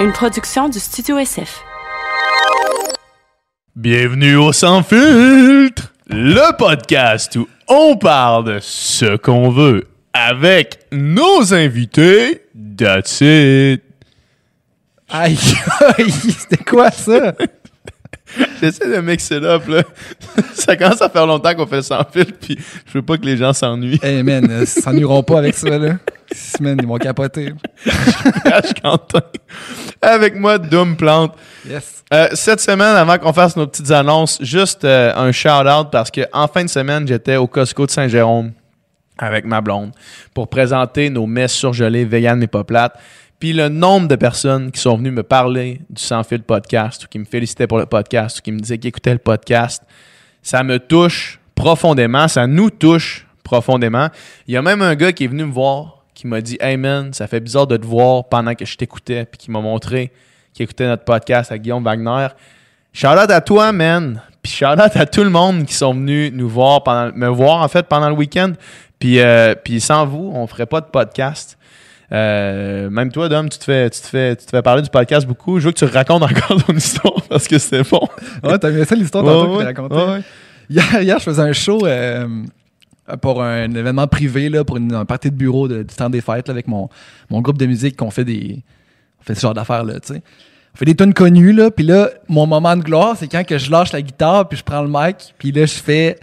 une production du Studio SF. Bienvenue au Sans Filtre, le podcast où on parle de ce qu'on veut avec nos invités. That's it. Aïe, aïe, c'était quoi ça? J'essaie de mixer up, là. ça commence à faire longtemps qu'on fait sans filtre, puis je veux pas que les gens s'ennuient. Eh man, euh, ils s'ennuieront pas avec ça, là. Semaine, ils vont capoter. Cache Quentin. Avec moi, Doom Plante. Yes. Euh, cette semaine, avant qu'on fasse nos petites annonces, juste euh, un shout-out parce que en fin de semaine, j'étais au Costco de Saint-Jérôme avec ma blonde pour présenter nos messes surgelées vegan mais pas plates. Puis le nombre de personnes qui sont venues me parler du Sans Fil podcast ou qui me félicitaient pour le podcast ou qui me disaient qu'ils écoutaient le podcast, ça me touche profondément, ça nous touche profondément. Il y a même un gars qui est venu me voir qui m'a dit Hey man, ça fait bizarre de te voir pendant que je t'écoutais, puis qui m'a montré qu'il écoutait notre podcast à Guillaume Wagner. Shout out à toi, man. Puis shout out à tout le monde qui sont venus nous voir pendant me voir en fait pendant le week-end. Puis, euh, puis sans vous, on ferait pas de podcast. Euh, même toi, Dom, tu te fais, tu te fais, tu te fais parler du podcast beaucoup. Je veux que tu racontes encore ton histoire parce que c'était bon. Ouais, t'as mis ça l'histoire Ouais, tantôt que ouais, t'as raconté. ouais, ouais. Hier, hier, je faisais un show euh, pour un événement privé, là, pour une, un party de bureau de- du temps des fêtes, là, avec mon, mon groupe de musique qu'on fait des. On fait ce genre d'affaires, là, tu sais. On fait des tunes connues, là, puis là, mon moment de gloire, c'est quand que je lâche la guitare, puis je prends le mic, puis là, je fais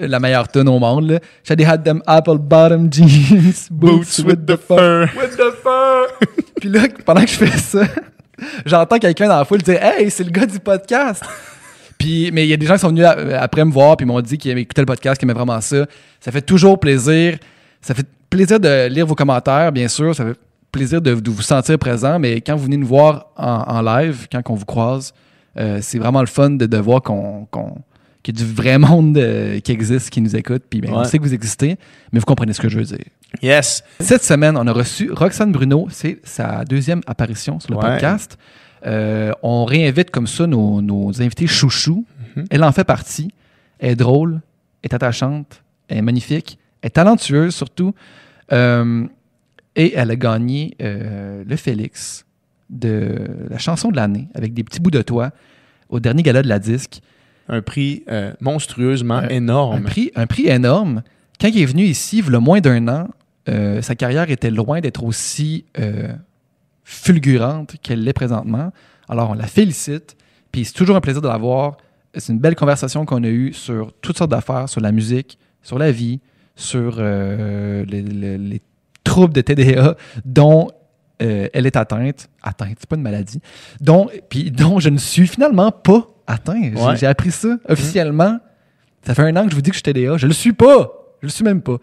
la meilleure tune au monde, là. J'ai had them apple bottom jeans, Boots with the fur. With the fur! puis là, pendant que je fais ça, j'entends quelqu'un dans la foule dire Hey, c'est le gars du podcast! Puis, mais il y a des gens qui sont venus a- après me voir puis m'ont dit qu'ils écouté le podcast, qu'ils aimaient vraiment ça. Ça fait toujours plaisir. Ça fait plaisir de lire vos commentaires, bien sûr. Ça fait plaisir de, de vous sentir présent. Mais quand vous venez nous voir en, en live, quand on vous croise, euh, c'est vraiment le fun de, de voir qu'on, qu'on- qu'il y a du vrai monde euh, qui existe, qui nous écoute. Puis ben, on Ouais. sait que vous existez, mais vous comprenez ce que je veux dire. Yes. Cette semaine, on a reçu Roxane Bruno. C'est sa deuxième apparition sur le Ouais. podcast. Euh, on réinvite comme ça nos, nos invités chouchous. Mhm. Elle en fait partie. Elle est drôle, est attachante, elle est magnifique, elle est talentueuse surtout. Euh, et elle a gagné euh, le Félix de la chanson de l'année avec des petits bouts de toi au dernier gala de la disque. Un prix euh, monstrueusement Un- énorme. Un prix, un prix énorme. Quand il est venu ici, il y a moins d'un an, euh, sa carrière était loin d'être aussi euh, fulgurante qu'elle l'est présentement. Alors, on la félicite. Puis c'est toujours un plaisir de la voir. C'est une belle conversation qu'on a eue sur toutes sortes d'affaires, sur la musique, sur la vie, sur euh, les, les- les troubles de TDA dont euh, elle est atteinte. Atteinte, c'est pas une maladie. Dont, puis dont je ne suis finalement pas atteint. J'ai- Ouais. J'ai appris ça officiellement. Ça fait un an que je vous dis que je suis TDA. Je le suis pas. Je le suis même pas.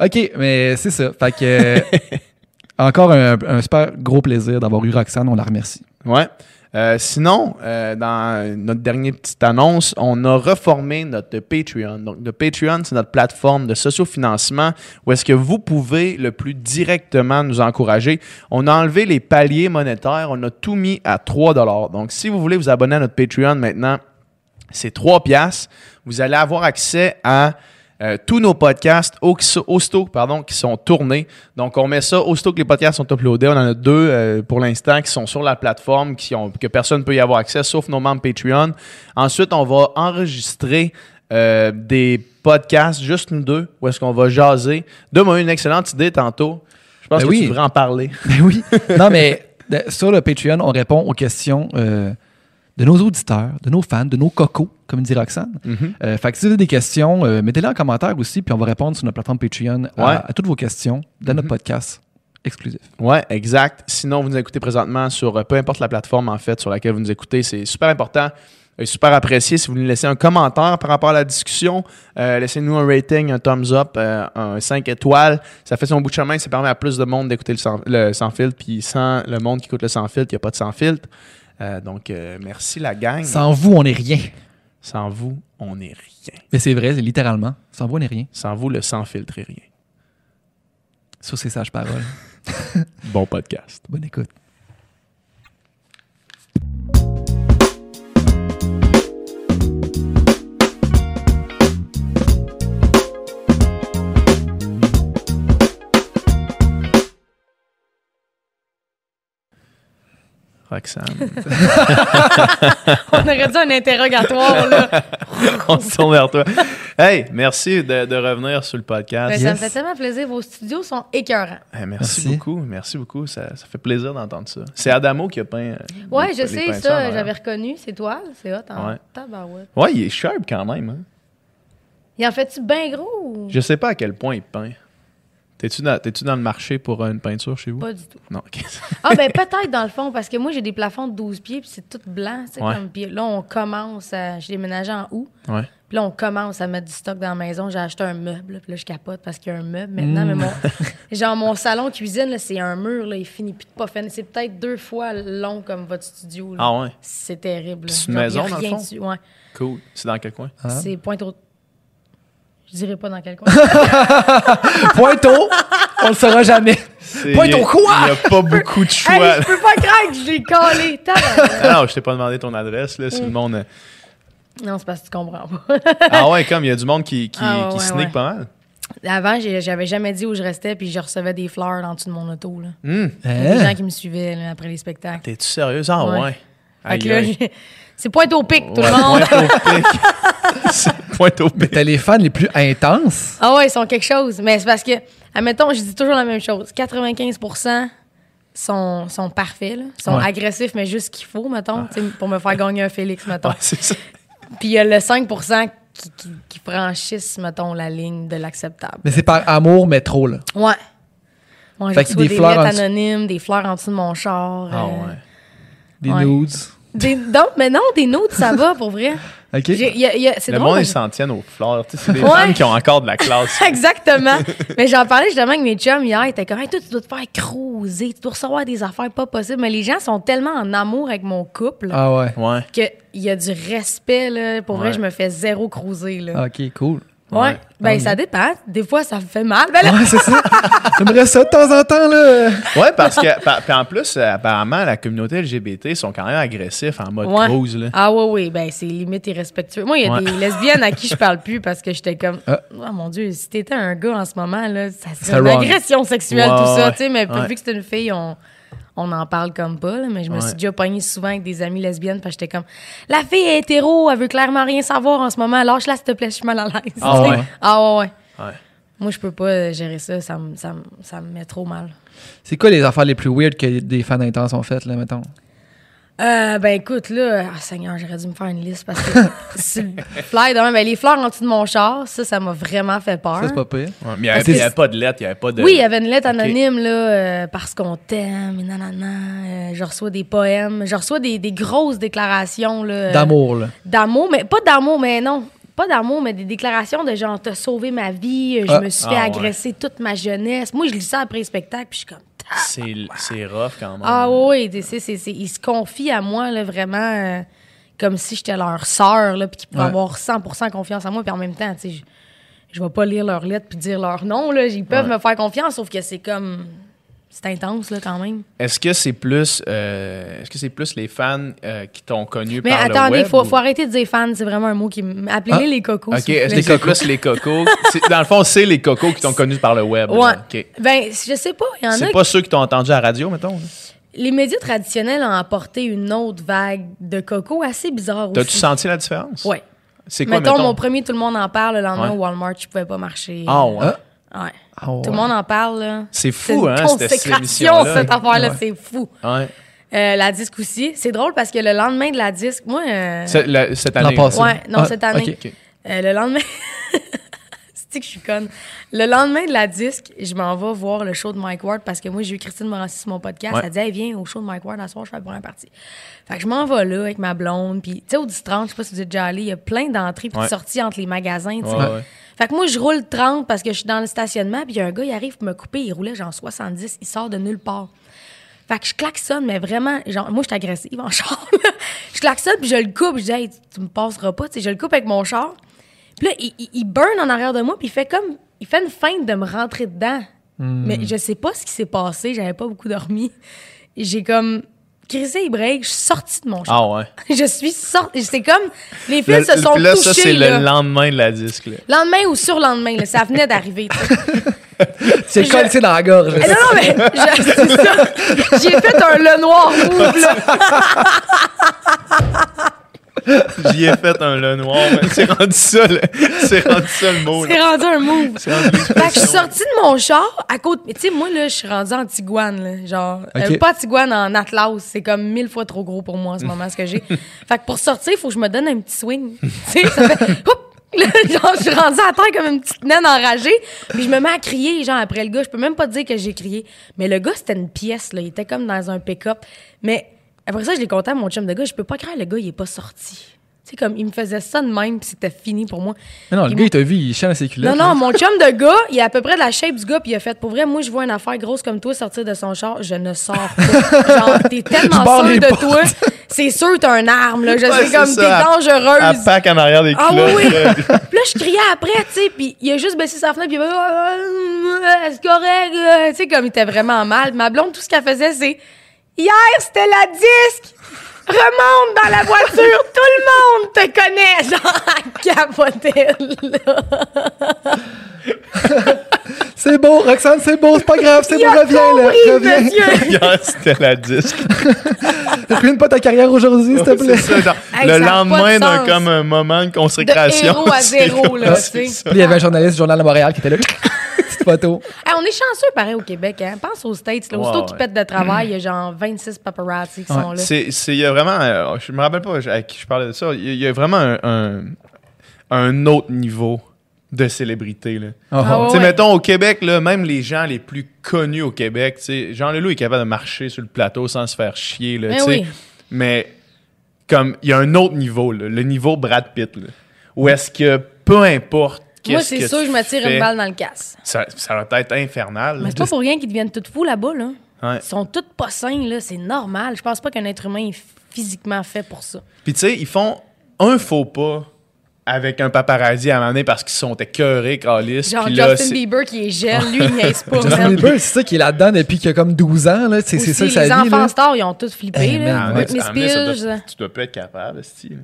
OK, mais c'est ça. Fait que. encore un, un super gros plaisir d'avoir eu Roxane. On la remercie. Ouais. Euh, sinon, euh, dans notre dernière petite annonce, on a reformé notre Patreon. Donc, le Patreon, c'est notre plateforme de sociofinancement où est-ce que vous pouvez le plus directement nous encourager. On a enlevé les paliers monétaires, on a tout mis à 3 Donc, si vous voulez vous abonner à notre Patreon maintenant, c'est 3 piastres. Vous allez avoir accès à euh, tous nos podcasts au- aussitôt pardon, qui sont tournés. Donc, on met ça aussitôt que les podcasts sont uploadés. On en a deux euh, pour l'instant qui sont sur la plateforme, qui ont, que personne ne peut y avoir accès, sauf nos membres Patreon. Ensuite, on va enregistrer euh, des podcasts, juste nous deux, où est-ce qu'on va jaser. Dom a eu une excellente idée tantôt. Je pense Ben que oui. tu devrais en parler. Ben oui. non, mais sur le Patreon, on répond aux questions de nos auditeurs, de nos fans, de nos cocos, comme dit Roxane. Mhm. Euh, fait que si vous avez des questions, euh, mettez-les en commentaire aussi, puis on va répondre sur notre plateforme Patreon à, Ouais. à toutes vos questions dans notre Mhm. podcast exclusif. Ouais, exact. Sinon, vous nous écoutez présentement sur euh, peu importe la plateforme en fait sur laquelle vous nous écoutez, c'est super important. et super apprécié si vous nous laissez un commentaire par rapport à la discussion. Euh, Laissez-nous un rating, un thumbs up, euh, un 5 étoiles. Ça fait son bout de chemin. Ça permet à plus de monde d'écouter le le sans filtre. Puis sans le monde qui écoute le sans filtre, il n'y a pas de sans filtre. Euh, donc, euh, merci la gang. Sans vous, on n'est rien. Sans vous, on n'est rien. Mais c'est vrai, littéralement. Sans vous, on n'est rien. Sans vous, le sans filtre est rien. Sur ces sages paroles. Bon podcast. Bonne écoute. Roxane. On aurait dit un interrogatoire, là. On se tourne vers toi. Hey, merci de, de revenir sur le podcast. Ben, Ça me fait tellement plaisir. Vos studios sont écœurants. Merci, Merci. beaucoup. Merci beaucoup. Ça, ça fait plaisir d'entendre ça. C'est Adamo qui a peint. euh, Ouais, les- je sais, en ça, j'avais reconnu. C'est toi, c'est hot. Hein? Ouais. Tabarouette. Ouais, il est sharp quand même. Hein? Il en fait-tu bien gros ou? Je sais pas à quel point il peint. T'es-tu dans, t'es-tu dans le marché pour euh, une peinture chez vous? pas du tout? Non, ok. Ah, ben peut-être dans le fond, parce que moi, j'ai des plafonds de 12 pieds, puis c'est tout blanc. tu sais, Ouais. Comme, puis là, on commence à. J'ai déménagé en août. Ouais. Puis là, on commence à mettre du stock dans la maison. J'ai acheté un meuble. Puis là, je capote parce qu'il y a un meuble maintenant. Mais mon, genre, mon salon cuisine, là, c'est un mur. Là, il finit plus de pas finir. C'est peut-être deux fois long comme votre studio. là. Ah ouais? C'est terrible. là. C'est une Genre, maison, il y a dans le rien fond? dessus. Ouais. Cool. C'est dans quel coin? Ah. C'est pointe au... Je dirais pas dans quel coin. Pointo, on le saura jamais. C'est- Pointe il y a- au quoi? Il n'y a pas beaucoup de choix. hey, je peux pas croire que je l'ai collé. Ah non, je t'ai pas demandé ton adresse. Là, si le monde. euh, non, c'est parce que tu comprends pas. Ah ouais, comme il y a du monde qui, qui, Ah ouais, qui ouais, sneak ouais. pas mal. Avant, j'avais jamais dit où je restais, puis je recevais des fleurs en dessous de mon auto. Là. Il y a Des Hein? gens qui me suivaient là, après les spectacles. T'es-tu sérieuse? Ah ouais. Ouais. Fait Aïe, que là, aïe. j'ai- c'est pointe au pic, tout Ouais, le monde. Pointe au pic. C'est pointe au pic. T'as les fans les plus intenses. Ah ouais, ils sont quelque chose. Mais c'est parce que, admettons, je dis toujours la même chose. 95 sont, sont parfaits, là. sont Ouais. agressifs, mais juste ce qu'il faut, mettons, pour me faire gagner un Félix, mettons. Ouais, c'est ça. Puis il y a le 5 qui, qui, qui franchissent, mettons, la ligne de l'acceptable. Mais c'est par amour, mais trop, là. Ouais. Je reçois des des, fleurs lettres dessous- anonymes, des fleurs en dessous de mon char. Ah euh, ouais. Des Ouais. nudes. Des, non, mais non, des notes, ça va, pour vrai. OK? Y a- il y a- c'est Le drôle, monde, ils s'en tiennent aux fleurs. C'est des femmes qui ont encore de la classe. Exactement. Mais j'en parlais justement avec mes chums hier. Ils étaient comme, hey, toi, tu dois te faire cruiser, tu dois recevoir des affaires pas possibles. Mais les gens sont tellement en amour avec mon couple Ah ouais. Ouais. qu'il y a du respect. Là. Pour vrai, je me fais zéro cruiser. Là. OK, cool. Ouais. Ouais. Ben, Ah, ça dépend. Des fois, ça me fait mal. Ben là, Ouais, c'est ça. J'aimerais ça de temps en temps, là. Ouais, parce que, pa- puis en plus, apparemment, la communauté LGBT sont quand même agressifs en mode Ouais. cruise. Là. Ah ouais, oui, ben c'est limite irrespectueux. Moi, il y a Ouais. des lesbiennes à qui je parle plus parce que j'étais comme, Ah. oh mon Dieu, si t'étais un gars en ce moment, là, ça serait C'est une wrong. agression sexuelle, Ouais, tout ça, ouais. tu sais, mais Ouais. vu que c'est une fille, on, on en parle comme pas, là, mais je me Ouais. suis déjà pognée souvent avec des amies lesbiennes parce que j'étais comme, la fille est hétéro, elle veut clairement rien savoir en ce moment, lâche-la s'il te plaît, je suis mal à l'aise. Ah ouais? Ah ouais, ouais. Moi, je peux pas euh, gérer ça, ça me, ça ça me met trop mal. C'est quoi les affaires les plus weird que des fans intenses ont faites, là, mettons? Euh, ben écoute, là, ah, Seigneur, j'aurais dû me faire une liste parce que fly de même. Ben, les fleurs en dessous de mon char, ça, ça m'a vraiment fait peur. Ça, c'est pas pire. Ouais, mais il n'y avait, y avait pas de lettres, il n'y avait pas de. Oui, il y avait une lettre anonyme, là, euh, parce qu'on t'aime, et nanana. euh, je reçois des poèmes, je reçois des, des grosses déclarations, là. euh, D'amour, là. D'amour, mais pas d'amour, mais non. Pas d'amour, mais des déclarations de genre, t'as sauvé ma vie, je Ah. me suis fait Ah, ouais. agresser toute ma jeunesse. Moi, je lis ça après le spectacle, puis je suis comme, C'est, c'est rough quand même. Ah oui, tu sais, c'est- c'est- ils se confient à moi là, vraiment euh, comme si j'étais leur sœur, là, puis qu'ils pouvaient Ouais. avoir 100% confiance en moi. Puis en même temps, tu sais, je, je vais pas lire leurs lettres puis dire leur nom. Là, ils peuvent Ouais. me faire confiance, sauf que c'est comme... C'est intense, là, quand même. Est-ce que c'est plus, euh, est-ce que c'est plus les fans euh, qui t'ont connu Mais par attendez, le web? faut, ou- faut arrêter de dire fan. C'est vraiment un mot qui... Appelez-les Ah. les cocos, Ok, est-ce que c'est plus les cocos? C'est- dans le fond, c'est les cocos qui t'ont connu par le web. Ouais. Ok. Ben, je sais pas. Il y en a C'est pas ceux qui t'ont entendu à la radio, mettons. là? Les médias traditionnels ont apporté une autre vague de cocos assez bizarre T'as-tu aussi. senti la différence? Ouais. C'est quoi, Mettons, mettons? mon premier, tout le monde en parle. Le lendemain, Ouais. au Walmart, je pouvais pas marcher. Ah ouais. Ah. Ouais. Ah ouais. Tout le monde en parle, là. C'est fou, hein, cette, cette consécration, émission-là. cette affaire-là, Ouais. c'est fou. Ouais. Euh, la disque aussi. C'est drôle parce que le lendemain de la disque, moi. euh, la- cette année. passé. Ouais, non, Ah, cette année. euh, le lendemain. C'est que je suis conne? Le lendemain de la disque, je m'en vais voir le show de Mike Ward parce que moi, j'ai eu Christine Morancy sur mon podcast. Ouais. Elle dit, hey, viens au show de Mike Ward, à soir, je fais la première partie. Fait que je m'en vais là avec ma blonde. Puis, tu sais, au 10-30, je sais pas si vous êtes déjà allé, il y a plein d'entrées puis de sorties entre les magasins, tu sais. Fait que moi, je roule 30 parce que je suis dans le stationnement, puis il y a un gars, il arrive pour me couper, il roulait genre 70, il sort de nulle part. Fait que je klaxonne, mais vraiment, genre, moi, je suis agressive en char. là. je klaxonne, puis je le coupe, je dis, hey, tu, me passeras pas, tu sais, je le coupe avec mon char. Puis là, il, il, il burn en arrière de moi, puis il fait comme, il fait une feinte de me rentrer dedans. Mais je sais pas ce qui s'est passé, j'avais pas beaucoup dormi. J'ai comme crissé les breaks, je suis sortie de mon char. Ah ouais. Je suis sortie. C'est comme. Les fils Le- se sont là, touchés. ça, c'est le lendemain de la disque. Là. Lendemain ou surlendemain, là, ça venait d'arriver. C'est Je- collé dans la gorge. Eh non, non, mais je- c'est ça. J'ai fait un le noir move, là. J'y ai fait un le noir. mais C'est rendu ça, le- c'est rendu ça le mot. C'est rendu un move. Rendu Fait que je suis sortie de mon char à côté. Mais tu sais, moi, là, je suis rendue en Tiguan, là. Genre, euh, Ok. pas Tiguan en Atlas. C'est comme mille fois trop gros pour moi en ce moment, ce que j'ai. fait que pour sortir, il faut que je me donne un petit swing. tu sais, ça fait. Là, genre, je suis rendue à terre comme une petite naine enragée. Puis je me mets à crier, genre, après le gars. Je peux même pas te dire que j'ai crié. Mais le gars, c'était une pièce, là. Il était comme dans un pick-up. Mais après ça, je l'ai conté à mon chum de gars. Je peux pas croire, le gars, il est pas sorti. Tu sais, comme, il me faisait ça de même, puis c'était fini pour moi. Mais non, le gars, il t'a vu, il chante ses culottes. non, non, mon chum de gars, il est à peu près de la shape du gars, puis il a fait, pour vrai, moi, je vois une affaire grosse comme toi sortir de son char, je ne sors pas. Genre, t'es tellement sûr de portes. toi, c'est sûr t'as un arme, là. Je Ouais, sais comme, t'es à- À dangereuse. pack en arrière des Ah culottes. oui, oui. là. Puis là, je criais après, tu sais, puis il a juste baissé sa fenêtre, puis il a fait, Ah, ah, c'est correct, tu sais, comme il était vraiment mal. Ma blonde, tout ce qu'elle faisait, c'est, hier, c'était la disque. Remonte dans la voiture, tout le monde te connaît, genre, capotait, là. C'est beau, Roxane, c'est beau, c'est pas grave, c'est a reviens, compris, là. Reviens. Hier, c'était la disque. Ruine pas ta carrière aujourd'hui, s'il te plaît? C'est ça, genre, Hey, le ça lendemain de d'un comme un moment de De consécration. héros à zéro, là, tu sais. il y avait un journaliste du Journal de Montréal qui était là. Petite photo. Hey, on est chanceux, pareil, au Québec. Hein? Pense aux States. Là. Aussitôt Ouais, qu'ils pètent de travail, il y a genre 26 paparazzi qui sont là. C'est, il y a vraiment, euh, je me rappelle pas à qui je parlais de ça, il y a- il y a vraiment un, un, un autre niveau de célébrité. Là. Oh, Ah ouais. Tu sais, mettons, au Québec, là, même les gens les plus connus au Québec, tu sais, Jean Leloup est capable de marcher sur le plateau sans se faire chier, là, Mais tu sais. oui. Mais, comme, il y a un autre niveau, là, le niveau Brad Pitt, là, où est-ce que, peu importe Moi, c'est que sûr, je me tire une balle dans le casse. Ça, ça va être infernal. Mais c'est pas pour rien qu'ils deviennent tous fous là-bas. Là. Ouais. Ils sont tous pas sains. là. C'est normal. Je pense pas qu'un être humain est physiquement fait pour ça. Puis tu sais, ils font un faux pas avec un paparazzi à un moment donné parce qu'ils sont écœurés, calices. Genre là, Justin c'est- Bieber qui est jeune, lui, il niaise pas. Justin. Bieber, c'est ça qui est là-dedans depuis qu'il a comme 12 ans. là. C'est ça les enfants stars, ils ont tous flippé. Hey, là. man, Britney mais ça doit- Spears. tu dois pas être capable, style.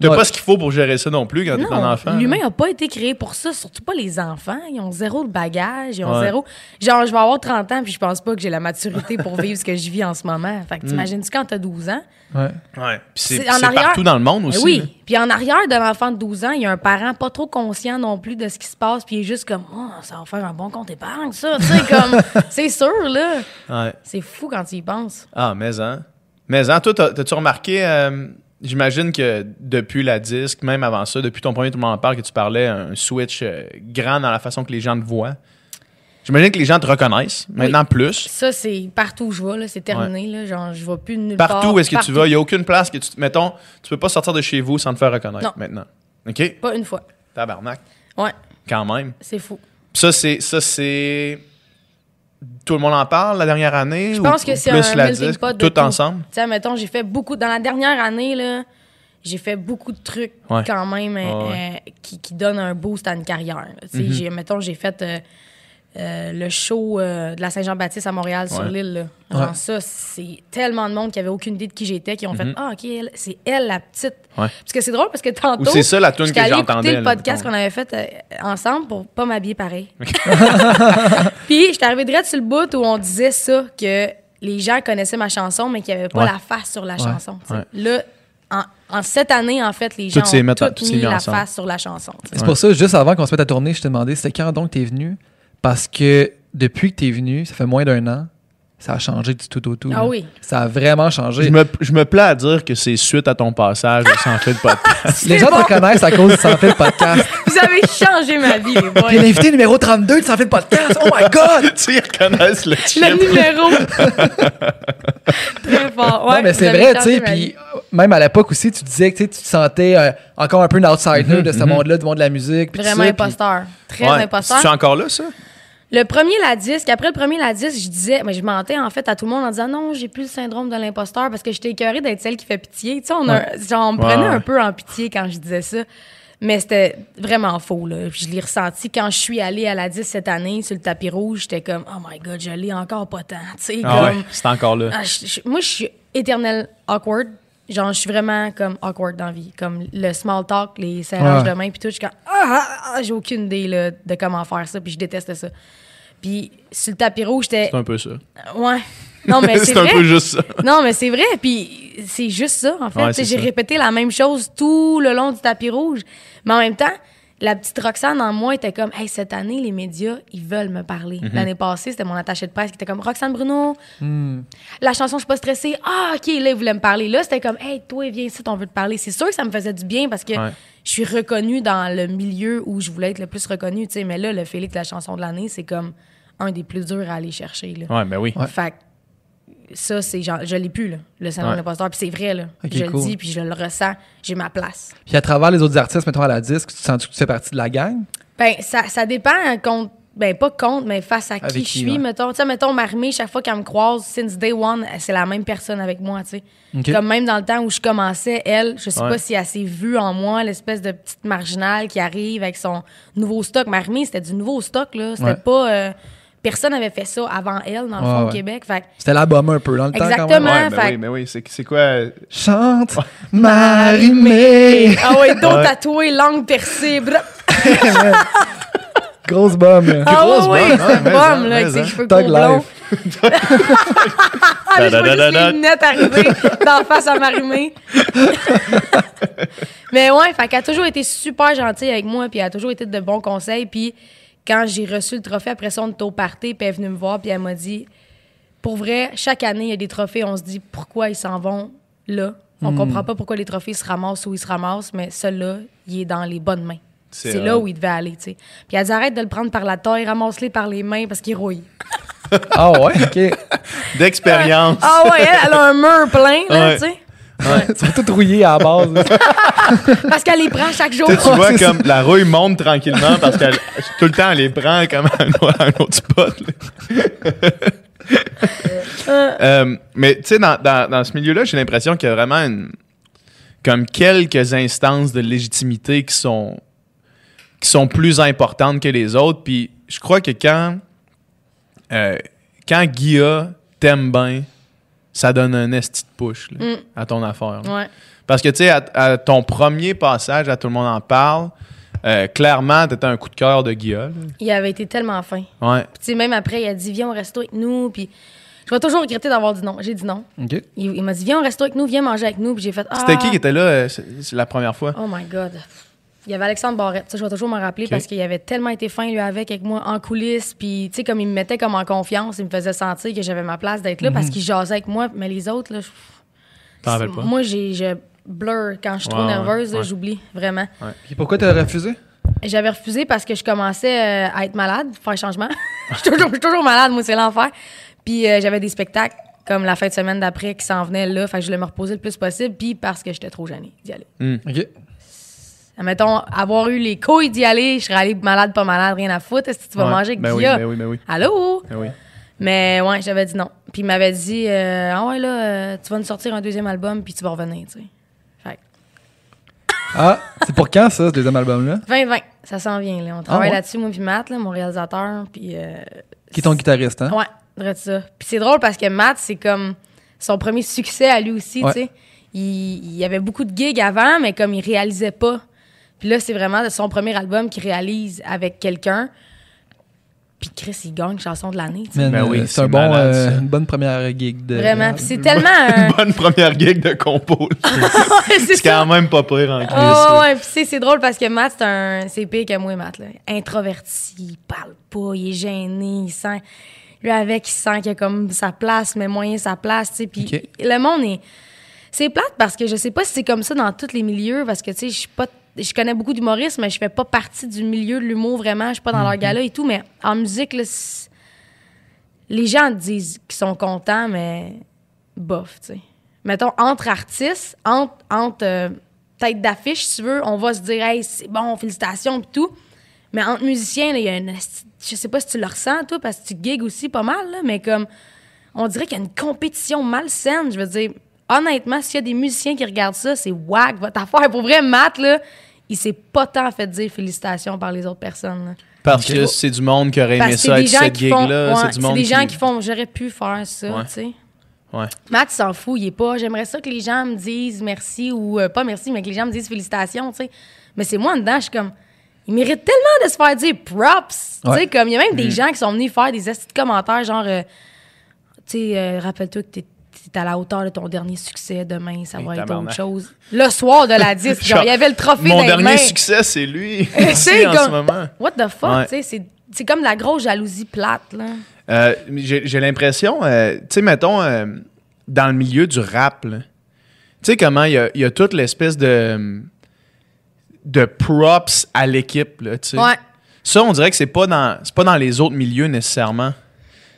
Tu n'as Ouais. pas ce qu'il faut pour gérer ça non plus quand t'es un enfant. l'humain n'a pas été créé pour ça, surtout pas les enfants. Ils ont zéro de bagage, ils ont Ouais. zéro. Genre, je vais avoir 30 ans, puis je pense pas que j'ai la maturité pour vivre ce que je vis en ce moment. Fait que t'imagines-tu quand t'as 12 ans? Ouais. Ouais. Puis c'est arrière- partout dans le monde Ben aussi. oui. là. Puis en arrière de l'enfant de 12 ans, il y a un parent pas trop conscient non plus de ce qui se passe, puis il est juste comme, oh, ça va faire un bon compte épargne, ça. Tu sais, comme, c'est sûr, là. Ouais. C'est fou quand tu y penses. Ah, mais hein. Mais hein, toi, t'as- t'as-tu remarqué, euh, j'imagine que depuis la disque, même avant ça, depuis ton premier Tout le monde en parle, que tu parlais, un switch euh, grand dans la façon que les gens te voient. J'imagine que les gens te reconnaissent, maintenant plus. Ça, c'est partout où je vais, là. C'est terminé, là. Genre, je vais plus nulle Partout part. où est-ce que tu vas, il n'y a aucune place que tu. Mettons, tu peux pas sortir de chez vous sans te faire reconnaître Non. maintenant. OK? Pas une fois. Tabarnak. Ouais, Quand même. c'est fou. Ça, c'est. Ça, c'est. Tout le monde en parle la dernière année? Je ou- pense que ou c'est plus un la disque, pot de tout tout. ensemble? Tu sais, mettons, j'ai fait beaucoup. Dans la dernière année, là, j'ai fait beaucoup de trucs Ouais. quand même euh, Ouais, euh, qui, qui donnent un boost à une carrière. là. Tu sais, Mhm. j'ai- mettons, j'ai fait euh, euh, le show euh, de la Saint-Jean-Baptiste à Montréal sur l'île. là. Genre Ouais. ça, c'est tellement de monde qui avait aucune idée de qui j'étais, qui ont fait Ah, OK, elle- c'est elle la petite. Mhm. Ouais. Parce que c'est drôle parce que tantôt. C'est ça la tune que j'entendais, le podcast qu'on avait fait euh, ensemble pour pas m'habiller pareil. Puis, j'étais arrivée direct sur le bout où on disait ça, que les gens connaissaient ma chanson, mais qu'il n'y avait pas Ouais. la face sur la chanson. Là, en, en cette année, en fait, les Tout gens ont mis- tout tout s'est mis mis la ensemble. face sur la chanson. C'est pour ça, juste avant qu'on se mette à tourner, je te demandais c'était quand donc t'es venu? Parce que depuis que t'es venu, ça fait moins d'un an, ça a changé du tout au tout. Ah là. oui. Ça a vraiment changé. Je me, je me plais à dire que c'est suite à ton passage au Sans Fil podcast. Les gens bon. te reconnaissent à cause du Sans Fil podcast. Vous avez changé ma vie, les boys. L'invité numéro 32 du Sans Fil podcast. Oh my God! tu sais, ils reconnaissent le Le chip. numéro. Très fort. Ouais, non, mais c'est vrai, tu sais. Puis même à l'époque aussi, tu disais que tu tu te sentais euh, encore un peu un outsider de ce monde-là, du monde de la musique. Vraiment imposteur. Très Ouais. imposteur. C'est encore là, ça? Le premier la disque, après le premier la disque, je disais, mais je mentais en fait à tout le monde en disant non, j'ai plus le syndrome de l'imposteur parce que j'étais écœurée d'être celle qui fait pitié. Tu sais, on, a- genre, on me Ouais, prenait ouais. un peu en pitié quand je disais ça. Mais c'était vraiment faux, là. Puis Je l'ai ressenti quand je suis allée à la 10 cette année sur le tapis rouge. J'étais comme, oh my god, je l'ai encore pas tant. Tu sais, Ah ouais, comme. c'est encore là. Ah, je- je- moi, je suis éternel awkward. Genre, je suis vraiment comme awkward dans la vie. Comme le small talk, les serrages Ouais. de main, puis tout. Je suis comme, ah, ah, ah, j'ai aucune idée là, de comment faire ça, puis je déteste ça. Puis sur le tapis rouge, j'étais. C'est un peu ça. Ouais. Non, mais c'est c'est un vrai. peu juste ça. Non, mais c'est vrai. Puis c'est juste ça, en fait. Ouais, j'ai répété la même chose tout le long du tapis rouge. Mais en même temps, la petite Roxane en moi était comme, hey, cette année, les médias, ils veulent me parler. Mhm. L'année passée, c'était mon attaché de presse qui était comme, Roxane Bruno, Hmm. la chanson Je suis pas stressée. Ah, OK, là, il voulait me parler. Là, c'était comme, hey, toi, viens ici, on veut te parler. C'est sûr que ça me faisait du bien parce que Ouais. je suis reconnue dans le milieu où je voulais être le plus reconnue, tu sais. Mais là, le Félix, la chanson de l'année, c'est comme un des plus durs à aller chercher, là. Ouais, ben oui. Ouais. Fait ça, c'est genre, je l'ai plus, là, le syndrome Ouais. de l'imposteur. Puis c'est vrai, là. Ok, je cool. le dis, puis je le ressens. J'ai ma place. Puis à travers les autres artistes, mettons à la disque, tu te sens que tu fais partie de la gang? Ben, ça, ça dépend contre. Ben, pas contre, mais face à qui je suis, ouais. mettons. Tu sais, mettons, Marimé, chaque fois qu'elle me croise, since day one, c'est la même personne avec moi, tu sais. Ok. Comme même dans le temps où je commençais, elle, je sais Ouais. pas si elle s'est vue en moi, l'espèce de petite marginale qui arrive avec son nouveau stock. Marimé, c'était du nouveau stock, là. C'était Ouais. pas. euh, personne n'avait fait ça avant elle, dans le Ouais, fond, au ouais. Québec. C'était l'album un peu dans le temps quand Exactement. même. Ouais, fait- oui, ben oui. C'est quoi? Chante Marie-Mé. Ah ouais, dos Ouais. tatoué, langue percée. Grosse bombe. Ah grosse ouais, bombe, c'est hein, mais bombe, là, mais avec ses cheveux Tug courts blonds. life. Ah, mais je vois juste les lunettes arriver d'en face à Marimé. Mais ouais, fait qu'elle a toujours été super gentille avec moi, puis elle a toujours été de bons conseils. Puis quand j'ai reçu le trophée, après ça, on était au party, puis elle est venue me voir, puis elle m'a dit Pour vrai, chaque année, il y a des trophées, on se dit pourquoi ils s'en vont là? On Hmm. comprend pas pourquoi les trophées se ramassent où ils se ramassent, mais celui-là, il est dans les bonnes mains. C'est là où il devait aller, tu sais. Puis elle dit arrête de le prendre par la taille, ramasse-les par les mains parce qu'il rouille. Ah ouais, ok. D'expérience. Ah ouais, elle, elle a un mur plein, là, Ouais. tu sais. Ils sont tous rouillés à la base. Parce qu'elle les prend chaque jour. Tu sais, tu vois comme la rouille monte tranquillement parce que tout le temps, elle les prend comme à un, autre spot. là. Euh, mais tu sais, dans, dans- dans ce milieu-là, j'ai l'impression qu'il y a vraiment une, comme quelques instances de légitimité qui sont, qui sont plus importantes que les autres. Puis je crois que quand, euh, quand Guilla t'aime bien, ça donne un esti de push là, Mm. à ton affaire. Ouais. Parce que, tu sais, à, à ton premier passage, à tout le monde en parle, euh, clairement, t'étais un coup de cœur de Guillaume. Il avait été tellement fin. Puis, Ouais. tu sais, même après, il a dit, viens au resto avec nous. Puis, je vais toujours regretter d'avoir dit non. J'ai dit non. OK. Il, il m'a dit, viens au resto avec nous, viens manger avec nous. Puis, j'ai fait, ah. C'était qui qui était là euh, la première fois? Oh my God. Il y avait Alexandre Barrette. Ça, je vais toujours m'en rappeler parce qu'il avait tellement été fin, lui, avec, avec moi, en coulisses. Puis, tu sais, comme il me mettait comme en confiance, il me faisait sentir que j'avais ma place d'être là parce qu'il jasait avec moi. Mais les autres, là, je- T'en rappelles pas? moi, j'ai, je blur. Quand je suis trop Ouais, ouais, nerveuse, ouais. j'oublie, vraiment. Puis pourquoi t'as refusé? J'avais refusé parce que je commençais euh, à être malade, faire changement. Je suis toujours, je suis toujours malade, moi, c'est l'enfer. Puis euh, j'avais des spectacles comme la fin de semaine d'après qui s'en venaient là. Fait que je voulais me reposer le plus possible. Puis parce que j'étais trop gênée d'y aller. OK. Mettons, avoir eu les couilles d'y aller, je serais allée malade, pas malade, rien à foutre. Est-ce que tu vas Ouais. manger avec ben oui, ben oui, ben oui. Allô? Ben oui. Mais ouais, j'avais dit non. Puis il m'avait dit, euh, ah ouais, là, euh, tu vas nous sortir un deuxième album, puis tu vas revenir, tu sais. Fait que Ah, c'est pour quand ça, ce deuxième album-là? 2020, ça s'en vient, là. On travaille ouais? là-dessus, moi, puis Matt, là, mon réalisateur. Puis. euh, Qui est ton guitariste, hein? Ouais, dirais ça. Puis c'est drôle parce que Matt, c'est comme son premier succès à lui aussi, Ouais. tu sais. Il, il y avait beaucoup de gigs avant, mais comme il réalisait pas. Puis là, c'est vraiment son premier album qu'il réalise avec quelqu'un. Puis Chris, il gagne chanson de l'année. Man, Ben oui, c'est un bon, malade, euh, une bonne première gig de. Vraiment. C'est tellement un... Bonne première gig de compo. c'est quand même pas pire en crise. Oh, ouais, puis c'est- c'est drôle parce que Matt, c'est un. C'est pire que moi, Matt, là. Introverti, il parle pas, il est gêné, il sent. Lui, avec, il sent qu'il a comme sa place, mais moyen sa place, tu sais. Puis le monde est. C'est plate parce que je sais pas si c'est comme ça dans tous les milieux, parce que, tu sais, je suis pas. Je connais beaucoup d'humoristes, mais je fais pas partie du milieu de l'humour vraiment. Je suis pas dans leur gala et tout, mais en musique, là, les gens disent qu'ils sont contents, mais bof, tu sais. Mettons, entre artistes, entre, entre euh, tête d'affiche, si tu veux, on va se dire, hey, c'est bon, félicitations, pis tout. Mais entre musiciens, il y a une. Je sais pas si tu le ressens, toi, parce que tu gigs aussi pas mal, là, mais comme. On dirait qu'il y a une compétition malsaine. Je veux dire, honnêtement, s'il y a des musiciens qui regardent ça, c'est whack, votre affaire. Pour vrai, Matt, là, il s'est pas tant fait dire félicitations par les autres personnes. là. Parce que c'est du monde qui aurait aimé ça gens cette qui font. gig-là. ouais, c'est du c'est monde des gens qui... font. J'aurais pu faire ça, Ouais. tu sais. Ouais. Matt, il s'en fout. Il est pas. J'aimerais ça que les gens me disent merci ou euh, pas merci, mais que les gens me disent félicitations, tu sais. Mais c'est moi en dedans, je suis comme. Il mérite tellement de se faire dire props. Tu sais, comme il y a même Mm. des gens qui sont venus faire des estis de commentaires, genre, euh, tu sais, euh, rappelle-toi que t'es t'es à la hauteur de ton dernier succès demain, ça Hey, va être autre chose. Le soir de la disque, genre, il y avait le trophée Mon dans dernier mains. succès, c'est lui. C'est en comme- ce moment. What the fuck, Ouais. c'est- comme la grosse jalousie plate, là. Euh, J'ai l'impression, euh, tu sais, mettons, euh, dans le milieu du rap, là, tu sais comment il y a, il y a toute l'espèce de, de props à l'équipe, là, tu sais. Ouais. Ça, on dirait que c'est pas dans c'est pas dans les autres milieux nécessairement.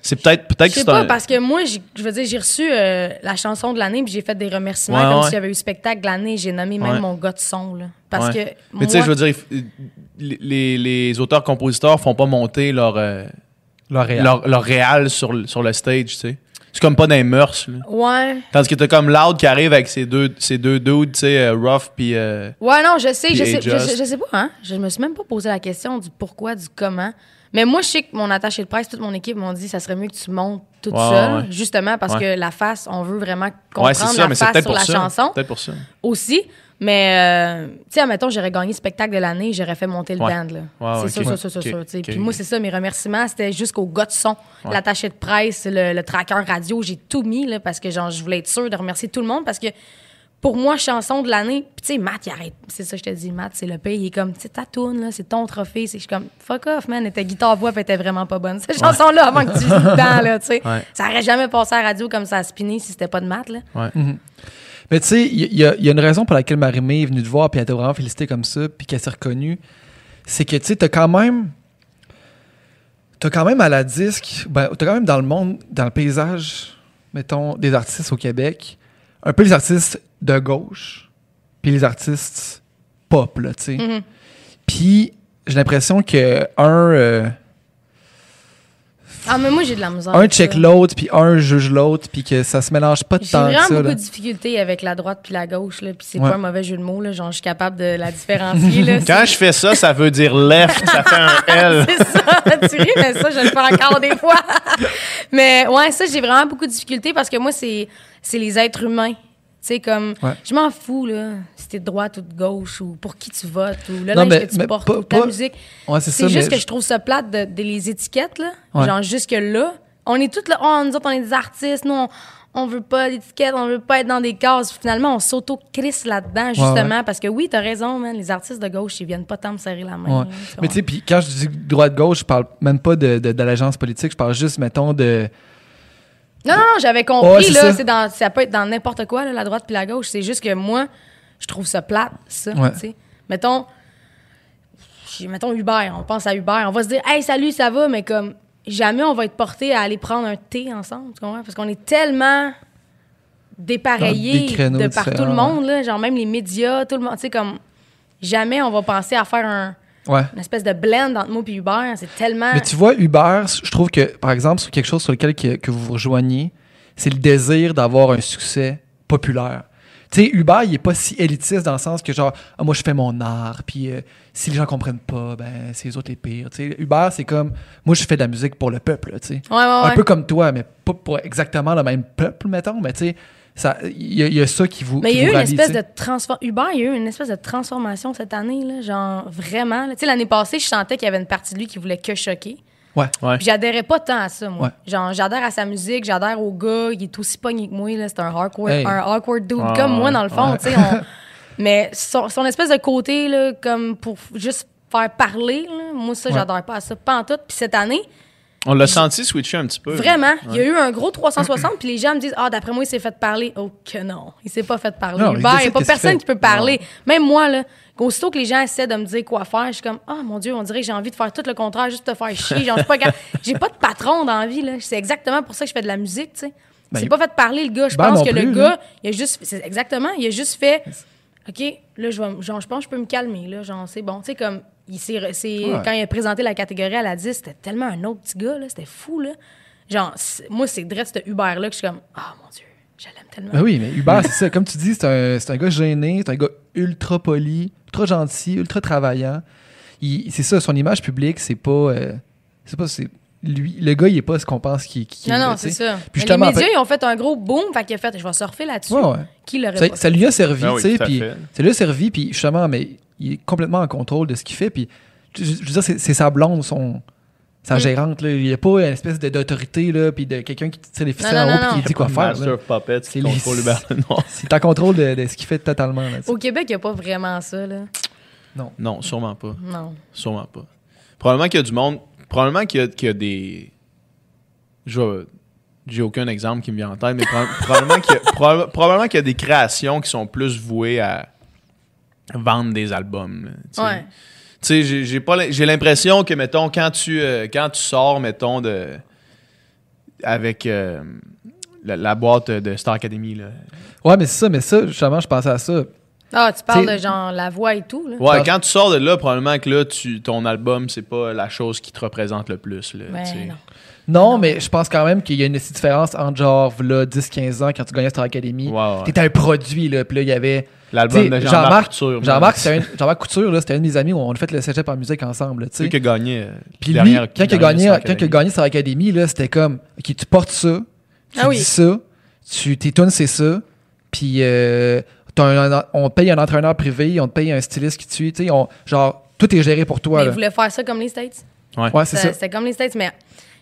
C'est peut-être peut-être Je que sais c'est pas, un- parce que moi, j'ai- je veux dire, j'ai reçu euh, la chanson de l'année, puis j'ai fait des remerciements Ouais, comme ouais. s'il y avait eu spectacle de l'année. J'ai nommé même Ouais. mon gars de son, là. Parce Ouais. que. Mais moi, tu sais, je veux dire, les, les- les auteurs-compositeurs font pas monter leur, euh, leur, leur réal sur, le- sur le stage, tu sais. C'est comme pas dans les mœurs, là. Ouais. Tandis que t'as comme Loud qui arrive avec ses deux, ses deux dudes, tu sais, euh, Rough puis... euh, Ouais, non, je sais, je sais, je sais pas, hein. Je me suis même pas posé la question du pourquoi, du comment. Mais moi, je sais que mon attaché de presse, toute mon équipe m'ont dit ça serait mieux que tu montes toute Ouais, seule, ouais. justement parce que la face, on veut vraiment comprendre ça, la mais face sur pour la ça. chanson Peut-être pour ça. aussi. Mais, euh, tu sais, admettons, j'aurais gagné spectacle de l'année, j'aurais fait monter le band, là. C'est sûr, sûr, sûr, sûr. Puis moi, c'est ça, mes remerciements, c'était jusqu'au gars de son, l'attaché de presse, le, le tracker radio, j'ai tout mis, là, parce que, genre, je voulais être sûre de remercier tout le monde, parce que pour moi, chanson de l'année, puis tu sais, Matt, il arrête. C'est ça, je te dis, Matt, c'est le pays. Il est comme, c'est ta toune, là, c'est ton trophée. C'est- Je suis comme, fuck off, man, ta guitare-voix, elle était vraiment pas bonne. Cette chanson-là, avant que tu joues dedans, là, tu sais. Ouais. Ça aurait jamais passé à la radio comme ça a spiné si c'était pas de Matt, là. Mais tu sais, il y, y a- il y a une raison pour laquelle Marie-Mé est venue te voir puis elle t'a vraiment félicité comme ça puis qu'elle s'est reconnue. C'est que tu sais, t'as quand même. T'as quand même à la disque. Ben, t'as quand même dans le monde, dans le paysage, mettons, des artistes au Québec, un peu les artistes de gauche puis les artistes pop, là, tu sais. Mhm. Puis j'ai l'impression que un. euh, Ah, mais moi, j'ai de la misère. un check l'autre, puis un juge l'autre, puis que ça se mélange pas J'ai tant que vraiment beaucoup de difficultés avec la droite puis la gauche, là. Puis c'est Ouais. pas un mauvais jeu de mots, là. Genre, je suis capable de la différencier, là. Quand je fais ça, ça veut dire left, ça fait un L. C'est ça, tu ris, mais ça, je le fais encore des fois. mais ouais, ça, j'ai vraiment beaucoup de difficultés parce que moi, c'est, c'est les êtres humains. Tu sais, comme, Ouais. je m'en fous, là, si t'es de droite ou de gauche, ou pour qui tu votes, ou le Non, linge mais- que tu mais portes, pas- ou ta pas- musique. Ouais, c'est juste que je trouve ça plate de, de les étiquettes, là. Ouais. Genre, jusque-là. On est toutes là, oh, nous autres, on est des artistes, nous, on, on veut pas d'étiquettes, on veut pas être dans des cases. Finalement, on s'auto-crisse là-dedans, justement, parce que oui, t'as raison, man, les artistes de gauche, ils viennent pas tant me serrer la main. Là, Mais tu sais, puis quand je dis droite-gauche, je parle même pas de, de, de l'agence politique, je parle juste, mettons, de. Non, non, non, j'avais compris, là. ça. Dans, ça peut être dans n'importe quoi, là, la droite puis la gauche. C'est juste que moi, je trouve ça plate, ça. Ouais. Mettons, mettons Uber, on pense à Uber, on va se dire, hey, salut, ça va, mais comme, jamais on va être porté à aller prendre un thé ensemble, tu comprends? Parce qu'on est tellement dépareillés de par tout le monde, là. Genre, même les médias, tout le monde, tu sais, comme, jamais on va penser à faire un, Ouais. une espèce de blend entre moi et Uber. C'est tellement. Mais tu vois, Uber, je trouve que, par exemple, sur quelque chose sur lequel que, que vous vous rejoignez, c'est le désir d'avoir un succès populaire. Tu sais, Uber, il est pas si élitiste dans le sens que, genre, ah, moi, je fais mon art, puis euh, si les gens comprennent pas, ben, c'est les autres les pires. Tu sais, Uber, c'est comme, moi, je fais de la musique pour le peuple, tu sais. Ouais, ouais, Un peu comme toi, mais pas pour exactement le même peuple, mettons, mais tu sais, il y, a- il y a ça qui vous. Mais il y a eu une rallie, espèce de transformation. Uber, il y a eu une espèce de transformation cette année, là, genre vraiment. Tu sais, l'année passée, je sentais qu'il y avait une partie de lui qui voulait que choquer. Ouais. Ouais. Puis j'adhérais pas tant à ça, moi. Ouais. Genre, j'adhère à sa musique, j'adhère au gars, il est aussi pogné que moi, là. C'est un awkward, Hey. un awkward dude comme moi, dans le fond, Ouais. tu sais. on- Mais son, son espèce de côté, là, comme pour juste faire parler, là, moi, ça, Ouais. j'adhère pas à ça, pas en tout. Puis cette année, On l'a senti switcher un petit peu. Vraiment, il y a eu un gros 360, puis les gens me disent Ah, d'après moi, il s'est fait parler. Oh, que non, il s'est pas fait parler. Non, il n'y a pas personne fait? qui peut parler. Même moi, là, aussitôt que les gens essaient de me dire quoi faire, je suis comme Ah, mon Dieu, on dirait que j'ai envie de faire tout le contraire, juste te faire chier. Genre, pas J'ai pas de patron dans la vie, là. C'est exactement pour ça que je fais de la musique, tu sais. Ben, c'est pas fait parler, le gars. Je Ben pense que le gars, là. il a juste. C'est exactement, il a juste fait. OK, là, je, vais, m- genre, je pense que je peux me calmer, là. Genre, c'est bon. Tu sais, comme, il s'est, c'est- Ouais. quand il a présenté la catégorie à la 10, c'était tellement un autre petit gars, là. C'était fou, là. Genre, moi, c'est direct ce Uber-là que je suis comme, ah, mon Dieu, je l'aime tellement. Ben oui, mais Hubert, c'est ça. Comme tu dis, c'est un, c'est un gars gêné, c'est un gars ultra poli, ultra gentil, ultra travaillant. Il- C'est ça, son image publique, c'est pas. euh, c'est pas. c'est- lui, le gars, il est pas ce qu'on pense qu'il qu'il Non, est, non, c'est ça. Puis les médias, ils ont fait un gros boom, fait qu'il a fait, je vais surfer là-dessus. Ouais, ouais. Qui l'aurait Ça, ça lui a servi, Ah tu sais, puis ça lui a servi, puis justement, mais il est complètement en contrôle de ce qu'il fait, puis je, je veux dire, c'est sa blonde, son, sa Mm. gérante, là. il n'y a pas une espèce de- d'autorité, là, puis de quelqu'un qui tire les ficelles Non, en non, haut, non, puis qui non. dit quoi faire. C'est qui les-. C'est en contrôle de, de ce qu'il fait totalement, là. Au Québec, il n'y a pas vraiment ça, là. Non, sûrement pas. Non. Sûrement pas. Probablement qu'il y a du monde. Probablement qu'il y a, qu'il y a des. Je vais- J'ai aucun exemple qui me vient en tête, mais proba- probablement qu'il y, a- proba- probablement qu'il y a des créations qui sont plus vouées à vendre des albums. là, tu sais. Ouais. Tu sais, j'ai- j'ai pas l'im- j'ai l'impression que, mettons, quand tu, euh, quand tu sors, mettons, de. avec euh, la, la boîte de Star Academy, là. Ouais, mais c'est ça, mais ça, justement, je pensais à ça. Ah, tu parles T'sais- de genre la voix et tout, là. Ouais, quand tu sors de là, probablement que là, tu, ton album, c'est pas la chose qui te représente le plus. Là, Ben, non. Non, Non. mais je pense quand même qu'il y a une petite différence entre genre, là, 10-15 ans, quand tu gagnais Star Academy. Ouais, ouais. T'étais un produit, là, puis là, il y avait. L'album de Jean-Marc Couture. Jean-Marc, c'était un- Jean-Marc Couture, là, c'était un de mes amis où on a fait le cégep en musique ensemble, tu C'est sais. qui a gagné. Puis lui, quand il a gagné, quand il a gagné Star Academy, là, c'était comme, OK, tu portes ça, tu Ah oui. dis ça, tu, tes tunes, c'est ça, puis euh, t'as un- on te paye un entraîneur privé, on te paye un styliste qui te suit, tu sais, on- genre, tout est géré pour toi, Mais ils voulaient faire ça comme les States? Ouais, c'est Ça- ça. C'était comme les States, mais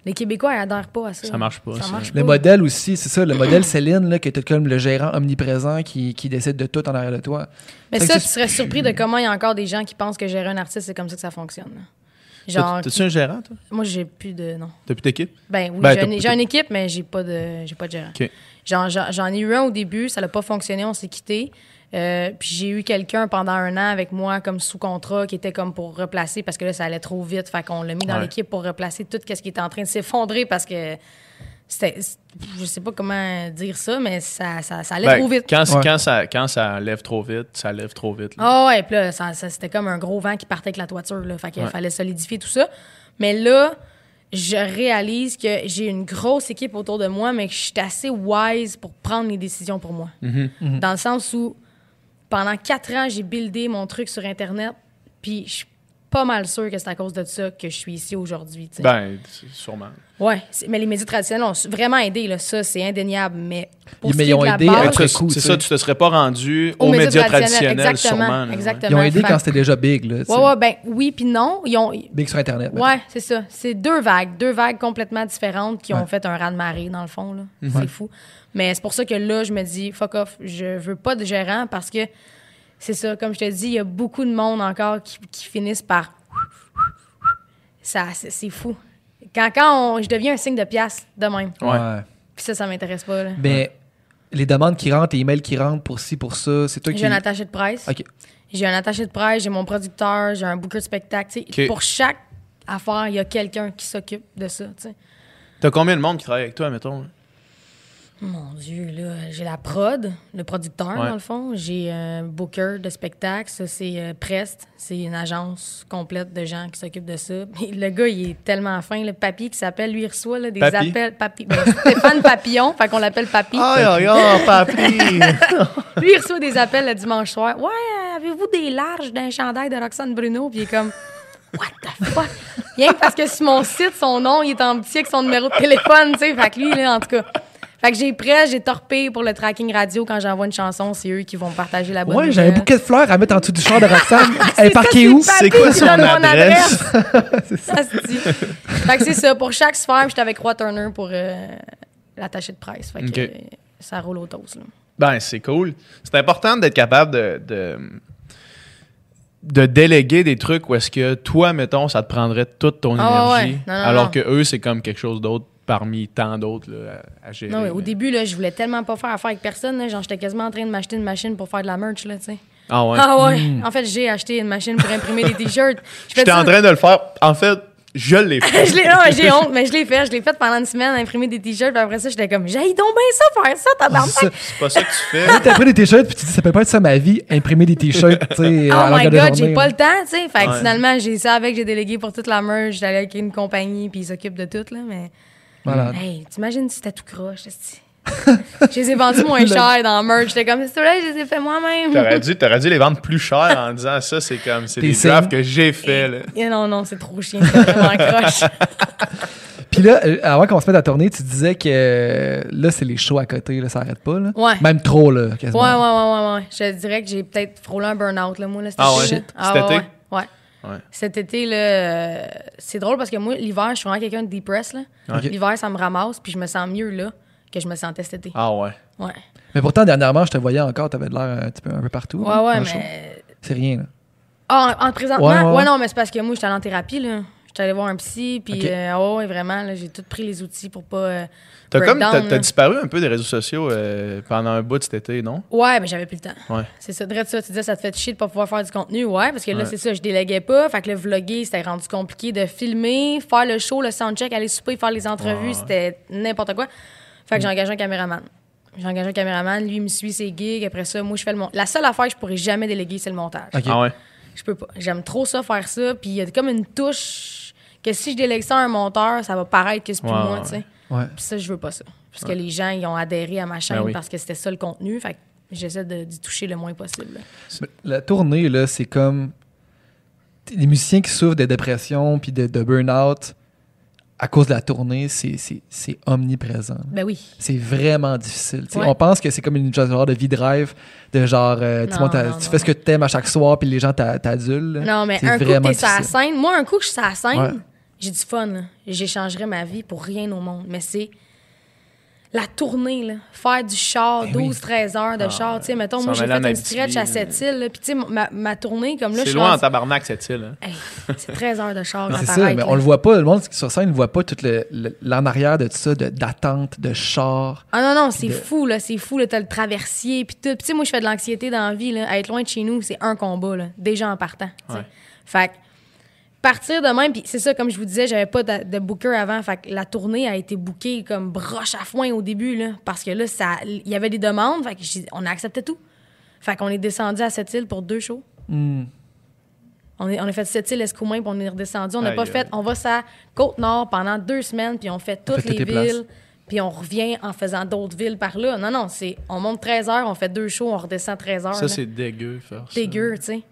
les Québécois, ils adhèrent pas à ça. Ça marche pas, Ça ça. marche Le pas. modèle aussi, c'est ça, le modèle Céline, là, qui était comme le gérant omniprésent qui, qui décide de tout en arrière de toi. Mais ça, tu serais surpris de comment il y a encore des gens qui pensent que gérer un artiste, c'est comme ça que ça fonctionne. là. Genre, T'as- T'as-tu un gérant, toi? Moi, j'ai plus de. Non. T'as plus d'équipe? Ben oui, Ben, j'ai une- équipe, mais j'ai pas de, j'ai pas de gérant. Ok. Genre, J'en j'en ai eu un au début, ça n'a pas fonctionné, on s'est quitté. Euh, puis j'ai eu quelqu'un pendant un an avec moi comme sous contrat qui était comme pour replacer parce que là ça allait trop vite. Fait qu'on l'a mis dans Ouais. l'équipe pour replacer tout ce qui était en train de s'effondrer parce que c'était. Je sais pas comment dire ça, mais ça, ça, ça allait Ben, trop vite. Quand, Ouais. quand, ça, quand ça lève trop vite, ça lève trop vite. là. Ah ouais, puis là, ça, ça- c'était comme un gros vent qui partait avec la toiture. Là, fait qu'il Ouais. fallait solidifier tout ça. Mais là, je réalise que j'ai une grosse équipe autour de moi, mais que je suis assez wise pour prendre les décisions pour moi. Mm-hmm. Dans le sens où, pendant quatre ans, j'ai buildé mon truc sur Internet, puis je pas mal sûre que c'est à cause de ça que je suis ici aujourd'hui. Ben, c'est- sûrement. ouais, c'est- mais les médias traditionnels ont vraiment aidé, là, ça, c'est indéniable. Mais pour Mais ce qui ils est ont aidé Après, cool, c'est ça, tu te serais pas rendu aux aux médias traditionnels, exactement, sûrement. là. exactement. Ils ont aidé Fait- quand c'était déjà big, là. Ouais, ouais, ben oui, puis non. Ils ont, Big sur Internet. Ouais, c'est ça. C'est deux vagues, deux vagues complètement différentes qui ont Ouais. fait un raz-de-marée, dans le fond. là. C'est fou. Mais c'est pour ça que là, je me dis, fuck off, je veux pas de gérant parce que c'est ça, comme je te dis, il y a beaucoup de monde encore qui, qui finissent par. Ça, c'est c'est fou. Quand, quand on- je deviens un signe de pièce de même. Ouais. Puis ça, ça m'intéresse pas. là. Mais les demandes qui rentrent, les emails qui rentrent pour ci, pour ça, c'est toi qui. J'ai un attaché de presse. Ok. J'ai un attaché de presse, j'ai mon producteur, j'ai un booker de spectacle. tu sais. Ok. Pour chaque affaire, il y a quelqu'un qui s'occupe de ça. T'as combien de monde qui travaille avec toi, mettons? Mon Dieu, là, j'ai la prod, le producteur, Ouais. dans le fond. J'ai un booker de spectacle. Ça, c'est euh, Prest. C'est une agence complète de gens qui s'occupent de ça. Le gars, il est tellement fin. Le papy qui s'appelle, lui, il reçoit là, des Papy? appels. Papy. Ben, Stéphane Papillon, fait qu'on l'appelle Papy. Aïe, aïe, aïe, papi! Lui, il reçoit des appels le dimanche soir. Ouais, euh, avez-vous des larges d'un chandail de Roxane Bruno? Puis il est comme, what the fuck? Rien que parce que sur mon site, son nom, il est en petit avec son numéro de téléphone, tu sais. Fait que lui, là, en tout cas. Fait que j'ai prêt, j'ai torpé pour le tracking radio quand j'envoie une chanson. C'est eux qui vont partager la bonne Ouais, j'ai un bouquet de fleurs à mettre en dessous du char de Roxane. Elle est ça, parquée c'est où? C'est quoi son donne mon adresse? Ça se dit. Fait que c'est ça. Pour chaque sphère, j'étais avec Roi Turner pour euh, l'attaché de presse. Fait que euh, ça roule au toast, là. Ben, c'est cool. C'est important d'être capable de, de, de déléguer des trucs où est-ce que toi, mettons, ça te prendrait toute ton Ah énergie, ouais. Non, non, alors non. que eux, c'est comme quelque chose d'autre parmi tant d'autres à, à gérer. Non, mais au mais- début, là, je voulais tellement pas faire affaire avec personne. là. Genre, j'étais quasiment en train de m'acheter une machine pour faire de la merch, là, tu sais. Ah ouais. Ah ouais. En fait, j'ai acheté une machine pour imprimer des t-shirts. J'étais en train de le faire. En fait, je l'ai fait. je l'ai, non, j'ai honte, mais je l'ai fait. Je l'ai fait pendant une semaine, imprimer des t-shirts. Puis après ça, j'étais comme, j'ai donc bien ça, faire ça, ça. C'est pas ça que tu fais. T'as pris des t-shirts puis tu dis ça peut pas être ça ma vie, imprimer des t-shirts, tu sais, à Oh my de god, journée, j'ai pas là. le temps, tu sais. Fait que Ouais. finalement, j'ai ça avec, j'ai délégué pour toute la merch. J'allais avec une compagnie, puis ils s'occupent de tout, là. Mais, Malade. hey, t'imagines si c'était tout croche. Je les ai vendus moins cher dans la merch. J'étais comme, c'est vrai, je les ai fait moi-même. T'aurais dû, t'aurais dû les vendre plus cher en disant ça, c'est comme, c'est Des drafts que j'ai fait, là. Et non, non, c'est trop chiant, c'est vraiment croche. Puis là, euh, avant qu'on se mette à tourner, tu disais que euh, là, c'est les shows à côté, là, ça arrête pas. Là. Ouais. Même trop, là, Ouais, quasiment. ouais, ouais, ouais, ouais. Je te dirais que j'ai peut-être frôlé un burn-out, là, moi, là, Ah ouais? là. Cet Ah, ouais, été? Ouais. Cet été, là, euh, c'est drôle parce que moi, l'hiver, je suis vraiment quelqu'un de depressed, là. L'hiver, ça me ramasse, puis je me sens mieux, là, que je me sentais cet été. Ah ouais. Ouais. Mais pourtant, dernièrement, je te voyais encore, t'avais de l'air un petit peu un peu partout. Ouais, là, ouais, mais. C'est rien, là. Ah, en, en présentement? Ouais, Ouais, ouais, ouais. non, mais c'est parce que moi, j'étais allée en thérapie, là. J'étais allée voir un psy, puis euh, ouais, vraiment, là, j'ai tout pris les outils pour pas. euh, T'as comme t'as, disparu un peu des réseaux sociaux euh, pendant un bout de cet été, non? Ouais, mais j'avais plus le temps. Ouais. C'est ça, direct ça. Tu disais, ça te fait chier de pas pouvoir faire du contenu. Ouais, parce que là, Ouais. c'est ça, je déléguais pas. Fait que le vlogger, c'était rendu compliqué de filmer, faire le show, le soundcheck, aller souper, faire les entrevues, Ouais. c'était n'importe quoi. Fait que j'ai engagé un caméraman. J'ai engagé un caméraman, lui, il me suit ses gigs. Après ça, moi, je fais le montage. La seule affaire que je pourrais jamais déléguer, c'est le montage. Ok. Ah ouais? Je peux pas. J'aime trop ça, faire ça. Puis il y a comme une touche que si je délègue ça à un monteur, ça va paraître que c'est plus Ouais, moi, ouais. tu sais. Ouais. Puis ça, je veux pas ça. Parce que les gens, ils ont adhéré à ma chaîne Ben oui. parce que c'était ça le contenu. Fait que j'essaie de- d'y toucher le moins possible. là. La tournée, là, c'est comme. Les musiciens qui souffrent de dépression puis de, de burn-out à cause de la tournée, c'est- c'est c'est omniprésent. Ben oui. C'est vraiment difficile. tu sais. Ouais. On pense que c'est comme une genre de vie de rêve, de genre, euh, tu Non, tu non, fais ce que tu aimes à chaque soir, puis les gens t'a- t'adulent. Non, mais un coup que t'es sur la scène, moi, un coup que je suis sur la scène, Ouais. J'ai du fun. là. J'échangerais ma vie pour rien au monde. Mais c'est la tournée, là. faire du char, Ben oui. 12-13 heures de char. Tu sais, mettons, moi, j'ai fait une Abitibi, stretch à. Sept-Îles. là. Puis, tu sais, ma, ma tournée, comme là, je C'est suis loin en tabarnak, cette île. hein. Hey, c'est 13 heures de char C'est ça, mais là. on le voit pas. Le monde qui sur scène ne voit pas tout le- le- l'en arrière de tout ça, de- d'attente, de char. Ah non, non, c'est de- fou, là. C'est fou, là. T'as le traversier, puis tout. Puis, tu sais, moi, je fais de l'anxiété dans la vie, là. À être loin de chez nous, c'est un combat, là. Déjà en partant. tu sais. Ouais. Fait que, partir de même, puis c'est ça, comme je vous disais, j'avais pas de, de booker avant. Fait que la tournée a été bookée comme broche à foin au début, là. Parce que là, il y avait des demandes. Fait que on a accepté tout. Fait qu'on est descendu à cette île pour deux shows. Hmm. On, est, on a fait cette île Escoumins, puis on est redescendu. On n'a pas fait. On va sa Côte-Nord pendant deux semaines, puis on fait toutes fait les villes, puis on revient en faisant d'autres villes par là. Non, non, c'est on monte 13 heures, on fait deux shows, on redescend 13 heures. Ça, c'est dégueu, faire dégueu, tu sais.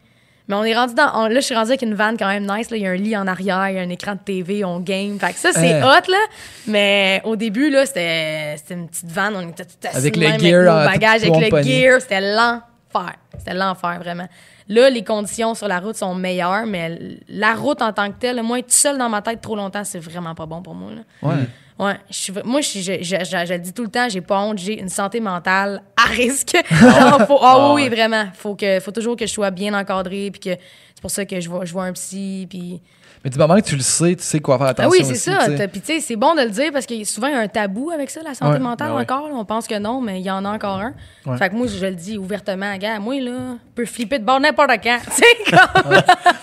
Mais on est rendu dans. on- là, je suis rendu avec une vanne quand même nice. là. Il y a un lit en arrière, il y a un écran de TV, on game. Fait que ça, c'est Euh. hot, là. Mais au début, là, c'était c'était une petite vanne. On était tout assis Avec le gear nos bagages, avec le gear. C'était l'enfer. C'était l'enfer, vraiment. Là, les conditions sur la route sont meilleures, mais la route en tant que telle, moi, être seul dans ma tête trop longtemps, c'est vraiment pas bon pour moi. Là. Ouais. Ouais, je suis, moi, je, je, je, je- je le dis tout le temps, j'ai pas honte, j'ai une santé mentale à risque. Genre, faut, ah Ah oui, ouais. vraiment. Faut, que, faut toujours que je sois bien encadrée, puis que c'est pour ça que je vois, je vois un psy, puis... Mais du moment que tu le sais, tu sais quoi faire attention. Ah oui, c'est ça. Puis tu sais, c'est bon de le dire parce qu'il y a souvent un tabou avec ça, la santé Ouais. mentale Ben ouais. encore. là. On pense que non, mais il y en a encore un. Ouais. Fait que moi, je le dis ouvertement, gars, moi, là, je peux flipper de bord n'importe quand. Tu sais, comme...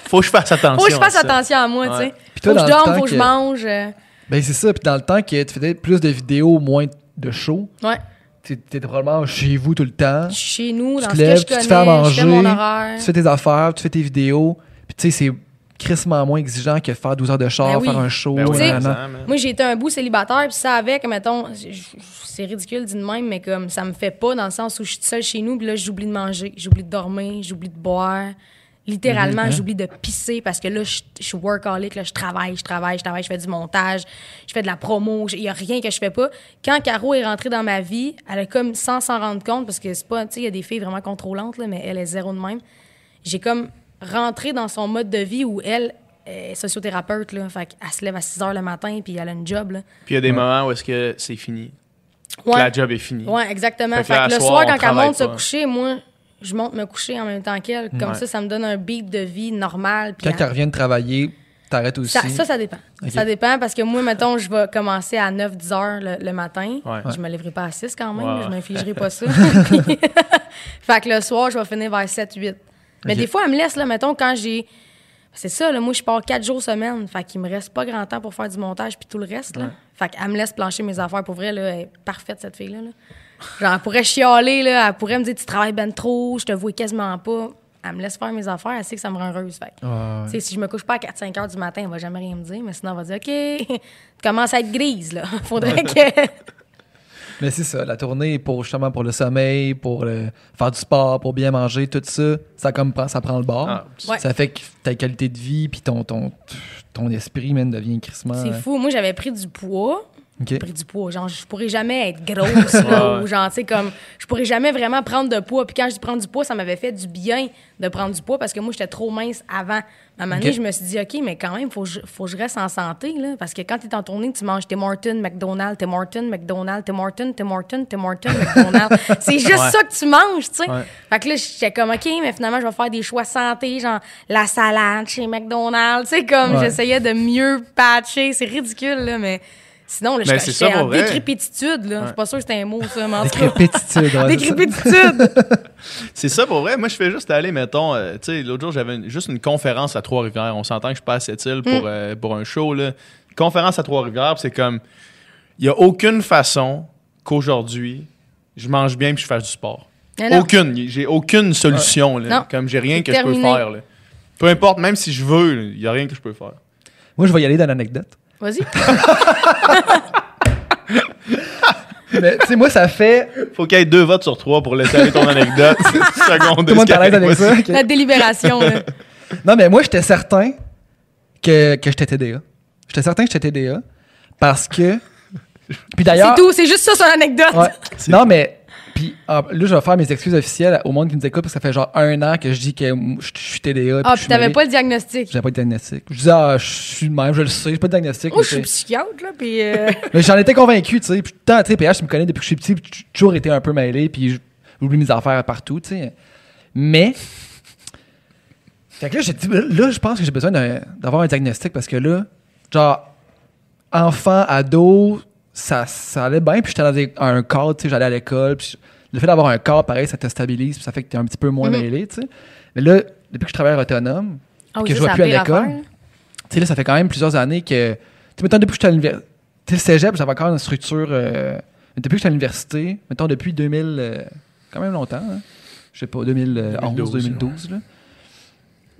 Faut que je fasse attention. faut que je fasse attention à moi, tu sais. Faut que je dorme, faut que je mange. euh, Ben c'est ça. Puis dans le temps que tu faisais plus de vidéos, moins de shows, Ouais. tu étais probablement chez vous tout le temps. Chez nous, Tu dans te ce que lèves, je tu te fais à je manger, fais mon horaire. tu fais tes affaires, tu fais tes vidéos. Puis tu sais, c'est crissement moins exigeant que faire 12 heures de char, Ben oui. faire un show. Ben oui. Moi, j'ai été un bout célibataire, puis ça avec, mettons, c'est ridicule dit de même, mais comme ça me fait pas dans le sens où je suis seule chez nous, puis là, j'oublie de manger, j'oublie de dormir, j'oublie de boire. Littéralement, Mhm, hein? j'oublie de pisser parce que là, je je suis workaholic, là, je travaille, je travaille, je travaille, je fais du montage, je fais de la promo, il y a rien que je fais pas. Quand Caro est rentrée dans ma vie, elle a comme sans s'en rendre compte, parce que c'est pas, tu sais, il y a des filles vraiment contrôlantes, là, mais elle est zéro de même. J'ai comme rentré dans son mode de vie où elle est sociothérapeute, là, fait qu'elle se lève à 6 heures le matin, puis elle a une job, là. Puis il y a des moments où est-ce que c'est fini. Que la job est finie. Ouais, exactement. Fait que Fait là, que à le soir, quand elle monte se coucher, moi, je monte me coucher en même temps qu'elle. Comme Ouais. ça, ça me donne un beat de vie normal. puis Quand elle revient de travailler, t'arrêtes aussi? ça, ça, ça dépend. Ça dépend parce que moi, mettons, je vais commencer à 9-10 heures le, le matin. Ouais. Je me lèverai pas à 6 quand même. Ouais. Je m'infligerai pas ça. fait que le soir, je vais finir vers 7-8. Mais des fois, elle me laisse, là, mettons, quand j'ai. C'est ça, là, moi, je pars 4 jours semaine. Fait qu'il me reste pas grand temps pour faire du montage puis tout le reste. Là. Fait qu'elle me laisse plancher mes affaires. Pour vrai, là, elle est parfaite, cette fille-là. là. Genre, elle pourrait chialer, là. Elle pourrait me dire Tu travailles ben trop, je te vois quasiment pas. Elle me laisse faire mes affaires. Elle sait que ça me rend heureuse. Fait Ouais, si je me couche pas à 4-5 heures du matin, elle va jamais rien me dire, mais sinon, elle va dire OK, tu commences à être grise, là. Faudrait que. Mais c'est ça, la tournée pour justement pour le sommeil, pour le- faire du sport, pour bien manger, tout ça, ça comme prend- ça prend le bord. Ah, Ouais. Ça fait que ta qualité de vie puis ton ton ton esprit même devient crissement. C'est fou. Moi, j'avais pris du poids. OK. pris du poids. Genre, je pourrais jamais être grosse, là, ou genre, tu sais, comme, je pourrais jamais vraiment prendre de poids. Puis quand je dis prendre du poids, ça m'avait fait du bien de prendre du poids parce que moi, j'étais trop mince avant. À un moment donné, Ok. je me suis dit, OK, mais quand même, faut que je, faut que je reste en santé, là. Parce que quand t'es en tournée, tu manges Tim Hortons, McDonald's, Tim Hortons, McDonald's, Tim Hortons, Tim Hortons, Tim Hortons, McDonald's. C'est juste Ouais. ça que tu manges, tu sais. Ouais. Fait que là, j'étais comme, OK, mais finalement, je vais faire des choix santé, genre la salade chez McDonald's. Tu sais, comme, Ouais. j'essayais de mieux patcher. C'est ridicule, là, mais sinon, là, c'est ça j'étais en vrai. décrépétitude, là. Je suis pas sûre que c'était un mot, ça, mais. Décrépitude. ouais, c'est ça. Décrépétitude. C'est ça pour vrai. Moi, je fais juste aller, mettons, euh, tu sais, l'autre jour, j'avais juste une conférence à Trois-Rivières. On s'entend que je suis pas à Sept-Îles pour, euh, pour un show, là. Conférence à Trois-Rivières, c'est comme, il y a aucune façon qu'aujourd'hui, je mange bien puis je fasse du sport. Non. Aucune. J'ai aucune solution, là. Non. Comme j'ai rien C'est que je peux faire, là. Peu importe, même si je veux, il y a rien que je peux faire. Moi, je vais y aller dans l'anecdote. Vas-y. Mais tu sais, moi, ça fait. Faut qu'il y ait deux votes sur trois pour laisser aller ton anecdote. Seconde, Tout le monde est à l'aise avec ça? La délibération, là. Non, mais moi, j'étais certain que, que j'étais TDA. J'étais certain que j'étais TDA parce que. Puis C'est d'ailleurs. tout. C'est juste ça, son anecdote. Ouais. Non, mais. Puis ah, là, je vais faire mes excuses officielles au monde qui nous écoute parce que ça fait genre un an que je dis que je suis TDA. Ah, puis t'avais pas le diagnostic. J'avais pas de diagnostic. Je disais, ah, je suis le même, je le sais, j'ai pas de diagnostic. Mais je suis psychiatre, là, puis... euh, Mais j'en étais convaincu, tu sais. Puis temps, tu sais, PH, tu me connais depuis que je suis petit, puis j'ai toujours été un peu mêlé, puis j'oublie mes affaires partout, tu sais. Mais. Fait que là, j'ai dit, là, je pense que j'ai besoin d'avoir un diagnostic parce que là, genre, enfant, ado, ça, ça allait bien, puis j'étais dans des- un cadre, tu sais, j'allais à l'école, puis le fait d'avoir un cadre, pareil, ça te stabilise, puis ça fait que t'es un petit peu moins Mhm. mêlé, tu sais. Mais là, depuis que je travaille autonome, Ah que je c'est plus à l'école. tu sais, là, ça fait quand même plusieurs années que. Tu sais, mettons, depuis que j'étais à l'université. Tu sais, le cégep, j'avais encore une structure. euh, mais depuis que j'étais à l'université, mettons, depuis 2000. euh, quand même longtemps, hein. Je sais pas, 2011, 2012, 2012, là.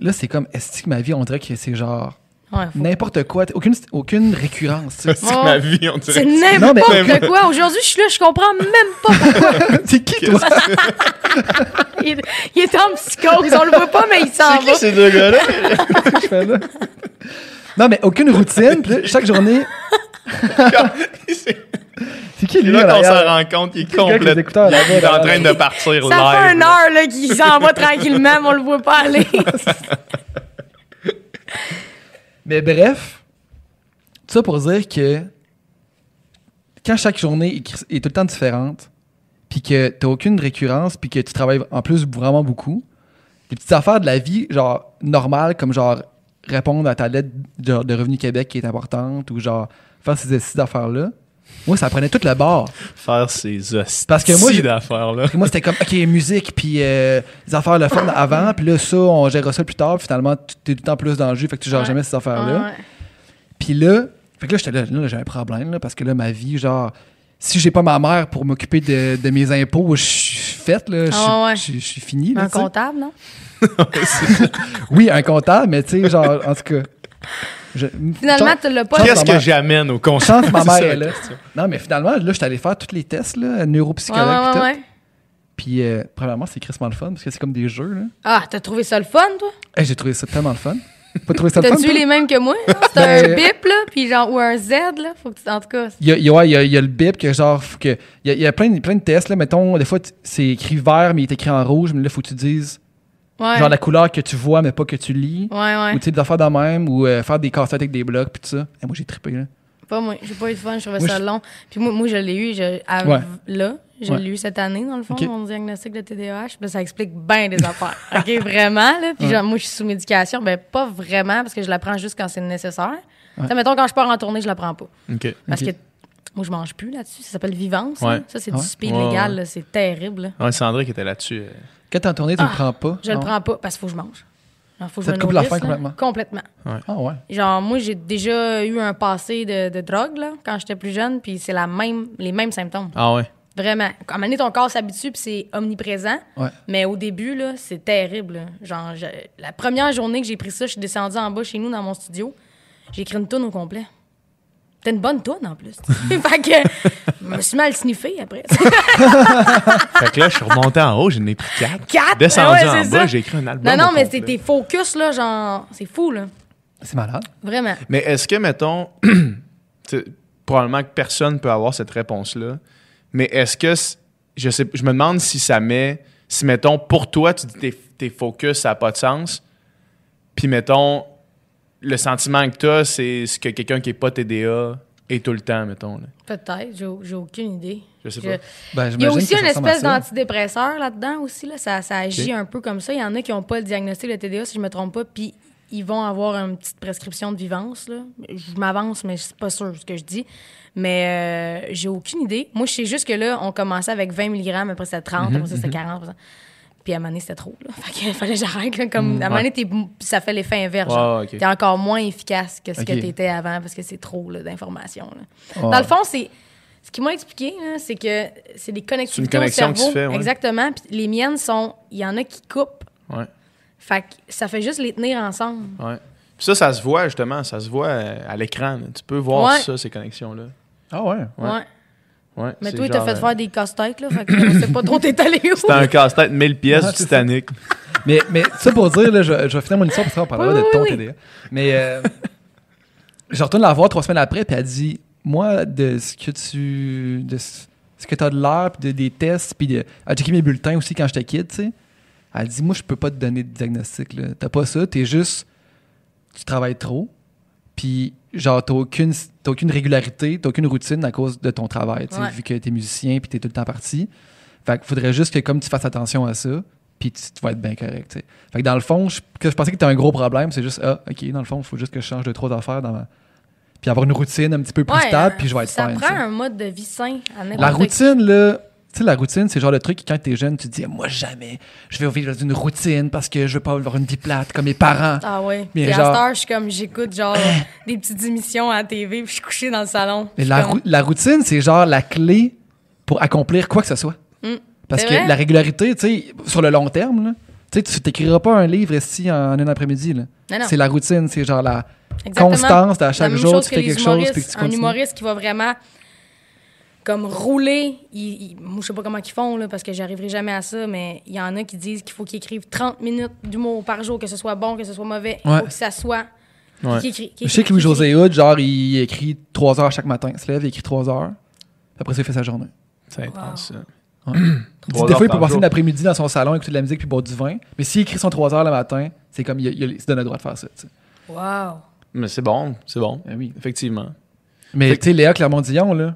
Là, c'est comme. Est-ce que ma vie, on dirait que c'est genre. Ouais, faut- N'importe quoi. Aucune, aucune récurrence. C'est ma vie, on C'est dirait. Non, mais- n'importe quoi. Aujourd'hui, je suis là, je comprends même pas pourquoi. c'est qui, toi? Il est, il est en psychose. On le voit pas, mais il s'en C'est va. qui ces deux gars-là? que je fais là? Non, mais aucune routine. Puis là, chaque journée. C'est C'est qui, lui, là en qu'on s'en rend compte, il est complètement. Il est en train de partir live. Ça fait une là. heure là, qu'il s'en va tranquillement, mais on le voit pas aller. Mais bref, tout ça pour dire que quand chaque journée est, tout le temps différente, puis que t'as aucune récurrence, puis que tu travailles en plus vraiment beaucoup, les petites affaires de la vie, genre normales, comme genre répondre à ta lettre de, Revenu Québec qui est importante, ou genre faire ces exercices d'affaires-là, moi, ça prenait tout le bord. Faire ces Parce que moi, moi, c'était comme, OK, musique, puis euh, les affaires le fun avant, puis là, ça, on gérera ça plus tard, puis finalement, tu- t'es tout le temps plus dans le jus, fait que tu gères Ouais. jamais ces affaires-là. Ouais. Puis là, fait que là, j'étais là, là, j'ai un problème, là, parce que là, ma vie, genre, si j'ai pas ma mère pour m'occuper de, de mes impôts, je suis faite, là, je suis- ouais. suis fini. là, Un comptable, non? Oui, un comptable, mais tu sais, genre, en tout cas. Je- Finalement, tu l'as pas. Qu'est-ce que j'amène au conseil? chance, ma mère est là. Non, mais finalement, là, j'étais allé faire tous les tests, là, neuropsychologue, ouais, ouais, ouais. Puis, euh, premièrement, c'est crissement le fun, parce que c'est comme des jeux, là. Ah, t'as trouvé ça le fun, toi? Hey, j'ai trouvé ça tellement le fun. Pas trouvé ça le fun? T'as-tu les mêmes que moi? C'est Ben- un bip, là, puis genre, ou un Z, là? Faut que tu... En tout cas, Il y a, il y a- il y le bip que genre, faut que, il y a, il y a plein, de- plein de tests, là, mettons, des fois, c'est écrit vert, mais il est écrit en rouge, mais là, faut que tu dises, ouais. genre, la couleur que tu vois, mais pas que tu lis. Ouais, ouais. Ou tu sais, des affaires de même, ou euh, faire des casse avec des blocs, puis tout ça. Et moi, j'ai trippé, là. Pas moi. J'ai pas eu de fun, je trouvais Moi, ça je- long. Puis moi, moi je l'ai eu je, à- Ouais. là. Je l'ai eu cette année, dans le fond, mon diagnostic de TDAH. Puis là, ça explique bien des affaires. OK, vraiment, là. Puis genre, moi, je suis sous médication. Ben, pas vraiment, parce que je la prends juste quand c'est nécessaire. Sais, mettons, quand je pars en tournée, je la prends pas. OK. Parce que moi, je mange plus là-dessus. Ça s'appelle Vivance. Ouais. Ça, c'est Ouais. du speed Ouais, légal. C'est terrible. là. Ouais, c'est André qui était là-dessus. euh. Quand t'es en tournée, tu le Ah, prends pas. Je le Non? prends pas parce qu'il faut que je mange. Faut que Ça je te coupe la faim complètement? Complètement. Ah ouais. Genre, moi, j'ai déjà eu un passé de, de drogue, là, quand j'étais plus jeune, puis c'est la même, les mêmes symptômes. Ah ouais. Vraiment. À un moment donné, ton corps s'habitue, puis c'est omniprésent. Ouais. Mais au début, là, c'est terrible. là. Genre, je- la première journée que j'ai pris ça, je suis descendue en bas chez nous dans mon studio. J'ai écrit une tonne au complet. C'était une bonne toune en plus. fait que je me suis mal sniffé après. Fait que là, je suis remonté en haut, j'en ai pris quatre. Quatre? Descendu Ouais, en bas, j'ai écrit un album. non, non, mais c'est tes focus, là, genre, c'est fou, là. C'est malade. Vraiment. Mais est-ce que, mettons, tu sais, probablement que personne peut avoir cette réponse-là, mais est-ce que, je sais, je me demande si ça met, si, mettons, pour toi, tu dis tes, tes focus, ça n'a pas de sens, puis, mettons, le sentiment que tu as, c'est ce que quelqu'un qui n'est pas TDA est tout le temps, mettons. là. Peut-être, j'ai j'ai aucune idée. Je sais Je- pas. Ben, Il y a aussi une espèce d'antidépresseur là-dedans aussi. Là. Ça, ça agit un peu comme ça. Il y en a qui n'ont pas le diagnostic de TDA, si je me trompe pas, puis ils vont avoir une petite prescription de vivance. Là. Je m'avance, mais c'est pas sûr ce que je dis. Mais euh, j'ai aucune idée. Moi, je sais juste que là, on commençait avec 20 mg, après c'était 30, après ça c'était 40. Puis à un moment donné, c'était trop. Là. Fait qu'il fallait que j'arrête. là, Comme, à un moment donné, ça fait l'effet inverse. genre. Ouais, ok. T'es encore moins efficace que ce Ok. que t'étais avant parce que c'est trop d'informations. Dans le fond, c'est. Ce qu'ils m'ont expliqué, c'est que c'est des connectivités connexion au cerveau. ouais. Exactement. Puis les miennes sont. Il y en a qui coupent. Ouais, Fait que ça fait juste les tenir ensemble. ouais. Puis ça, ça se voit, justement, ça se voit euh, à l'écran. Tu peux voir Ouais. ça, ces connexions-là. Ah ouais. Ouais. Ouais. Ouais, Mais toi, il t'a genre, fait euh, faire des casse-têtes, là. Fait que je sais pas trop t'es allé où? C'était un casse-tête 1000 pièces du Titanic. Mais, mais ça pour dire, là, je, je vais finir mon histoire parce qu'on parlera Oui, de ton oui. TDA. Mais euh, je retourne la voir trois semaines après, puis elle dit Moi, de ce que tu. de ce que tu as de l'air, puis de, des tests, puis de, elle a checké mes bulletins aussi quand j'étais kid, tu sais. Elle dit Moi, je peux pas te donner de diagnostic. là. T'as pas ça, t'es juste. Tu travailles trop, puis genre, t'as aucune, t'as aucune régularité, t'as aucune routine à cause de ton travail, Ouais. vu que t'es musicien, puis t'es tout le temps parti. Fait qu'il faudrait juste que, comme tu fasses attention à ça, puis tu, tu vas être bien correct. Fait que dans le fond, je, que je pensais que t'as un gros problème, c'est juste, ah, OK, dans le fond, il faut juste que je change de trois affaires dans ma... Puis avoir une routine un petit peu plus Ouais, stable, puis je vais être Ça fine, prend un mode de vie sain à La routine, là, tu sais, la routine, c'est le genre de truc que quand t'es jeune, tu te dis, moi, jamais, je vais vivre dans une routine parce que je veux pas avoir une vie plate comme mes parents. Ah ouais. Mais genre- à je suis comme, j'écoute genre des petites émissions à la TV, puis je suis couchée dans le salon. Mais la, comme, routine, c'est genre la clé pour accomplir quoi que ce soit. Mm. Parce que la régularité, tu sais, sur le long terme, là, tu sais, tu t'écriras pas un livre ici en un après-midi. C'est la routine, c'est genre la Exactement. constance à chaque jour, tu fais quelque chose, puis que tu Un humoriste qui va vraiment comme rouler, il, il- moi je sais pas comment ils font là, parce que j'arriverai jamais à ça, mais il y en a qui disent qu'il faut qu'ils écrivent 30 minutes d'humour par jour, que ce soit bon, que ce soit mauvais, il Ouais. faut que ça soit. Ouais. écrit- Je sais que Louis-José Hood, genre, il écrit trois heures chaque matin. Il se lève, il écrit trois heures. Puis après ça, il fait sa journée. C'est intense, Trois des fois, il peut passer une après-midi dans son salon, écouter de la musique puis boire du vin. Mais s'il écrit son trois heures le matin, c'est comme il, il- il se donne le droit de faire ça. tu sais. Wow. Mais c'est bon, c'est bon. Ben oui. Effectivement. Mais tu sais, Léa Clermont-Dion, là.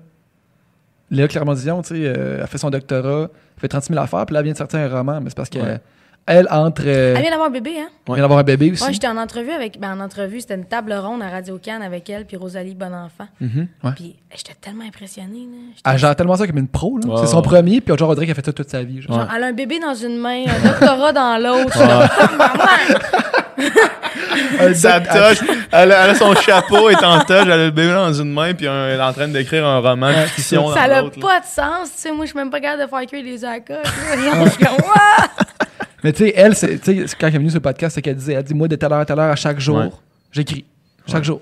Léa Clermont-Dion, tu sais, euh, elle fait son doctorat, elle fait 36 000 affaires, puis là, elle vient de sortir un roman. Mais c'est parce qu'elle, Ouais. elle, entre. euh, Elle vient d'avoir un bébé, hein? elle vient d'avoir un bébé aussi. Moi, j'étais en entrevue avec. Ben, en entrevue, c'était une table ronde à Radio Cannes avec elle, puis Rosalie Bonenfant. Mhm. Ouais. Puis j'étais tellement impressionnée, là. J'étais- Elle gère tellement ça comme une pro, là. C'est son premier, puis genre, on dirait qu'elle fait ça toute sa vie. genre. Genre, elle a un bébé dans une main, un doctorat dans l'autre. Sa toche, elle, a, elle a son chapeau, elle est en toche, elle a le bébé dans une main, puis un- elle est en train d'écrire un roman de fiction dans Ça n'a pas de sens, tu sais. Moi, je suis même pas capable de faire cuire. Je suis comme, Ouah! Mais tu sais, elle, c'est, tu sais, quand elle est venue sur le podcast, c'est qu'elle disait, elle dit, moi, de telle heure à telle heure, à chaque jour, Ouais. j'écris. Chaque Ouais. jour.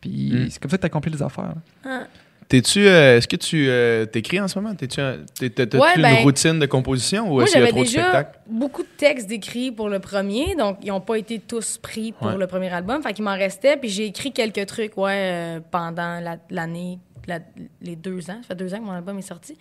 Puis Mm. c'est comme ça que tu accomplis les affaires. là. T'es-tu, euh, est-ce que tu euh, t'écris en ce moment? T'es-tu, un- t'es- t'as- t'as-tu Ouais, une ben, routine de composition ou est-ce qu'il y a trop de spectacles? beaucoup de textes d'écrits pour le premier, donc ils n'ont pas été tous pris pour Ouais. le premier album. Fait qu'il m'en restait, puis j'ai écrit quelques trucs, ouais, euh, pendant la- l'année, la- les deux ans. Ça fait deux ans que mon album est sorti.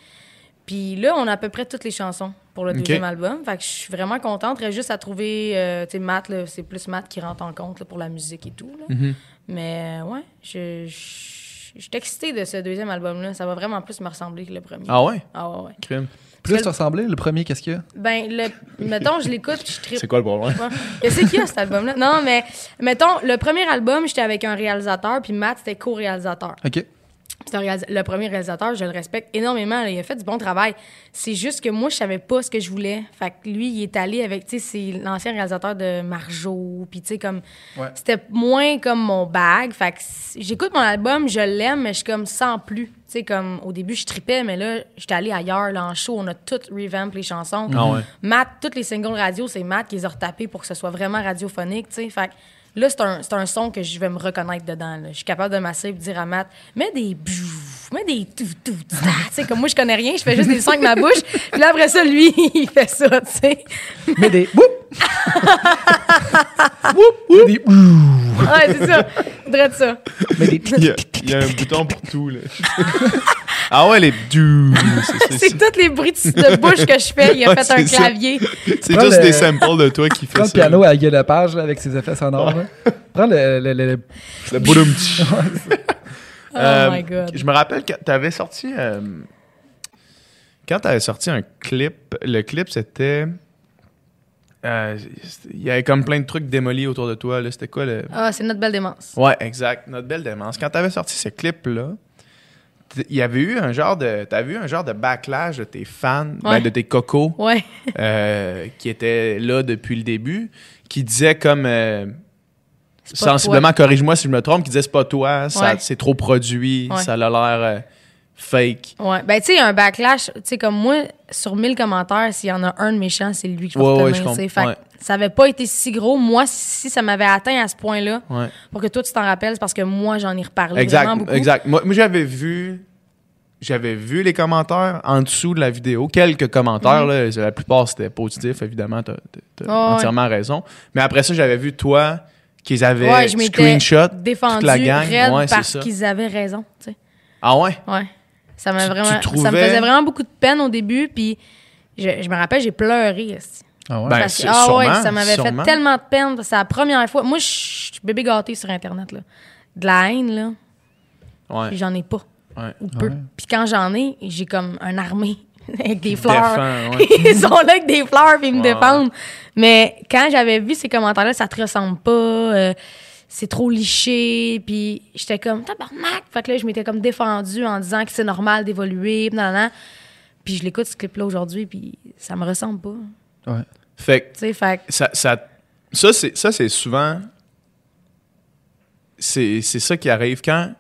Puis là, on a à peu près toutes les chansons pour le deuxième album. Fait que je suis vraiment contente. Reste juste à trouver, euh, tu sais, Matt, là, c'est plus Matt qui rentre en compte là, pour la musique et tout. là. Mhm. Mais euh, ouais, je, je, je suis excitée de ce deuxième album-là. Ça va vraiment plus me ressembler que le premier. Ah ouais? Ah ouais, ouais. Crime. Plus Parce tu ressemblais, le premier, qu'est-ce qu'il y a? Ben, le, mettons, je l'écoute, puis je tripe. C'est quoi le problème? Qu'est-ce qu'il y a, cet album-là? Non, mais mettons, le premier album, j'étais avec un réalisateur, puis Matt, c'était co-réalisateur. OK. C'est le premier réalisateur, je le respecte énormément. là. il a fait du bon travail. C'est juste que moi, je savais pas ce que je voulais. Fait que lui, il est allé avec, tu sais, c'est l'ancien réalisateur de Marjo. Puis, tu sais, comme. Ouais. C'était moins comme mon bag. Fait que j'écoute mon album, je l'aime, mais je suis comme sans plus. Tu sais, comme au début, je tripais, mais là, j'étais allée ailleurs, là, en show. On a tout revamp les chansons. Ah ouais. Matt, toutes les singles radio, c'est Matt qui les a retapés pour que ce soit vraiment radiophonique, tu sais. Fait que Là, c'est un, c'est un son que je vais me reconnaître dedans. là. Je suis capable de m'asseoir et de dire à Matt, mets des bjouf, mets des tout, tout. Tu sais, comme moi, je connais rien, je fais juste des sons avec ma bouche. Puis là, après ça, lui, il fait ça, tu sais. Mais des. Whoop! Whoop! Whoop! Des. Ouais, c'est ça. De ça. Mais des. Il y, a, il y a un bouton pour tout, là. ah ouais, les dou. C'est- tous les bruits de, bouche que je fais. Il a Ouais, fait un clavier. c'est juste le- des samples de toi qui fait Prends le ça. piano à Guy Lepage là, avec ses effets sonores. là. Prends le. le, le- le- Le boulum. Oh Euh, my God. Je me rappelle que tu avais sorti. euh, quand tu avais sorti un clip, le clip c'était. euh, Il y avait comme plein de trucs démolis autour de toi. là. C'était quoi le. Ah, c'est notre belle démence. Ouais, exact. Notre belle démence. Quand tu avais sorti ce clip-là, il y avait eu un genre de. T'avais eu un genre de backlash de tes fans, ben, de tes cocos, Ouais. euh, qui étaient là depuis le début, qui disaient comme. euh, sensiblement, corrige-moi si je me trompe, qui disaient c'est pas toi, ça- Ouais. c'est trop produit, ça a l'air euh, fake. Ouais. Ben, tu sais, un backlash, tu sais, comme moi, sur 1000 commentaires, s'il y en a un de méchant, c'est lui que je vais Ouais, ouais, retenir, sais. Fait Ouais. ça avait pas été si gros. Moi, si ça m'avait atteint à ce point-là, Ouais. pour que toi, tu t'en rappelles, c'est parce que moi, j'en ai reparlé Exact, vraiment beaucoup. exact. Moi, moi, j'avais vu j'avais vu les commentaires en dessous de la vidéo, quelques commentaires là, la plupart c'était positif évidemment, tu as, Mhm. Ouais. entièrement raison. Mais après ça, j'avais vu toi qu'ils avaient Ouais, je screenshot défendu toute la gang, ouais, parce qu'ils avaient raison, tu sais. Ah ouais? Ouais. Ça m'a vraiment. Ça me faisait vraiment beaucoup de peine au début, puis je, je me rappelle, j'ai pleuré. Ah ouais? Ben, Parce que, ah ouais, ça m'avait fait tellement de peine. C'est la première fois. Moi, je suis bébé gâté sur Internet, là. De la haine, là. Ouais. Puis j'en ai pas. Ouais. Ou peu. Ouais. Puis quand j'en ai, j'ai comme un armée avec des fleurs. Défend, ouais. ils sont là avec des fleurs puis ils me Ouais, défendent. Mais quand j'avais vu ces commentaires-là, ça te ressemble pas, euh, c'est trop liché, puis j'étais comme tabarnak. Fait que là, je m'étais comme défendue en disant que c'est normal d'évoluer, puis je l'écoute ce clip-là aujourd'hui, puis ça me ressemble pas. Ouais. Fait que Tu sais, fait que- ça, ça, ça, c'est, ça, c'est souvent. C'est, c'est ça qui arrive quand.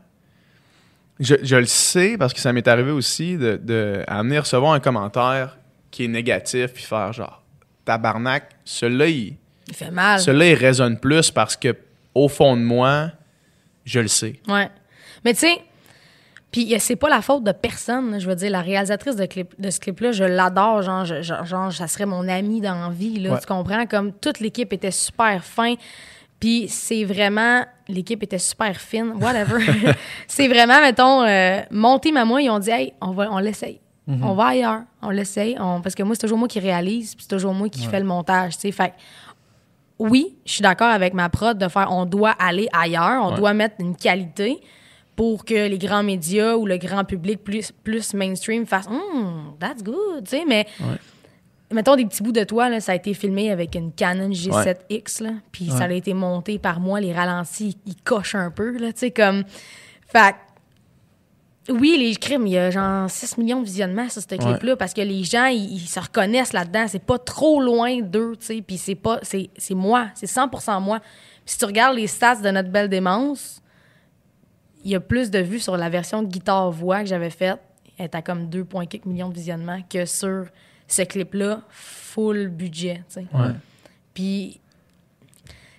Je, je le sais parce que ça m'est arrivé aussi de, de à venir recevoir un commentaire qui est négatif puis faire genre tabarnak, celui-là il, il fait mal. celui-là, il résonne plus parce que au fond de moi, je le sais. Ouais. Mais tu sais, puis c'est pas la faute de personne. Je veux dire, la réalisatrice de, clip, de ce clip-là, je l'adore. Genre, je- genre, ça serait mon amie dans la vie. Là, Ouais. Tu comprends? Comme toute l'équipe était super fin. Puis c'est vraiment... L'équipe était super fine. Whatever. c'est vraiment, mettons, euh, mon team à moi, ils ont dit « Hey, on, va, on l'essaye. On va ailleurs. On l'essaye. On- Parce que moi, c'est toujours moi qui réalise. Puis c'est toujours moi qui fais le montage. tu sais. Fait oui, je suis d'accord avec ma prod de faire on doit aller ailleurs, on Ouais. doit mettre une qualité pour que les grands médias ou le grand public plus, plus mainstream fassent Hmm, that's good, tu sais, mais mettons des petits bouts de toi, là, ça a été filmé avec une Canon G7X, là, puis ça a été monté par moi, les ralentis, ils cochent un peu, là, tu sais, comme... Fait oui, les crimes, il y a genre 6 millions de visionnements sur ce clip-là parce que les gens, ils, ils se reconnaissent là-dedans. C'est pas trop loin d'eux, tu sais. Puis c'est pas. C'est c'est moi. C'est 100% moi. Puis si tu regardes les stats de notre belle démence, il y a plus de vues sur la version guitare-voix que j'avais faite. Elle est à comme 2,4 millions de visionnements que sur ce clip-là, full budget, tu sais. Puis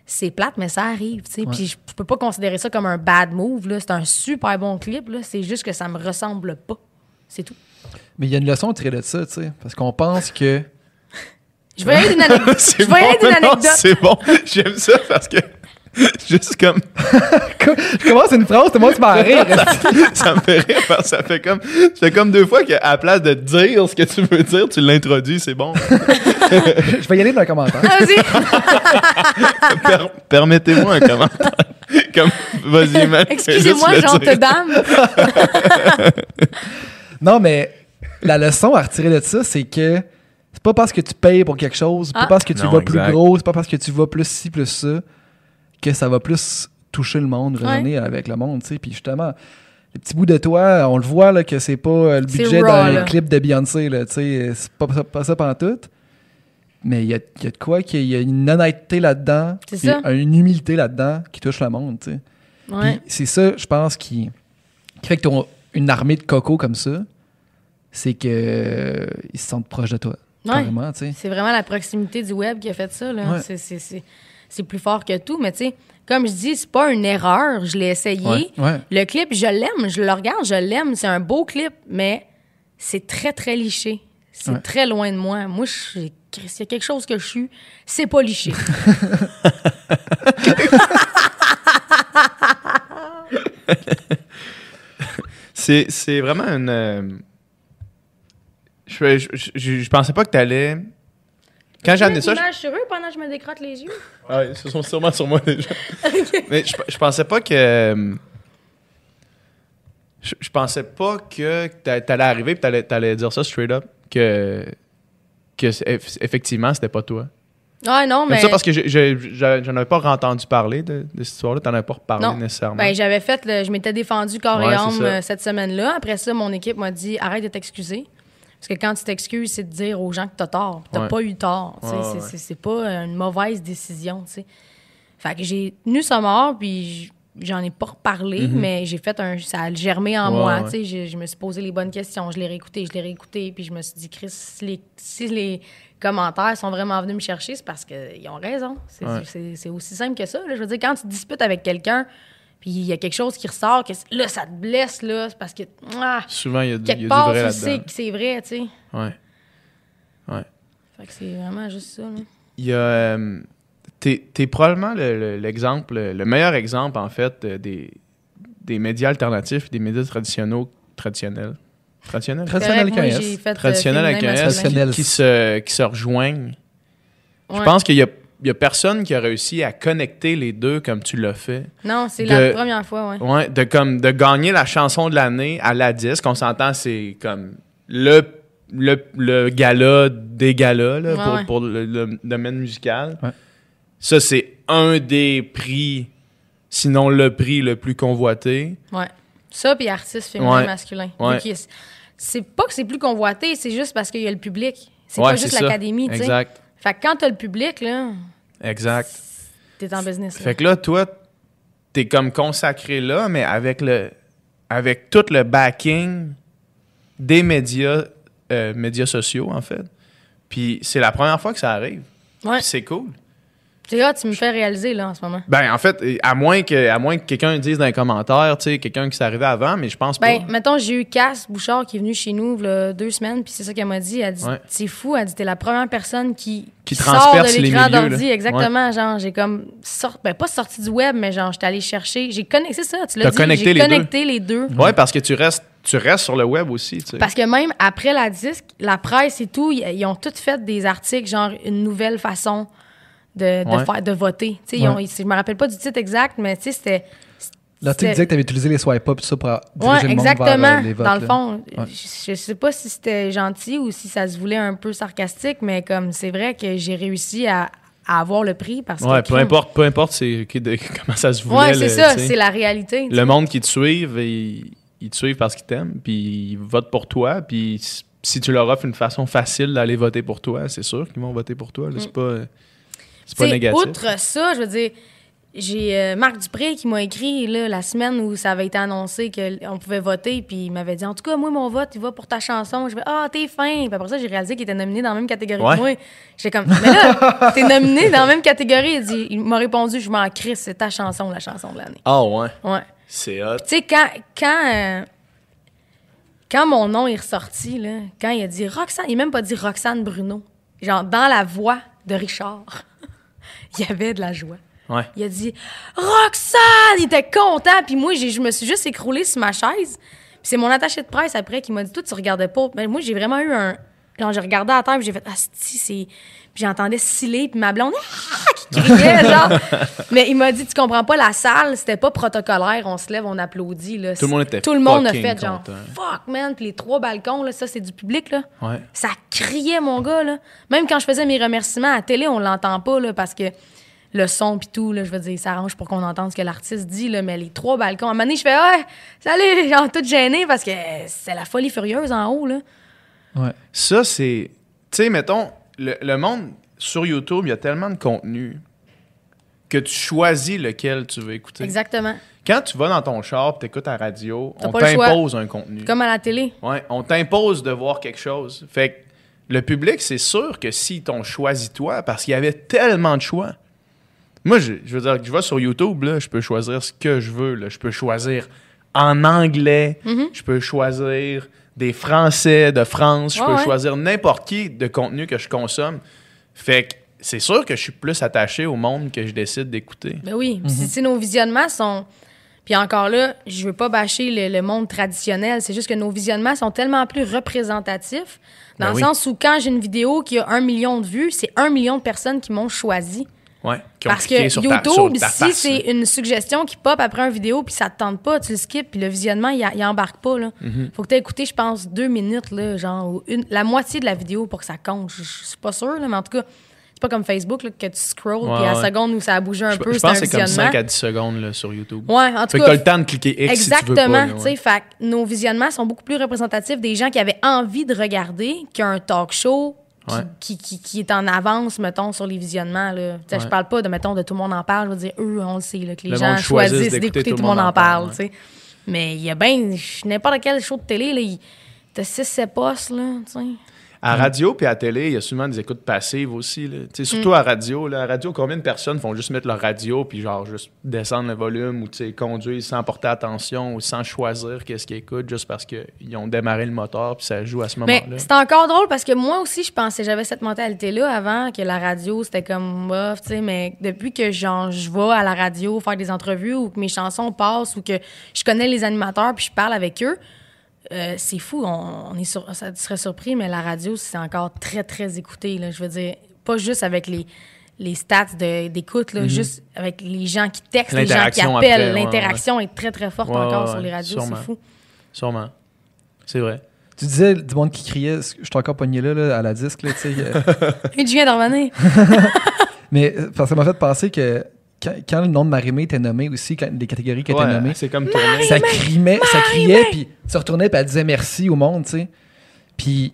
c'est plate, mais ça arrive, tu sais. Puis je peux pas considérer ça comme un bad move, là. C'est un super bon clip, là. C'est juste que ça me ressemble pas. C'est tout. Mais il y a une leçon à tirer de ça, tu sais. Parce qu'on pense que. Je vais y aller d'une anecdote. Je vais y aller d'une anecdote. c'est bon. J'aime ça parce que juste comme Je commence une phrase, tout le monde se met à rire. ça me fait rire parce que ça fait comme ça fait comme deux fois qu'à la place de dire ce que tu veux dire, tu l'introduis, c'est bon. Je vais y aller dans un commentaire. Vas-y. Per- Permettez-moi un commentaire. Comme vas-y. Excusez-moi, dire. dame. Non, mais la leçon à retirer de ça, c'est que c'est pas parce que tu payes pour quelque chose, c'est pas Ah. parce que tu Non, vas plus gros, c'est pas parce que tu vas plus ci, plus ça, que ça va plus toucher le monde, résonner avec le monde, tu sais. Puis justement, les petits bouts de toi, on le voit là, que c'est pas euh, le budget d'un clip de Beyoncé, tu sais. C'est pas, pas, pas ça pantoute. Mais il y a, y a de quoi qu'il y a une honnêteté là-dedans, une humilité là-dedans qui touche le monde, tu sais. Ouais. C'est ça, je pense, qui, qui fait que tu une armée de coco comme ça, c'est que euh, ils se sentent proches de toi. Ouais. C'est vraiment la proximité du web qui a fait ça, là. Ouais. C'est- c'est- plus fort que tout. Mais tu sais, comme je dis, c'est pas une erreur. Je l'ai essayé. Ouais, ouais. Le clip, je l'aime. Je le regarde, je l'aime. C'est un beau clip, mais c'est très, très liché. C'est Ouais. très loin de moi. Moi, s'il y a quelque chose que je suis, c'est pas liché. C'est, c'est vraiment une. euh, je, je, je, je pensais pas que t'allais. Quand j'ai amené ça. je- sur eux pendant que je me décrotte les yeux. Ah ouais, ils sont sûrement sur moi déjà. Mais je, je pensais pas que. euh, Je, je pensais pas que t'a- t'allais arriver et t'allais, t'allais dire ça straight up. Que. Que effectivement, c'était pas toi. Ouais, non, Comme mais. ça parce que j'ai- j'en avais pas entendu parler de, de cette histoire-là. T'en avais pas reparlé Non. nécessairement. Ben, j'avais fait, le- je m'étais défendu corps Ouais, et âme euh, cette semaine-là. Après ça, mon équipe m'a dit arrête de t'excuser. Parce que quand tu t'excuses, c'est de dire aux gens que t'as tort. T'as Ouais. pas eu tort. Ouais, c'est, ouais. c'est- c'est pas une mauvaise décision. tu sais. Fait que j'ai tenu ça mort, puis j'en ai pas reparlé, mais j'ai fait un. Ça a germé en Mhm. Moi. Je, je me suis posé les bonnes questions. Je l'ai réécouté, je l'ai réécouté, puis je me suis dit, Chris, si les, si les commentaires sont vraiment venus me chercher, c'est parce qu'ils ont raison. C'est, Ouais. c'est- c'est aussi simple que ça. là. Je veux dire, quand tu te disputes avec quelqu'un, puis il y a quelque chose qui ressort, que là, ça te blesse, là, c'est parce que. ah, Souvent, il y a, du- il y a quelque du part, vrai tu là-dedans. sais que c'est vrai, tu sais. Ouais. Ouais. Fait que c'est vraiment juste ça. là. Il y a. euh, T'es t'es probablement le- le- l'exemple, le, meilleur exemple, en fait, des, des médias alternatifs, des médias traditionnels. Traditionnels? Traditionnels? Avec euh, Traditionnels avec féminin, un S masculin. Traditionnel. qui se, qui se rejoignent. Je pense qu'il y a, il y a personne qui a réussi à connecter les deux comme tu l'as fait. Non, c'est la première fois, ouais. Ouais, de, comme, de gagner la chanson de l'année à la disque. On s'entend, c'est comme le, le, le gala des galas là, Ouais, pour, ouais. pour le, le domaine musical. Ouais. Ça, c'est un des prix, sinon le prix le plus convoité. Ouais. Ça, puis artiste féminin Ouais. masculin. C'est pas que c'est plus convoité, c'est juste parce qu'il y a le public. C'est Ouais, pas juste ça. l'académie, tu sais. Exact. Fait que quand t'as le public, là, Exact. t'es en business. là. Fait que là, toi, t'es comme consacré là, mais avec le avec tout le backing des médias, euh, médias sociaux, en fait. Puis c'est la première fois que ça arrive. Ouais. C'est cool. Là, tu me fais réaliser, là, en ce moment. Ben, en fait, à moins que, à moins que quelqu'un dise dans les commentaires, tu sais, quelqu'un qui s'est arrivé avant, mais je pense Ben, pas. mettons, j'ai eu Cass Bouchard qui est venue chez nous a deux semaines, puis c'est ça qu'elle m'a dit. Elle dit Ouais. C'est fou, elle dit T'es la première personne qui, Qui sort de l'écran d'ordi. là. Exactement. Genre, j'ai comme. Sort, ben, pas sorti du web, mais genre, j'étais allée chercher. J'ai connecté. C'est ça, tu l'as dit. connecté les connecté les deux. Ouais, parce que tu restes, tu restes sur le web aussi, tu sais. Parce que même après la disque, la presse et tout, ils ont toutes fait des articles, genre une nouvelle façon de, de Ouais. faire, de voter. Tu sais, ils ont- Ouais. ils- je me rappelle pas du titre exact, mais tu sais, c'était. L'article disait que tu avais utilisé les swipe up ça pour Ouais, diriger le monde exactement. vers euh, les votes. dans le là. fond, Ouais. je, je sais pas si c'était gentil ou si ça se voulait un peu sarcastique, mais comme c'est vrai que j'ai réussi à, à avoir le prix parce ouais, que. peu importe, peu importe c'est, comment ça se voulait. Ouais, c'est le- ça, c'est la réalité. Le monde qui te suivent, ils, ils te suivent parce qu'ils t'aiment, puis ils votent pour toi, puis si tu leur offres une façon facile d'aller voter pour toi, c'est sûr qu'ils vont voter pour toi. là. C'est pas, c'est pas négatif. Outre ça, je veux dire, j'ai euh, Marc Dupré qui m'a écrit là, la semaine où ça avait été annoncé qu'on pouvait voter, puis il m'avait dit En tout cas, moi, mon vote, il va pour ta chanson. Je vais Ah, t'es fin. Puis après ça, j'ai réalisé qu'il était nominé dans la même catégorie Ouais. que moi. J'étais comme Mais là, t'es nominé dans la même catégorie. Il, dit, il m'a répondu Je m'en crisse, c'est ta chanson, la chanson de l'année. Ah ouais, Ouais. c'est hot. Tu sais, quand, quand, euh, quand mon nom est ressorti, là, quand il a dit Roxane, il n'a même pas dit Roxane Bruno. Genre, dans la voix de Richard, il y avait de la joie. Ouais. Il a dit Roxane! Il était content. Puis moi, j'ai- je me suis juste écroulée sur ma chaise. Puis c'est mon attaché de presse après qui m'a dit Toi, tu regardais pas. Mais moi, j'ai vraiment eu un. Genre, j'ai regardé à terre, puis j'ai fait Ah, si, c'est. Puis j'entendais sciller, puis ma blonde Ah! qui criait, genre. Mais il m'a dit Tu comprends pas, la salle, c'était pas protocolaire. On se lève, on applaudit. Là. Tout le monde était Tout le monde a fait, genre content. Fuck, man. Puis les trois balcons, là, ça, c'est du public, là. Ouais. Ça criait, mon gars, là. Même quand je faisais mes remerciements à la télé, on l'entend pas, là, parce que le son pis tout, là, je veux dire, ça arrange pour qu'on entende ce que l'artiste dit, là, mais les trois balcons, à un moment donné, je fais « Ouais, salut! » genre toute gênée, parce que c'est la folie furieuse en haut, là. Ouais. Ça, c'est. Tu sais, mettons, le, le monde sur YouTube, il y a tellement de contenu que tu choisis lequel tu veux écouter. Exactement. Quand tu vas dans ton char tu écoutes la radio, on t'impose un contenu. Comme à la télé. Ouais, on t'impose de voir quelque chose. Fait que le public, c'est sûr que s'ils t'ont choisi toi, parce qu'il y avait tellement de choix. Moi, je, je veux dire, je vais sur YouTube, là, je peux choisir ce que je veux. Là. Je peux choisir en anglais, Mhm. je peux choisir des Français de France, je Ouais, peux ouais. choisir n'importe qui de contenu que je consomme. Fait que c'est sûr que je suis plus attaché au monde que je décide d'écouter. Ben oui. Mhm. si- si nos visionnements sont. Puis encore là, je veux pas bâcher le, le monde traditionnel. C'est juste que nos visionnements sont tellement plus représentatifs. Dans Ben le oui. sens où quand j'ai une vidéo qui a un million de vues, c'est un million de personnes qui m'ont choisi. Ouais, qui ont Parce que ta- YouTube, sur ta si c'est une suggestion qui pop après une vidéo puis ça te tente pas, tu le skips puis le visionnement, il, il embarque pas. Là. Mhm. Faut que tu aies écouté, je pense, deux minutes, là, genre une, la moitié de la vidéo pour que ça compte. Je, je suis pas sûre, là, mais en tout cas, c'est pas comme Facebook là, que tu scrolls Ouais, puis à la ouais. seconde où ça a bougé un Je, peu, je pense que c'est comme visionnement. 5 à 10 secondes là, sur YouTube. Ouais, en tout Fait que cas. t'as le temps de cliquer X si tu veux Exactement. pas. là, tu ouais. sais, que nos visionnements sont beaucoup plus représentatifs des gens qui avaient envie de regarder qu'un talk show qui, Ouais. qui, qui- qui est en avance, mettons, sur les visionnements. Là. Tu sais, Je Ouais. parle pas de, mettons, de tout le monde en parle. Je veux dire, eux, on le sait, là, que les Le gens choisissent d'écouter tout le monde en parle, sais. Mais il y a bien n'importe quel show de télé, là, il- t'as 6-7 postes, là, tu sais. À radio puis à télé, il y a souvent des écoutes passives aussi. Là. Surtout Mm. à radio. Là. À radio, combien de personnes font juste mettre leur radio puis genre juste descendre le volume ou conduire sans porter attention ou sans choisir qu'est-ce qu'ils écoutent juste parce qu'ils ont démarré le moteur puis ça joue à ce Mais moment-là? c'est encore drôle parce que moi aussi, je pensais, j'avais cette mentalité-là avant, que la radio, c'était comme bof, tu sais, mais depuis que genre, je vais à la radio faire des entrevues ou que mes chansons passent ou que je connais les animateurs puis je parle avec eux, euh, c'est fou. On, on est sur, ça tu serais surpris, mais la radio, c'est encore très, très écouté. Là, je veux dire, pas juste avec les, les stats de- d'écoute, là, juste avec les gens qui textent, les gens qui Mhm. L'interaction appellent. ouais, L'interaction est très, très forte Ouais, encore ouais, sur les radios. C'est fou. Sûrement. C'est vrai. Tu disais du monde qui criait, je suis encore pogné là, là, à la disque, là, tu sais. euh, Et je viens d'en revenir. mais euh, parce que ça m'a fait penser que quand, quand le nom de Marimé était nommé aussi, quand les catégories qui étaient Ouais, nommées, c'est comme ça criait, ça criait, puis tu retournais, puis elle disait merci au monde, tu sais. Puis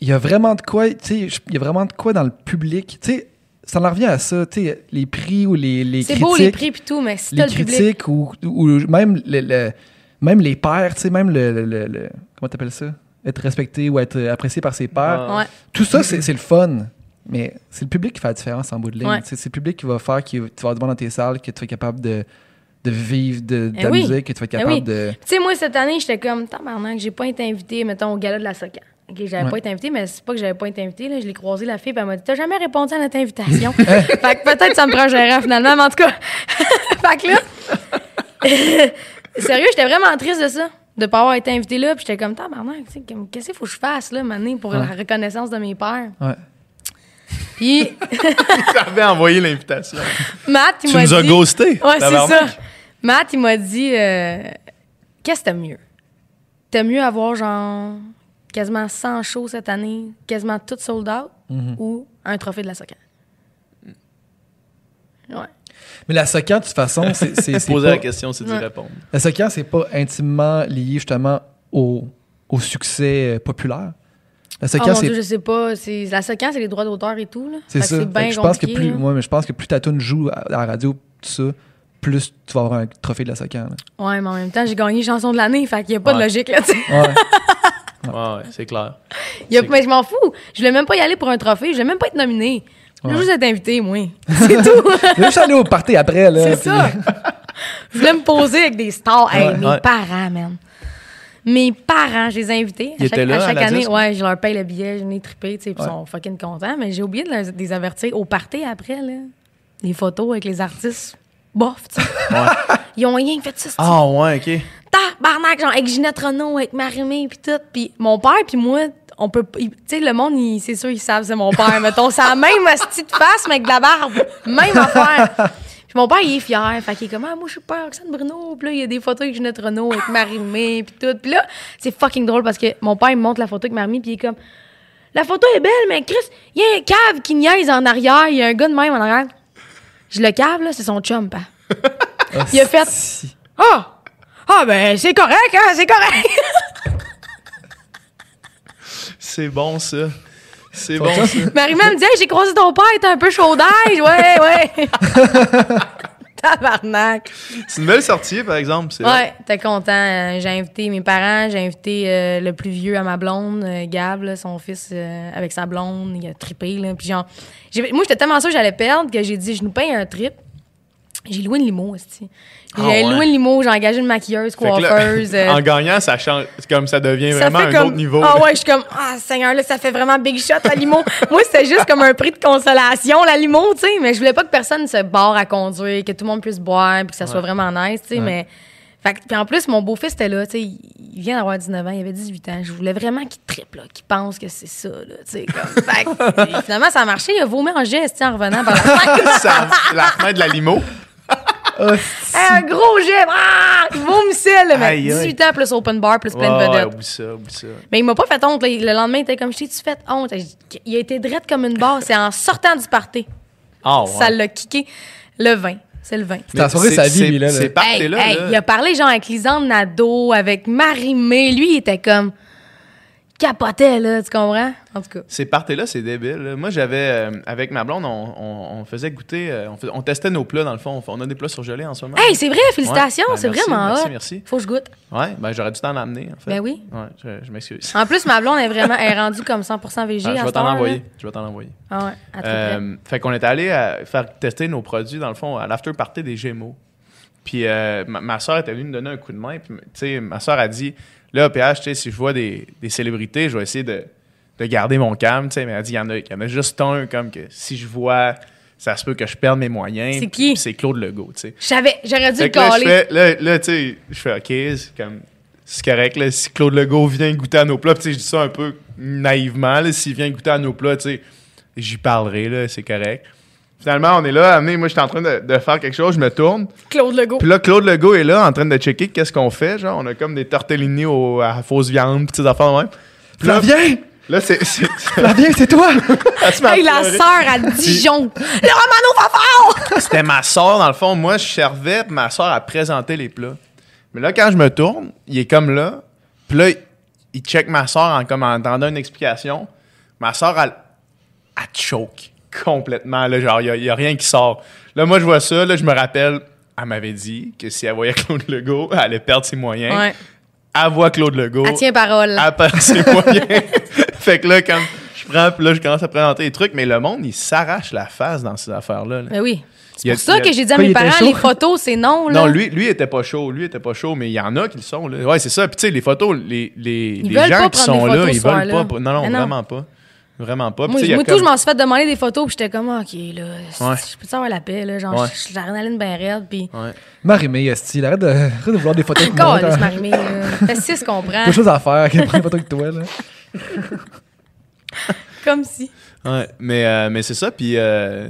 il y a vraiment de quoi, tu sais, il y a vraiment de quoi dans le public, tu sais. Ça en revient à ça, tu sais, les prix ou les, les C'est critiques. beau les prix puis tout, mais si les t'as le public. critiques ou, ou même, le, le- même les pairs, tu sais, même le, le, le- le- comment t'appelles ça? Être respecté ou être apprécié par ses pairs. Ah. Ouais. Tout ça, c'est c'est le fun. Mais c'est le public qui fait la différence en bout de ligne. Ouais. C'est le public qui va faire que tu vas avoir devant dans tes salles, que tu être capable de, de vivre de, de Eh la oui. musique, que tu vas être Eh capable oui. de. Tu sais, moi, cette année, j'étais comme, tabarnak, j'ai pas été invitée, mettons, au gala de la Socan. OK, j'avais Ouais. pas été invitée, mais c'est pas que j'avais pas été invitée. Là. Je l'ai croisé, la fille, puis elle m'a dit T'as jamais répondu à notre invitation. fait que peut-être ça me prend gérant finalement, mais en tout cas. fait que là. Sérieux, j'étais vraiment triste de ça, de pas avoir été invitée là. Puis j'étais comme Tabarnak, qu'est-ce qu'il faut que je fasse, là, maintenant, pour Ouais. la reconnaissance de mes pères. Ouais. Puis T'avais envoyé l'invitation. Matt, il Tu m'a dit. nous as ghosté. Ouais, c'est ça. Matt, il m'a dit euh, Qu'est-ce que t'aimes mieux? T'aimes mieux avoir genre quasiment 100 shows cette année, quasiment tout sold out, Mhm. ou un trophée de la soccer? Ouais. Mais la Socan, de toute façon, c'est. c'est- c'est Poser pas- la question, c'est d'y Ouais. répondre. La Socan, c'est pas intimement lié justement au, au succès euh, populaire. La Oh Socan, mon c'est Dieu, je sais pas. C'est, la c'est les droits d'auteur et tout. Là. C'est ça. Je pense que plus, moi, mais je pense que plus ta tune joue à, la radio, tout ça, plus tu vas avoir un trophée de la Socan. là. Ouais, mais en même temps, j'ai gagné chanson de l'année, fait qu'il y a pas de Ouais. logique là, tu sais. Ouais. Ouais, ouais, c'est clair. Il y a- C'est- Mais je m'en fous. Je voulais même pas y aller pour un trophée. Je voulais même pas être nominée. Je voulais Ouais. juste être invitée, moi. C'est tout. Je juste aller au party après. là. C'est puis- ça. Je voulais me poser avec des stars. Hey, Ouais. mes Ouais. parents, man. Mes parents, je les ai invités. Ils à chaque, étaient là à chaque année. Ouais, je leur paye le billet, je n'ai trippé, tu ils Ouais. sont fucking contents. Mais j'ai oublié de, les avertir au party après, là. Les photos avec les artistes. Bof, tu sais. Ils ont rien fait de ça, Ah, ouais, OK. tabarnak, genre avec Ginette Renault, avec Marimé, puis tout. Puis mon père, puis moi, on peut. Tu sais, le monde, c'est sûr, ils savent, c'est mon père. Mettons, c'est la même petite face, mais avec de la barbe. Même affaire. Mon père, il est fier. Fait qu'il est comme, ah, moi, je suis pas Roxane Bruno. Puis là, il y a des photos avec Ginette Renault, avec Marimé, puis tout. Puis là, c'est fucking drôle parce que mon père, il me montre la photo avec Marimé, puis il est comme, la photo est belle, mais Chris, il y a un cave qui niaise en arrière. Il y a un gars de même en arrière. Je le cave, là, c'est son chum, pa. Il a fait-. Ah! Ah, ben, c'est correct, hein, c'est correct. C'est bon, ça. C'est bon. Marie-Mère me dit, Hey, j'ai croisé ton père, il était un peu chaud d'ail. Ouais, ouais. tabarnak. C'est une belle sortie, par exemple. Ouais, t'es content. Euh, J'ai invité mes parents, j'ai invité euh, le plus vieux à ma blonde, euh, Gab, là, son fils euh, avec sa blonde, il a trippé. Là, puis genre, moi, j'étais tellement sûre que j'allais perdre que j'ai dit, je nous paye un trip. J'ai loué une limo, aussi. J'ai Ah ouais. loué une limo, j'ai engagé une maquilleuse, que là, coiffeuse. euh, en gagnant, ça change. C'est comme ça devient ça vraiment un comme, autre niveau. Ah là. ouais, je suis comme, ah Seigneur, là, ça fait vraiment big shot, la limo. Moi, c'était juste comme un prix de consolation, la limo, tu sais. Mais je voulais pas que personne se barre à conduire, que tout le monde puisse boire, puis que ça soit vraiment nice, tu sais. Mais. Fait que- puis en plus, mon beau-fils était là, tu sais. Il vient d'avoir 19 ans, il avait 18 ans. Je voulais vraiment qu'il trippe, là, qu'il pense que c'est ça, là, tu sais. Comme, fait que, et finalement, ça a marché. Il a vomi en geste, en revenant par la fenêtre. La fenêtre de la limo. Hey, un gros jet, ah! Il vomissait, là, mais Aïe, aïe. 18 ans plus open bar, plus plein de vedettes. oublie ça, oublie ça. Mais il m'a pas fait honte. là. Le lendemain, il était comme, je t'ai-tu fait honte? Il a été drette comme une barre. C'est en sortant du party. Ah ouais. Ça l'a kické. Le vin. C'est le vin. C'était la soirée de sa c'est- vie, c'est- lui, là. là. C'est parti Hey, là. hey, là. il a parlé genre avec Lisanne Nadeau, avec Marie-Mé. Lui, il était comme capotait, là, tu comprends? En tout cas. Ces parties-là, c'est débile. là. Moi, j'avais, euh, avec ma blonde, on, on- on faisait goûter, euh, on, fais- on testait nos plats, dans le fond. On a des plats surgelés en ce moment. Hey, c'est vrai, félicitations, Ouais. Ben, c'est merci, vraiment merci, hot. merci. Faut que je goûte. Ouais, ben j'aurais dû t'en amener, en fait. Ben oui. Ouais, je, je m'excuse. En plus, ma blonde est vraiment est rendue comme 100% végé Ah, je vais t'en envoyer. Je vais t'en envoyer. Ah ouais, à très. Euh, fait qu'on est allé faire tester nos produits, dans le fond, à l'after party des Gémeaux. Puis euh, ma, ma soeur était venue me donner un coup de main. Puis, tu sais, ma soeur a dit Là, PH, tu sais, si je vois des, des célébrités, je vais essayer de, de garder mon calme. tu sais. Mais elle dit Il y, en a- il y en a juste un, comme que si je vois, ça se peut que je perde mes moyens. C'est qui? C'est Claude Legault, tu sais. Je savais, j'aurais dû Fait le là, caler. fais, là, là, tu sais, je fais OK, c'est comme. C'est correct, là, si Claude Legault vient goûter à nos plats, tu sais, je dis ça un peu naïvement, là, s'il vient goûter à nos plats, tu sais, j'y parlerai, là, c'est correct. Finalement, on est là, amené, moi, j'étais en train de, de faire quelque chose, je me tourne, Claude Legault. puis là, Claude Legault est là, en train de checker qu'est-ce qu'on fait, genre, on a comme des tortellini au, à fausse viande, petites affaires même. Puis là, Flavien! là, c'est... c'est- Flavien, c'est toi! Hey, la sœur à Dijon. Le Romano va fort! C'était ma soeur, dans le fond. Moi, je servais, puis ma soeur a présenté les plats. Mais là, quand je me tourne, il est comme là. Puis là, il check ma soeur en, comme, en entendant une explication. Ma soeur, elle, elle choke complètement. Là, genre, il n'y a, rien qui sort. Là, moi, je vois ça. Là, je me rappelle, elle m'avait dit que si elle voyait Claude Legault, elle allait perdre ses moyens. Ouais. Elle voit Claude Legault. Elle tient parole. Elle perd ses moyens. fait que là, quand je prends, puis là, je commence à présenter les trucs, mais le monde, il s'arrache la face dans ces affaires-là. là. Ben oui. C'est a- pour ça que j'ai dit à mes parents, les photos, c'est non, là. Non, lui, lui était pas chaud. Lui était pas chaud, mais il y en a qui le sont. Là. Ouais, c'est ça. Puis tu sais, les photos, les, les, gens qui sont là, ils veulent pas. Non, non, Mais non. vraiment pas. Vraiment pas. Puis Moi, tu sais, il y a moi, tout, comme- je m'en suis fait demander des photos, puis j'étais comme, OK, là, Ouais. je peux-tu avoir la paix, là? Genre, Ouais. je- j'ai l'adrénaline bien raide, puis. Ouais. Marie-Mé, esti, arrête de, arrête de vouloir des photos avec moi. Encore, laisse là. Fais six qu'on prend. quelque chose à faire, qu'elle prenne une photo avec toi, là. Comme si. Ouais, mais, euh, mais c'est ça. Puis, euh,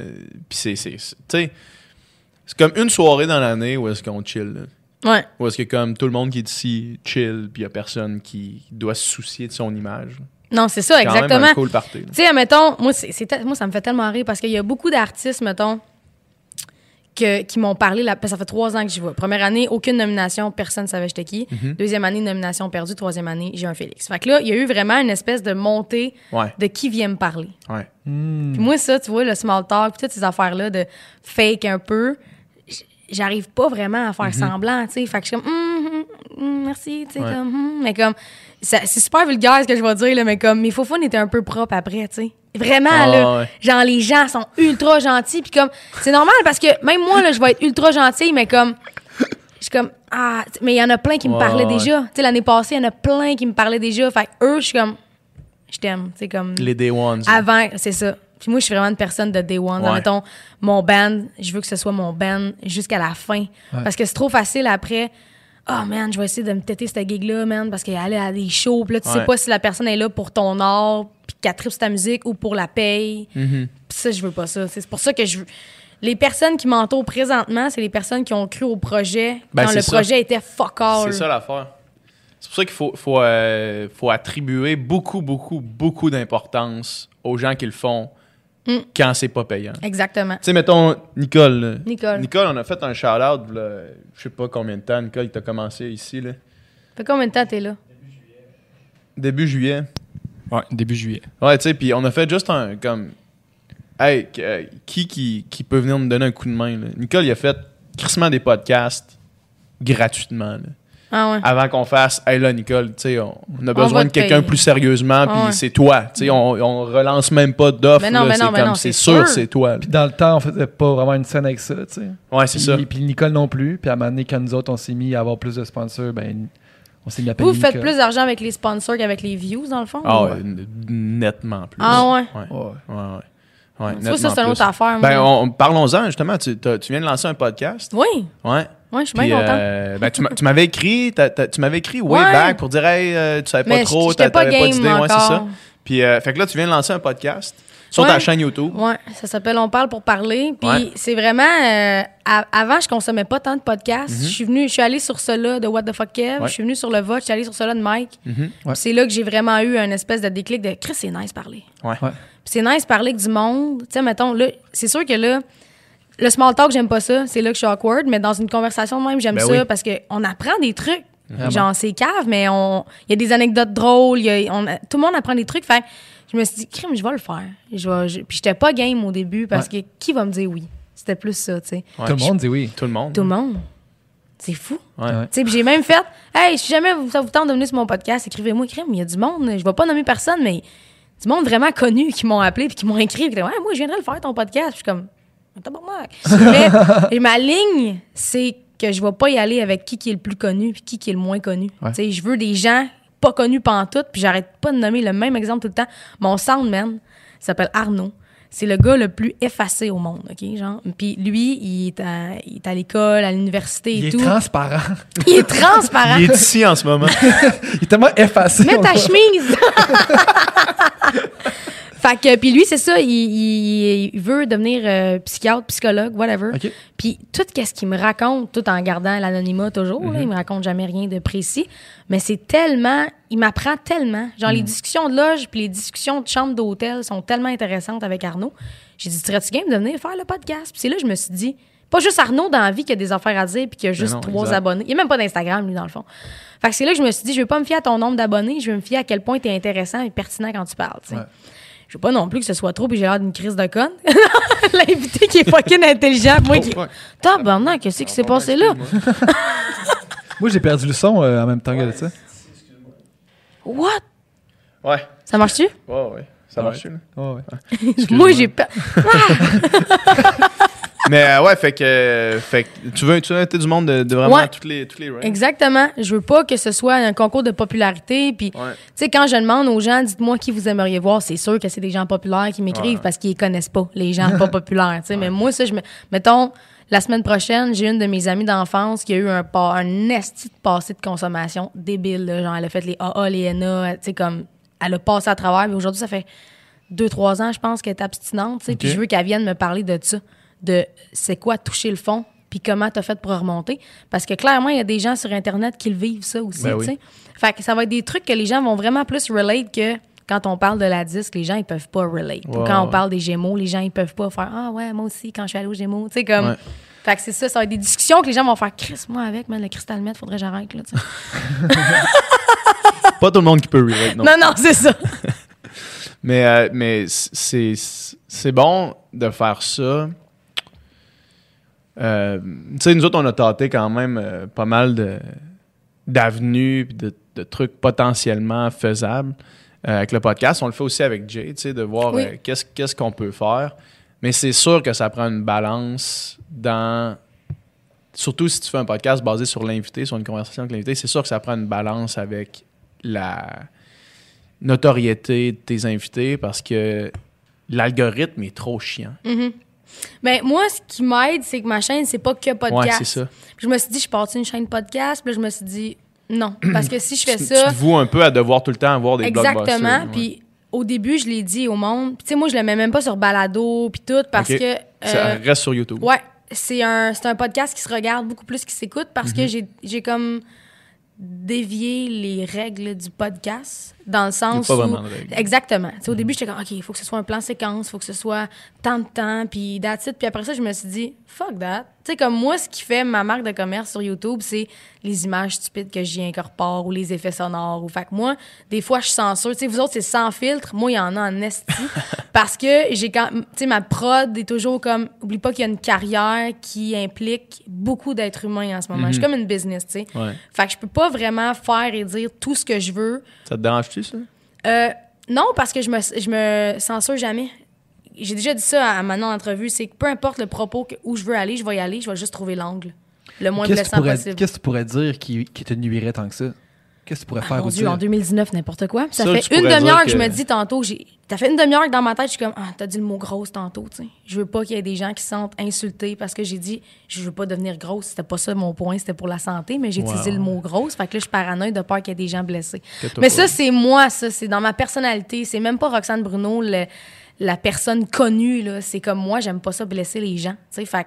puis c'est. Tu sais, c'est comme une soirée dans l'année où est-ce qu'on chill. là. Ouais. Où est-ce que comme tout le monde qui est ici chill, puis il y a personne qui doit se soucier de son image. Non, c'est ça, exactement. cool. Tu sais, mettons, moi, c'est, moi, ça me fait tellement rire parce qu'il y a beaucoup d'artistes, mettons, que, qui m'ont parlé. La, ça fait trois ans que j'y vois. Première année, aucune nomination, personne ne savait j'étais qui. Mhm. Deuxième année, nomination perdue. Troisième année, j'ai un Félix. Fait que là, il y a eu vraiment une espèce de montée Ouais, de qui vient me parler. ouais. Puis moi, ça, tu vois, le small talk, toutes ces affaires-là de fake un peu, j'arrive pas vraiment à faire semblant, tu sais. Fait que je suis comme, Hum, hum, hum, merci, tu sais, Ouais. comme, hum. mais comme, c'est super vulgaire ce que je vais dire, là, mais comme, mes faux étaient un peu propres après, tu sais. Vraiment, Ah, là. ouais. Genre, les gens sont ultra gentils, puis comme, c'est normal parce que même moi, là, je vais être ultra gentille, mais comme, je suis comme, ah, mais il y en a plein qui me parlaient déjà. Tu sais, l'année passée, il y en a plein qui me parlaient déjà. Fait que eux, je suis comme, je t'aime, tu sais, comme. Les Day Ones. Avant, c'est ça. Puis moi, je suis vraiment une personne de day one. Ouais. Mettons, mon band, je veux que ce soit mon band jusqu'à la fin. Parce que c'est trop facile après. Oh man, je vais essayer de me têter cette gig-là, man, parce qu'elle est à des shows. Puis là, tu sais pas si la personne est là pour ton art, puis qu'elle tripe sur ta musique ou pour la paye. Mhm. Puis ça, je veux pas ça. C'est pour ça que je veux. Les personnes qui m'entourent présentement, c'est les personnes qui ont cru au projet Ben, quand le ça. projet était fuck all. C'est ça l'affaire. C'est pour ça qu'il faut, faut, euh, faut attribuer beaucoup, beaucoup, beaucoup d'importance aux gens qui le font Mm. quand c'est pas payant. Tu Exactement. sais, mettons, Nicole. là. Nicole. Nicole, on a fait un shout-out, je sais pas combien de temps, Nicole, tu as commencé ici, là. Fait combien de temps t'es là? Début juillet. Ouais, début juillet. Ouais, tu sais, puis on a fait juste un, comme, hey, euh, qui, qui qui peut venir nous donner un coup de main, là? Nicole, il a fait crissement des podcasts gratuitement. là. Ah ouais. Avant qu'on fasse, hey là, Nicole, tu sais, on, on a besoin de quelqu'un plus sérieusement, puis Ah ouais. c'est toi. Tu sais, on, on relance même pas d'offres. Mais non, là, mais c'est non, mais comme, non, c'est c'est sûr, c'est toi. Puis dans le temps, on faisait pas vraiment une scène avec ça, tu sais. Ouais, c'est ça. Puis, puis Nicole non plus. Puis à un moment donné, quand nous autres, on s'est mis à avoir plus de sponsors, ben, on s'est mis à payer Vous faites plus d'argent avec les sponsors qu'avec les views, dans le fond? Ah ou- ouais, nettement plus. Ah ouais? Ouais, Ouais. ouais, ouais. Ça, c'est une autre affaire. Ben, parlons-en, justement. Tu, tu viens de lancer un podcast. Oui, Ouais. Oui, je suis Puis, bien content. euh, ben, tu m'as- tu m'avais écrit, tu m'avais écrit way Ouais. back pour dire, hey, euh, tu savais pas Mais trop, pas t'avais pas d'idée. Ouais, c'est ça. Puis, euh, fait que là, tu viens de lancer un podcast sur Ouais. ta chaîne YouTube. Ouais, ça s'appelle On parle pour parler. Puis Ouais. c'est vraiment. euh, à- avant, je consommais pas tant de podcasts. Je suis venue, je suis allée sur cela de What the fuck Kev. Ouais. Je suis venue sur le vote. Je suis allée sur cela de Mike. Mhm. Ouais. Puis c'est là que j'ai vraiment eu un espèce de déclic de Chris, c'est nice parler. Ouais. C'est nice parler avec du monde. Tu sais, mettons, là, c'est sûr que là, le small talk, j'aime pas ça. C'est là que je suis awkward. Mais dans une conversation de même, j'aime Ben ça oui. parce qu'on apprend des trucs. Vraiment. Genre, c'est cave, mais on il y a des anecdotes drôles. il y a- on- tout le monde apprend des trucs. Fait que je me suis dit, crime, je vais le faire. Je vais, je- puis j'étais pas game au début parce que qui va me dire oui? C'était plus ça, tu sais. Ouais. Tout le monde dit oui. Tout le monde. Tout le monde. C'est fou. Ouais. Ouais. Tu sais, puis j'ai même fait, hey, si jamais vous- ça vous tente de venir sur mon podcast, écrivez-moi, crime. Il y a du monde. Je vais pas nommer personne, mais du monde vraiment connu qui m'ont appelé puis qui m'ont écrit. Puis ouais, moi, je viendrais le faire ton podcast. Puis je suis comme. Mais ma ligne, c'est que je vais pas y aller avec qui qui est le plus connu puis qui qui est le moins connu. Ouais. Je veux des gens pas connus pantoute, puis j'arrête pas de nommer le même exemple tout le temps. Mon soundman s'appelle Arnaud. C'est le gars le plus effacé au monde, OK? Genre. Puis lui, il est à, il est à l'école, à l'université et Il est tout. transparent. Il est transparent. Il est ici en ce moment. Il est tellement effacé. Mets ta voit. chemise! fait que, puis lui, c'est ça, il, il- il veut devenir euh, psychiatre, psychologue, whatever. OK. Puis tout ce qu'il me raconte, tout en gardant l'anonymat toujours, Mhm. là, il me raconte jamais rien de précis, mais c'est tellement, il m'apprend tellement. Genre Mhm. les discussions de loge puis les discussions de chambre d'hôtel sont tellement intéressantes avec Arnaud. J'ai dit, serais-tu game de venir faire le podcast? Puis c'est là que je me suis dit, pas juste Arnaud dans la vie qui a des affaires à dire puis qui a juste non, trois exact. abonnés. Il n'y a même pas d'Instagram, lui, dans le fond. Fait que c'est là que je me suis dit, je vais pas me fier à ton nombre d'abonnés, je vais me fier à quel point tu es intéressant et pertinent quand tu parles. Je veux pas non plus que ce soit trop puis j'ai l'air d'une crise de conne. L'invité qui est fucking intelligent, moi qui. Oh. Tabarnak, qu'est-ce qui s'est passé là? Moi, j'ai perdu le son euh, en même temps que ça. What? Ouais. Ça marche-tu? Ouais, ouais. Ça marche, là? Ouais, ouais. Moi, j'ai pas. Mais euh, ouais, fait que, euh, fait que tu veux, tu veux du monde de, de vraiment Ouais. toutes les, toutes les. Exactement. Je veux pas que ce soit un concours de popularité. Puis, Ouais. tu sais, quand je demande aux gens, dites-moi qui vous aimeriez voir, c'est sûr que c'est des gens populaires qui m'écrivent Ouais. parce qu'ils connaissent pas, les gens pas populaires. Tu sais, mais moi, ça, je me. Mettons, la semaine prochaine, j'ai une de mes amies d'enfance qui a eu un, pa- un esti de passé de consommation débile. là. Genre, elle a fait les AA, les NA, tu sais, comme. Elle a passé à travers. Mais aujourd'hui, ça fait deux, trois ans, je pense, qu'elle est abstinente. tu sais, Puis je veux qu'elle vienne me parler de ça. De c'est quoi toucher le fond, puis comment t'as fait pour remonter. Parce que clairement, il y a des gens sur Internet qui le vivent, ça aussi. Ben tu oui. Fait que ça va être des trucs que les gens vont vraiment plus relate que quand on parle de la disque, les gens, ils peuvent pas relate. Ou quand on parle des Gémeaux, les gens, ils peuvent pas faire Ah ouais, moi aussi, quand je suis allée aux Gémeaux. Tu sais, comme. Ouais. Fait que c'est ça, ça va être des discussions que les gens vont faire Chris, moi avec, man, le cristal meth, faudrait que j'arrête, là, tu sais. Pas tout le monde qui peut relate, non. Non, non, c'est ça. Mais, euh, mais c'est, c'est bon de faire ça. Euh, tu sais, nous autres, on a tâté quand même euh, pas mal de, d'avenues puis de, de trucs potentiellement faisables euh, avec le podcast. On le fait aussi avec Jay, tu sais, de voir Oui. qu'est-ce, qu'est-ce qu'on peut faire. Mais c'est sûr que ça prend une balance dans. Surtout si tu fais un podcast basé sur l'invité, sur une conversation avec l'invité, c'est sûr que ça prend une balance avec la notoriété de tes invités parce que l'algorithme est trop chiant. Mais moi, ce qui m'aide, c'est que ma chaîne, c'est pas que podcast. Ouais, c'est ça. Puis je me suis dit, je parti une chaîne podcast? Puis là, je me suis dit, non. Parce que si je fais Tu, ça. tu te voues un peu à devoir tout le temps avoir des. Exactement. ouais. Puis au début, je l'ai dit au monde. Puis tu sais, moi, je le mets même pas sur balado, puis tout, parce que. Ça euh, reste sur YouTube. ouais, c'est un, un podcast qui se regarde beaucoup plus qu'il s'écoute parce Mhm. que j'ai, j'ai comme dévié les règles du podcast dans le sens pas où exactement. Tu sais, au début j'étais comme ok il faut que ce soit un plan séquence il faut que ce soit tant de temps puis that's it. Puis après ça je me suis dit fuck that tu sais comme moi ce qui fait ma marque de commerce sur YouTube c'est les images stupides que j'y incorpore ou les effets sonores ou fait que moi des fois je censure tu sais vous autres c'est sans filtre moi il y en a en esti parce que j'ai quand tu sais ma prod est toujours comme oublie pas qu'il y a une carrière qui implique beaucoup d'êtres humains en ce moment. Mhm. Je suis comme une business, tu sais. Ouais. Fait que je peux pas vraiment faire et dire tout ce que je veux. Ça te dérange-tu, ça? Euh, non, parce que je me, je me censure jamais. J'ai déjà dit ça à, à Manon en entrevue, c'est que peu importe le propos que- où je veux aller, je vais y aller, je vais juste trouver l'angle. Le moins blessant pourrais, possible. qu'est-ce que tu pourrais dire qui, qui te nuirait tant que ça? Qu'est-ce que tu pourrais Ah, faire mon Dieu, dire? en 2019, n'importe quoi. Ça, Ça, fait une demi-heure que... je me dis tantôt, j'ai... ça fait une demi-heure que dans ma tête, je suis comme, ah, t'as dit le mot grosse tantôt, tu sais. Je veux pas qu'il y ait des gens qui se sentent insultés parce que j'ai dit, je veux pas devenir grosse. C'était pas ça mon point, c'était pour la santé, mais j'ai Wow. utilisé le mot grosse. Fait que là, je suis paranoïde de peur qu'il y ait des gens blessés. Mais pas. ça, c'est moi, ça. C'est dans ma personnalité. C'est même pas Roxane Bruno, le- la personne connue, là. C'est comme moi, j'aime pas ça blesser les gens, tu sais. Fait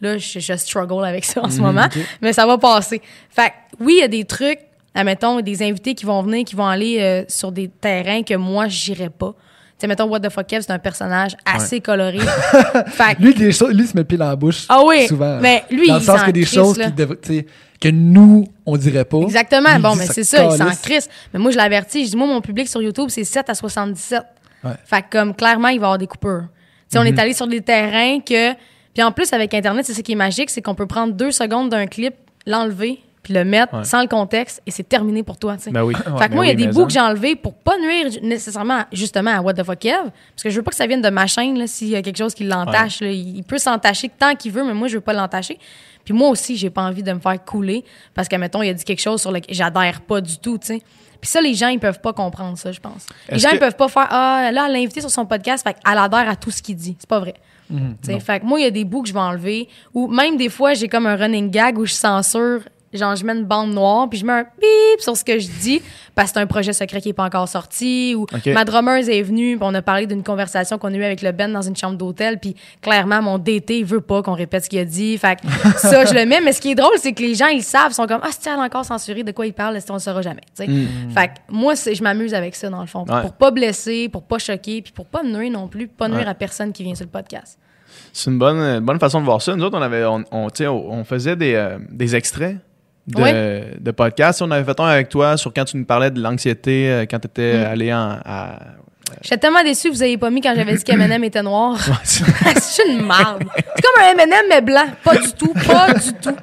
là, je, je struggle avec ça en ce moment, mais ça va passer. Fait oui, il y a des trucs, admettons, des invités qui vont venir, qui vont aller euh, sur des terrains que moi, j'irais pas. Tu sais, mettons, What the fuck Kev, c'est un personnage assez coloré. fait que- Lui, des choses, lui, il se met le pied dans la bouche. Ah oui, Souvent. mais lui, Dans le il sens s'en que des crisse, choses qui que nous, on dirait pas. Exactement. Lui, bon, mais c'est ça, il s'en crisse. Mais moi, je l'avertis. Je dis, moi, mon public sur YouTube, c'est 7 à 77. Ouais. Fait que, comme, clairement, il va y avoir des coupures. Tu sais, on Mhm. est allé sur des terrains que. Puis en plus, avec Internet, c'est ce qui est magique, c'est qu'on peut prendre deux secondes d'un clip, l'enlever, puis le mettre Ouais. sans le contexte, et c'est terminé pour toi, tu sais. Ben oui. Fait que Ben moi, il y a oui, des bouts que j'ai enlevés pour pas nuire nécessairement, justement, à What the fuck Kev, parce que je veux pas que ça vienne de ma chaîne, s'il y a quelque chose qui l'entache. il peut s'entacher tant qu'il veut, mais moi, je veux pas l'entacher. Puis moi aussi, j'ai pas envie de me faire couler, parce que, mettons, il a dit quelque chose sur lequel j'adhère pas du tout, tu sais. Puis ça, les gens, ils peuvent pas comprendre ça, je pense. Les gens, que- ils peuvent pas faire Ah, là, elle l'a invité sur son podcast, fait qu'elle adhère à tout ce qu'il dit. C'est pas vrai. Sais, fait que moi, il y a des bouts que je vais enlever. Ou même des fois, j'ai comme un running gag où je censure. Genre, je mets une bande noire, puis je mets un bip sur ce que je dis, parce que c'est un projet secret qui est pas encore sorti. Ou Ok. ma drummeuse est venue, puis on a parlé d'une conversation qu'on a eue avec le Ben dans une chambre d'hôtel, puis clairement, mon DT, il veut pas qu'on répète ce qu'il a dit. Fait que ça, je le mets. Mais ce qui est drôle, c'est que les gens, ils savent, ils sont comme, ah, c'est elle encore censuré, de quoi il parle, on le saura jamais. tu sais? Fait que moi, je m'amuse avec ça, dans le fond. Ouais. Pour pas blesser, pour pas choquer, puis pour pas nuire non plus, pas nuire Ouais. à personne qui vient sur le podcast. C'est une bonne, bonne façon de voir ça. Nous autres, on, avait, on, on on faisait des, euh, des extraits de, Ouais. de podcasts. On avait fait un avec toi sur quand tu nous parlais de l'anxiété, euh, quand tu étais Mm. allé en, à. J'étais tellement déçue que vous ayez pas mis quand j'avais dit qu'M&M était noir. ça, c'est une marde. C'est comme un M&M mais blanc. Pas du tout. Pas du tout.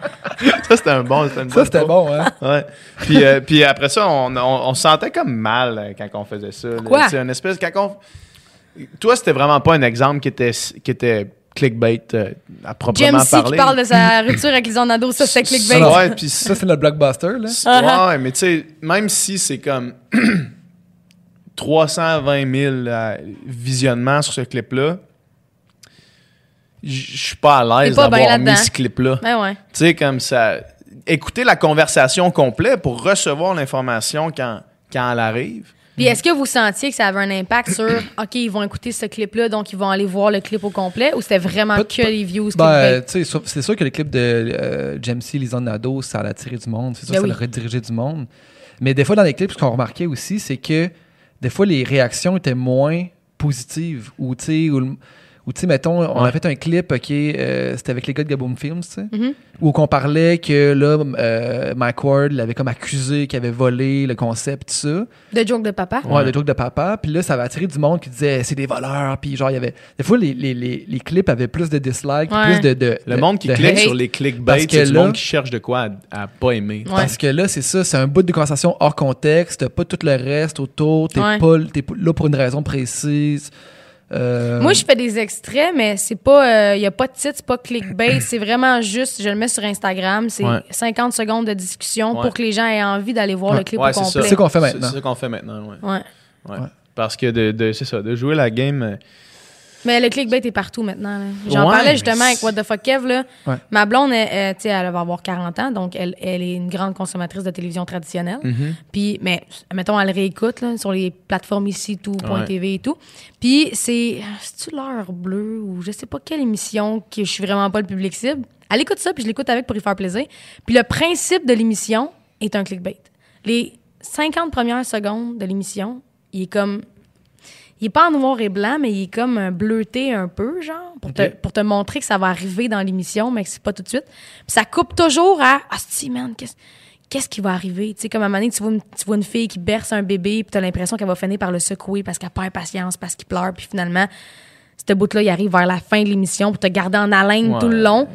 c'était un bon. Ça, c'était bon, hein? Ouais. Puis, euh, puis après ça, on, on, on se sentait comme mal euh, quand on faisait ça. Tu sais, une espèce. Quand on... Toi, c'était vraiment pas un exemple qui était, qui était clickbait euh, à proprement JMC parler. qui parle de sa rupture avec les Nado, ça c'était clickbait. Ça, Ouais, puis Ça, c'est le blockbuster, là. C'est- Uh-huh. Ouais, mais tu sais, même si c'est comme 320 000 euh, visionnements sur ce clip-là, j- je suis pas à l'aise T'es pas bien d'avoir mis ce clip-là. Ben ouais. Tu sais, comme ça. Écouter la conversation complète pour recevoir l'information quand, quand elle arrive. Puis est-ce que vous sentiez que ça avait un impact sur OK, ils vont écouter ce clip-là, donc ils vont aller voir le clip au complet, ou c'était vraiment que les views Ben, c'est sûr que le clip de euh, Jamesy Lisanne Nadeau, ça a attiré du monde. C'est sûr Ben que oui. ça a redirigé du monde. Mais des fois, dans les clips, ce qu'on remarquait aussi, c'est que des fois, les réactions étaient moins positives. Ou, tu sais, ou le- tu sais, mettons, on Ouais. a fait un clip, OK, euh, c'était avec les gars de Gaboom Films, tu sais, Mhm. où qu'on parlait que là, euh, Mike Ward l'avait comme accusé qu'il avait volé le concept, tout ça. De joke de papa? Ouais, Ouais. des trucs de papa. Puis là, ça avait attiré du monde qui disait c'est des voleurs. Puis genre, il y avait. Des fois, les, les, les, les clips avaient plus de dislikes, Ouais. plus de. de Le de- monde qui de clique hate. sur les clickbait, Parce que c'est là- monde qui cherche de quoi à, à pas aimer. Ouais. Parce que là, c'est ça, c'est un bout de conversation hors contexte, t'as pas tout le reste autour, t'es Ouais. pas, t'es pas là pour une raison précise. Euh, Moi, je fais des extraits, mais c'est pas. Il n'y a pas de titre, c'est pas clickbait. c'est vraiment juste, je le mets sur Instagram. C'est Ouais. 50 secondes de discussion Ouais. pour que les gens aient envie d'aller voir Ouais. le clip Ouais, au complet. C'est ça qu'on fait maintenant. C'est ça qu'on fait maintenant, ouais. Ouais. Ouais. Ouais. Parce que de, de- c'est ça, de jouer la game. Mais le clickbait est partout maintenant. là. J'en Ouais, parlais mais justement avec What the fuck Kev. Là. Ouais. Ma blonde, elle, elle, tu sais, elle va avoir 40 ans, donc elle, elle est une grande consommatrice de télévision traditionnelle. Mhm. Puis, mais, mettons, elle réécoute là, sur les plateformes ici, tout, point. .tv et tout. Puis, c'est. C'est-tu l'heure bleue ou je sais pas quelle émission que je suis vraiment pas le public cible? Elle écoute ça, puis je l'écoute avec pour y faire plaisir. Puis, le principe de l'émission est un clickbait. Les 50 premières secondes de l'émission, il est comme. Il est pas en noir et blanc, mais il est comme un bleuté un peu, genre, pour, te, Ok. pour te montrer que ça va arriver dans l'émission, mais que c'est pas tout de suite. Puis ça coupe toujours à Ah, si, man, qu'est-ce qu'est-ce qui va arriver? Tu sais, comme à un moment donné, tu vois une, tu vois une fille qui berce un bébé, puis t'as l'impression qu'elle va finir par le secouer parce qu'elle perd patience, parce qu'il pleure, puis finalement, ce bout-là, il arrive vers la fin de l'émission pour te garder en haleine Ouais. tout le long.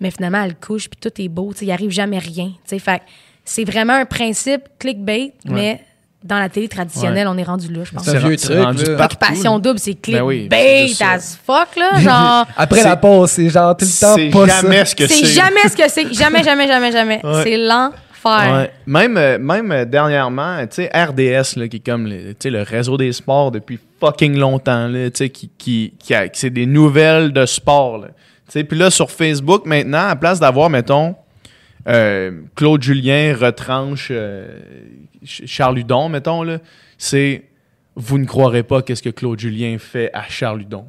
mais finalement, elle couche, puis tout est beau. tu sais, Il arrive jamais rien. tu sais. Fait que c'est vraiment un principe clickbait, mais dans la télé traditionnelle, on est rendu là, je pense. C'est un vieux truc, rendu là. Occupation double, c'est Ben oui, clickbait ça. as fuck, là. Genre, Après la pause, c'est genre tout le temps C'est pas jamais ça. ce que c'est c'est. jamais ce que c'est. Jamais, jamais, jamais, jamais. Ouais. C'est l'enfer. Ouais. Même, euh, même euh, dernièrement, tu sais, RDS, là, qui est comme le, réseau des sports depuis fucking longtemps, là, tu sais, qui, qui, qui, a- qui c'est des nouvelles de sport. là. Tu sais, Puis là, sur Facebook, maintenant, à place d'avoir, mettons, euh, Claude Julien retranche euh, Ch- Charles Hudon, mettons, là, c'est vous ne croirez pas qu'est-ce que Claude Julien fait à Charles Hudon.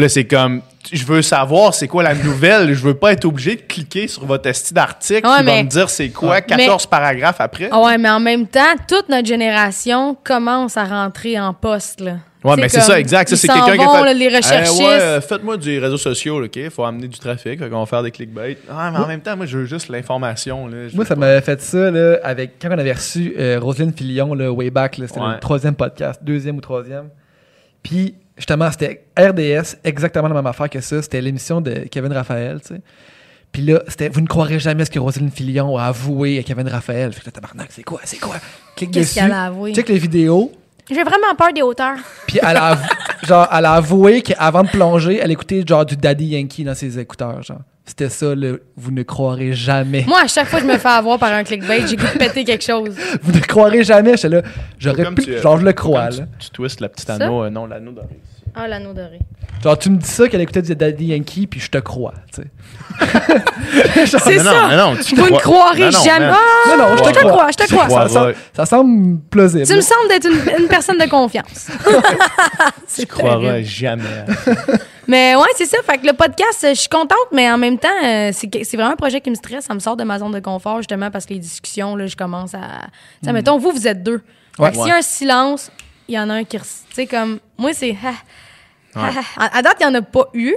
Puis là, c'est comme, je veux savoir c'est quoi la nouvelle. Je veux pas être obligé de cliquer sur votre esti d'article Ouais, qui va mais- me dire c'est quoi, Mais- 14 paragraphes après. Ah ouais, mais en même temps, toute notre génération commence à rentrer en poste, là. Ouais, mais c'est ça, exact. Ça, c'est quelqu'un qui fait. là, les recherchistes. Eh ouais, euh, faites-moi du réseau social, OK? Faut amener du trafic, fait qu'on va faire des clickbait. Ah, mais en même temps, moi, je veux juste l'information. là. Moi, ça m'avait fait ça là, avec quand on avait reçu euh, Roselyne Filion, là, way back, là, c'était Ouais. le troisième podcast, deuxième ou troisième. Puis, justement, c'était RDS, exactement la même affaire que ça. C'était l'émission de Kevin Raphaël, tu sais. Puis là, c'était Vous ne croirez jamais ce que Roselyne Filion a avoué à Kevin Raphaël. Fait que là, tabarnak, c'est quoi, c'est quoi? Clique Qu'est-ce dessus. qu'elle a avoué? Check les vidéos. J'ai vraiment peur des hauteurs. Puis elle a, avou- genre, elle a avoué qu'avant de plonger, elle écoutait genre du Daddy Yankee dans ses écouteurs. Genre. C'était ça, le vous ne croirez jamais. Moi, à chaque fois que je me fais avoir par un clickbait, j'ai goût de péter quelque chose. Vous ne croirez jamais. J'étais là, j'aurais pu. tu- genre, je le crois, là. Tu, tu twistes la petite anneau, euh, non, l'anneau doré. Ah, l'anneau doré. Genre, tu me dis ça qu'elle écoutait du Daddy Yankee, puis je te crois, tu sais. C'est non, ça. non, tu Vous ne croirez Non, non, jamais. Ah, Non, non, je te crois. crois, je te Tu crois. crois. Ça, semble, ouais. ça semble plausible. Tu me sembles d'être une, une personne de confiance. Tu croiras jamais. Mais ouais, c'est ça. Fait que le podcast, je suis contente, mais en même temps, euh, c'est vraiment un projet qui me stresse. Ça me sort de ma zone de confort, justement, parce que les discussions, là, je commence à. Tu sais, mettons, vous, vous êtes deux. Fait Ouais. que s'il y a un silence, il y en a un qui. Tu sais, comme. Moi, c'est. ah, ah, ah. À, à date, il n'y en a pas eu.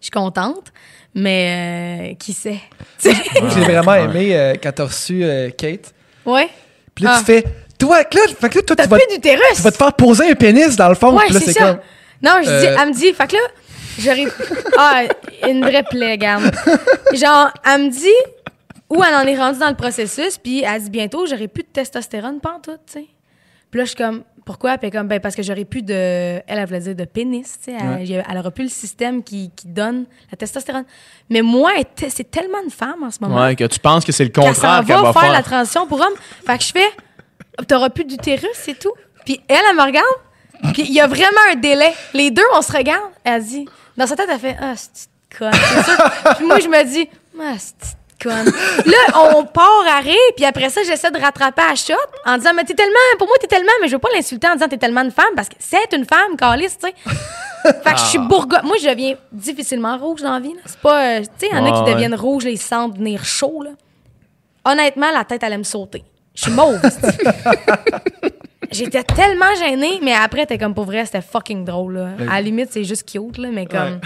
Je suis contente. Mais euh, qui sait? Sais? J'ai vraiment aimé euh, quand t'as reçu euh, Kate. ouais. Puis là, Ah. tu fais. Toi, là, fait que là, toi, tu vas, tu vas te faire poser un pénis dans le fond. Ouais, c'est ça. comme. Non, je dis, Euh, elle me dit, fait que là, j'aurais. Ah, une vraie plaie, regarde. Genre, elle me dit où elle en est rendue dans le processus, puis elle dit bientôt, j'aurai plus de testostérone, pas en tout, tu sais. Puis là, je suis comme, pourquoi? Puis comme, ben, parce que j'aurais plus de. Elle, elle voulait dire de pénis, tu sais. Elle, Ouais. elle aura plus le système qui, qui donne la testostérone. Mais moi, c'est tellement une femme en ce moment. Ouais, que tu penses que c'est le contraire qu'elle va faire, faire. la transition pour homme. Fait que je fais, t'auras plus d'utérus, c'est tout. Puis elle, elle me regarde, puis il y a vraiment un délai. Les deux, on se regarde. Elle dit, dans sa tête, elle fait, ah, c'est conne, c'est sûr. puis moi, je me dis, ah, c'est conne. Là, on part à rire, puis après ça, j'essaie de rattraper à shot en disant, mais t'es tellement, pour moi, t'es tellement, mais je veux pas l'insulter en disant, t'es tellement une femme, parce que c'est une femme, calice, tu sais. Fait que je suis bourgogne. Moi, je deviens difficilement rouge dans la vie. C'est pas. euh, tu sais, il y en a Ouais, qui ouais. deviennent rouges, ils sentent venir chaud. Là. Honnêtement, la tête allait me sauter. Je suis mauve. J'étais tellement gênée, mais après, t'es comme pour vrai, c'était fucking drôle. Là. À la limite, c'est juste cute, là, mais comme.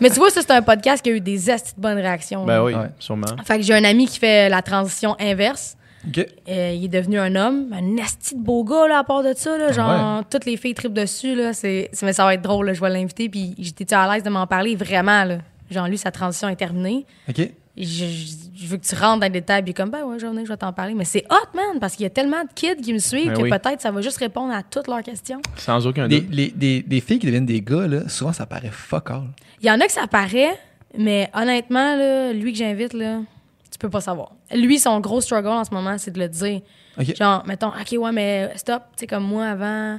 Mais tu vois, ça, c'est un podcast qui a eu des astis de bonnes réactions. Ben oui, Ouais. sûrement. Fait que j'ai un ami qui fait la transition inverse. OK. Euh, il est devenu un homme, un asti de beau gars là, à part de ça. Là, genre, toutes les filles tripent dessus. Là, c'est, c'est- mais ça va être drôle. là, je vais l'inviter. Puis j'étais à l'aise de m'en parler vraiment. Là? Genre, lui, sa transition est terminée. OK. Je, je- je veux que tu rentres dans les détails. Puis comme, ben ouais, je vais venir, je vais t'en parler. Mais c'est hot, man, parce qu'il y a tellement de kids qui me suivent Ben que oui. peut-être ça va juste répondre à toutes leurs questions. Sans aucun doute. les- des, des filles qui deviennent des gars, là, souvent, ça paraît fuck all. Il y en a que ça paraît, mais honnêtement, là, lui que j'invite, là, tu peux pas savoir. Lui, son gros struggle en ce moment, c'est de le dire. Genre, mettons, OK, ouais, mais stop, tu sais, comme moi avant,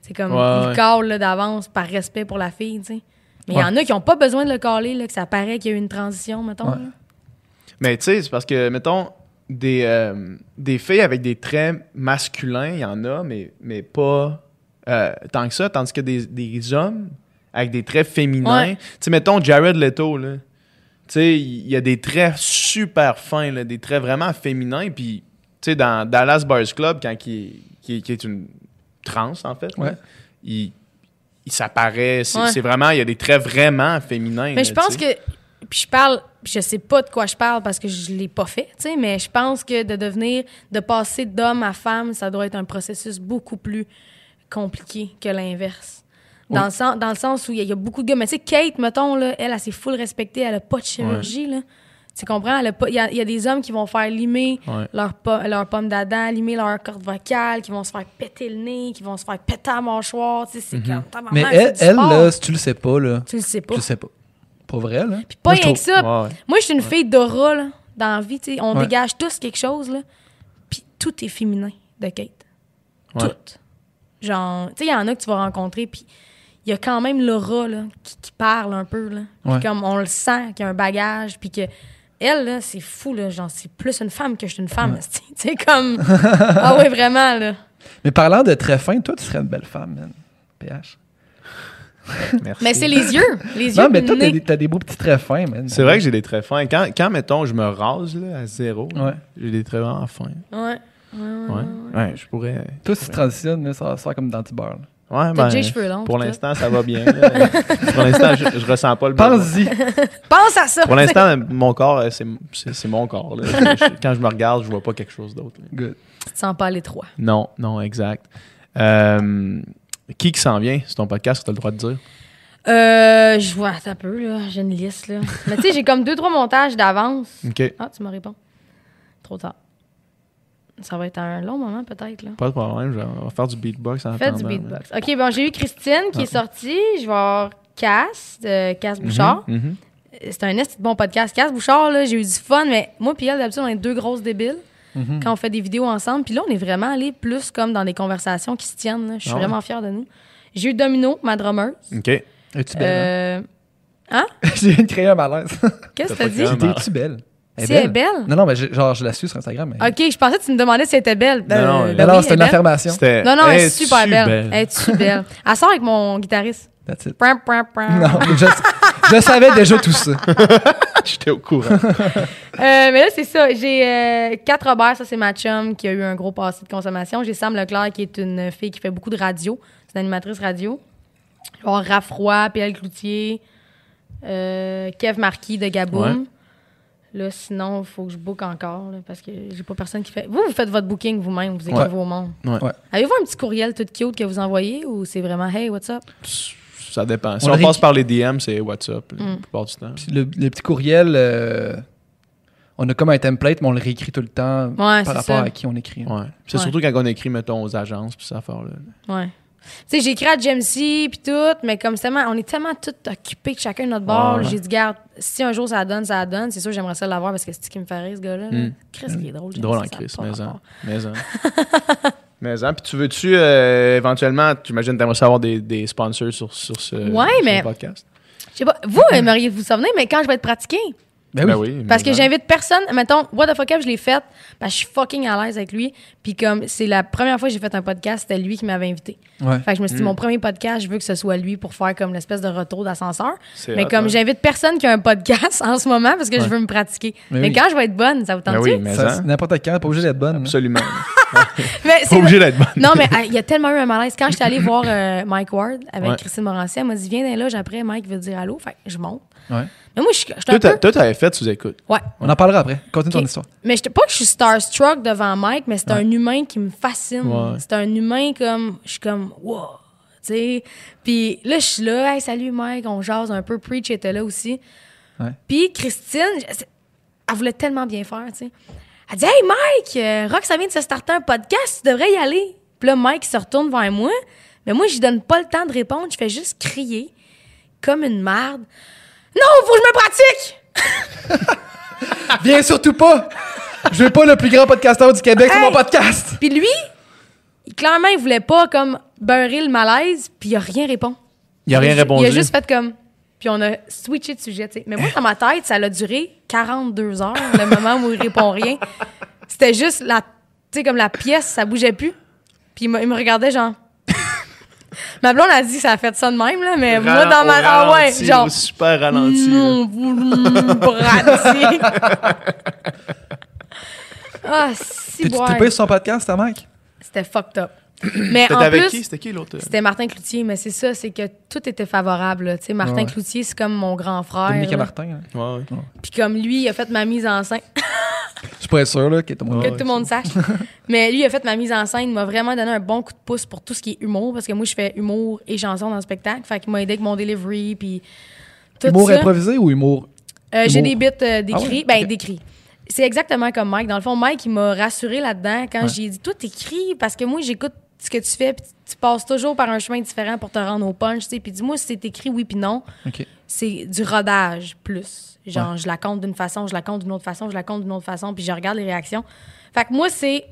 c'est comme, Ouais, il là, d'avance par respect pour la fille, tu sais. Mais il y en a qui ont pas besoin de le caler, là, que ça paraît qu'il y a eu une transition, mettons. Ouais. Mais tu sais, c'est parce que, mettons, des, euh, des filles avec des traits masculins, il y en a, mais, mais pas euh, tant que ça. Tandis que des, des hommes avec des traits féminins. Ouais. Tu sais, mettons Jared Leto, là. Tu sais, il y a des traits super fins, là, des traits vraiment féminins. Puis, tu sais, dans Dallas Boys Club, quand il, qui, qui est une trans, en fait, là, il, il s'apparaît. C'est Ouais. vraiment, il y a des traits vraiment féminins. Mais je pense que. Puis je parle. Je sais pas de quoi je parle parce que je l'ai pas fait, tu sais, mais je pense que de devenir. De passer d'homme à femme, ça doit être un processus beaucoup plus compliqué que l'inverse. Dans, Oui. le sens, dans le sens où il y, a- il y a beaucoup de gars. Mais tu sais, Kate, mettons, là, elle, elle, s'est full respectée. Elle a pas de chirurgie, là. Tu comprends? Elle a pas- Il y, a, il y a des hommes qui vont faire limer Ouais. leur, po- leur pomme d'Adam, limer leur corde vocale, qui vont se faire péter le nez, qui vont se faire péter la mâchoire. Tu sais, c'est comme... Mais c'est elle, elle là, si tu le sais pas, là, Tu le sais pas. tu le sais pas. Pas vrai, là. Puis pas Moi, rien que ça. Ouais, ouais. Moi, je suis une fille d'aura, là, dans la vie. tu sais. On Ouais. dégage tous quelque chose, là. Puis tout est féminin de Kate. Ouais. Tout. Genre, tu sais, il y en a que tu vas rencontrer, puis il y a quand même l'aura, là, qui, qui parle un peu, là. Puis Ouais. comme on le sent, qu'il y a un bagage, puis que... Elle, là, c'est fou, là. Genre, c'est plus une femme que je suis une femme. Tu sais, comme... ah ouais, vraiment, là. Mais parlant de très fin, toi, tu serais une belle femme, man. PH. Merci. Mais c'est les yeux. Les yeux, Non, mais toi, t'as des, t'as des beaux petits traits fins, man. C'est vrai que j'ai des traits fins. Quand, quand, mettons, je me rase là, à zéro, Ouais. j'ai des traits vraiment fins. Ouais. Ouais. Ouais, je pourrais. Toi, si tu transitionnes, là, ça va se faire comme dans beurre. là. Ouais, ben, déjà les cheveux longs. Pour puis l'instant, ça va bien. là. pour l'instant, je, je ressens pas le besoin. Pense-y. Pense à ça. Pour l'instant, mon corps, euh, c'est- c'est c'est mon corps. là. Je- quand je me regarde, je vois pas quelque chose d'autre. là. Good. Tu te sens pas à l'étroit. Non, non, exact. Euh, qui qui s'en vient? C'est ton podcast, tu as le droit de dire? Euh, je vois, un peu, là. J'ai une liste, là. Mais tu sais, j'ai comme deux, trois montages d'avance. OK, Ah, tu me réponds. Trop tard. Ça va être un long moment, peut-être, là. pas de problème. Je vais, on va faire du beatbox en Fais du beatbox. OK, bon, j'ai eu Christine qui est sortie. Je vais avoir Cass, de Cass Mhm, Bouchard. mhm. C'est un esti de bon podcast. Cass Bouchard, là, j'ai eu du fun, mais moi puis elle, d'habitude, on est deux grosses débiles Mhm. quand on fait des vidéos ensemble. Puis là, on est vraiment allé plus comme dans des conversations qui se tiennent. là. Je suis Ah ouais? vraiment fière de nous. J'ai eu Domino, ma drummeuse. OK. Es-tu belle? hein? Euh, J'ai viens de créer un malaise. Qu'est-ce que T'as dit? Es-tu belle? Si elle est belle? Non, non, mais je- genre, je la suis sur Instagram. Mais... OK, je pensais que tu me demandais si elle était belle. Non, non, ben non, oui, c'était elle est une belle. affirmation. C'était- Non, non, elle est super belle? Elle est super belle. Elle sort avec mon guitariste. That's it. Pram. Non, mais je, je savais déjà tout ça. J'étais au courant. Euh, mais là, c'est ça. J'ai euh, Kat Robert, ça c'est ma chum qui a eu un gros passé de consommation. J'ai Sam Leclerc qui est une fille qui fait beaucoup de radio. C'est une animatrice radio. Je vais avoir Raph Roy, PL Cloutier, euh, Kev Marquis de Gaboum. Ouais. Là, sinon, il faut que je book encore là, parce que j'ai pas personne qui fait. Vous, vous faites votre booking vous-même, vous écrivez au monde. Ouais. Ouais. Avez-vous un petit courriel tout cute que vous envoyez ou c'est vraiment Hey, what's up? Ça dépend. Si On passe par les DM, c'est WhatsApp Mm. la plupart du temps. Puis le, le petit courriel, euh, on a comme un template, mais on le réécrit tout le temps Ouais, par rapport ça. à qui on écrit. Ouais. C'est Ouais. surtout quand on écrit, mettons, aux agences, puis ça affaire-là. Ouais. Tu sais, j'ai écrit à Jamesy puis tout, mais comme c'est tellement, on est tellement tous occupés de chacun de notre bord. Ouais. J'ai dit, garde, si un jour ça donne, ça donne. C'est sûr, j'aimerais ça l'avoir parce que c'est ce qui me fait rire, ce gars-là. là. Mm. Chris, il est drôle. Jamesy, Drôle en pas mais en. Mais en. mais en. Puis tu veux-tu, euh, éventuellement, tu imagines, t'aimerais savoir des, des sponsors sur, sur ce, Ouais, sur mais- le podcast? Je sais pas, vous, aimeriez vous souvenir, mais quand je vais être pratiqué, Ben oui. Ben Parce que j'invite personne. Mettons, What the fuck up, je l'ai fait. Parce que je suis fucking à l'aise avec lui. Puis comme c'est la première fois que j'ai fait un podcast, c'était lui qui m'avait invité. Ouais. Fait que je me suis dit, Mm. mon premier podcast, je veux que ce soit lui pour faire comme l'espèce de retour d'ascenseur. C'est Mais hot, comme ouais. j'invite personne qui a un podcast en ce moment parce que je veux me pratiquer. Mais Mais, oui. quand je vais être bonne, ça vous tente Ben oui, mais Ça, en. N'importe quand, pas obligé d'être bonne. Absolument. Mais Pas obligé d'être bonne. Non, mais il y a tellement eu un malaise. Quand j'étais allée voir euh, Mike Ward avec Ouais. Christine Morancy, elle m'a dit Viens dans là, après, Mike veut dire allô. Fait que je monte. Ouais. Mais moi, je je Toi, peu. toi, t'avais fait sous-écoute. Ouais. On en parlera après. Continue ton histoire. Mais j'étais pas que je suis starstruck devant Mike, mais c'est Ouais. un humain qui me fascine. Ouais. C'est un humain comme. Je suis comme, wow. Tu sais. Puis là, je suis là, hey, salut Mike, on jase un peu. Preach était là aussi. Ouais. Puis Christine, je- elle voulait tellement bien faire, tu sais. Elle dit, hey Mike, euh, Rock, ça vient de se starter un podcast, tu devrais y aller. Puis là, Mike se retourne vers moi. Mais moi, je lui donne pas le temps de répondre, je fais juste crier comme une marde. Non, faut que je me pratique! Viens surtout pas! Je veux pas le plus grand podcasteur du Québec sur Hey! mon podcast! Puis lui, il- clairement, il voulait pas comme beurrer le malaise, puis il a rien répondu. Il a rien répondu. Il a juste fait comme. Puis on a switché de sujet, tu sais. Mais moi, dans ma tête, ça a duré 42 heures, le moment où il répond rien. C'était juste la. Tu sais, comme la pièce, ça bougeait plus. Puis il me, il me regardait, genre. Ma blonde a dit que ça a fait ça de même, là, mais moi, dans ma. Ah ouais, genre. super ralenti. là. Non, vous me pratiquez. Ah, si, T'es-tu trippé sur son podcast, ta mec? C'était fucked up. Mais en avec plus, qui? C'était qui l'autre? c'était Martin Cloutier, mais c'est ça, c'est que tout était favorable. là. Tu sais, Martin Ouais. Cloutier, c'est comme mon grand frère. Dominique là. Martin. hein. Ouais, ouais. Puis comme lui, il a fait ma mise en scène. Je pourrais être sûr là, que tout le monde. que Ouais, tout le monde sache. Mais lui, il a fait ma mise en scène, il m'a vraiment donné un bon coup de pouce pour tout ce qui est humour, parce que moi, je fais humour et chanson dans le spectacle. Fait qu'il m'a aidé avec mon delivery, puis tout Humour ça. improvisé ou humour Euh, J'ai des bits euh, d'écrits. Ah ouais? Ben, Ok. d'écrits. C'est exactement comme Mike. Dans le fond, Mike, il m'a rassuré là-dedans quand Ouais. j'ai dit Toi, t'écris parce que moi, j'écoute ce que tu fais, puis tu passes toujours par un chemin différent pour te rendre au punch, tu sais. Puis dis-moi si c'est écrit oui, puis non. C'est du rodage plus. Genre, je la compte d'une façon, je la compte d'une autre façon, je la compte d'une autre façon, puis je regarde les réactions. Fait que moi, c'est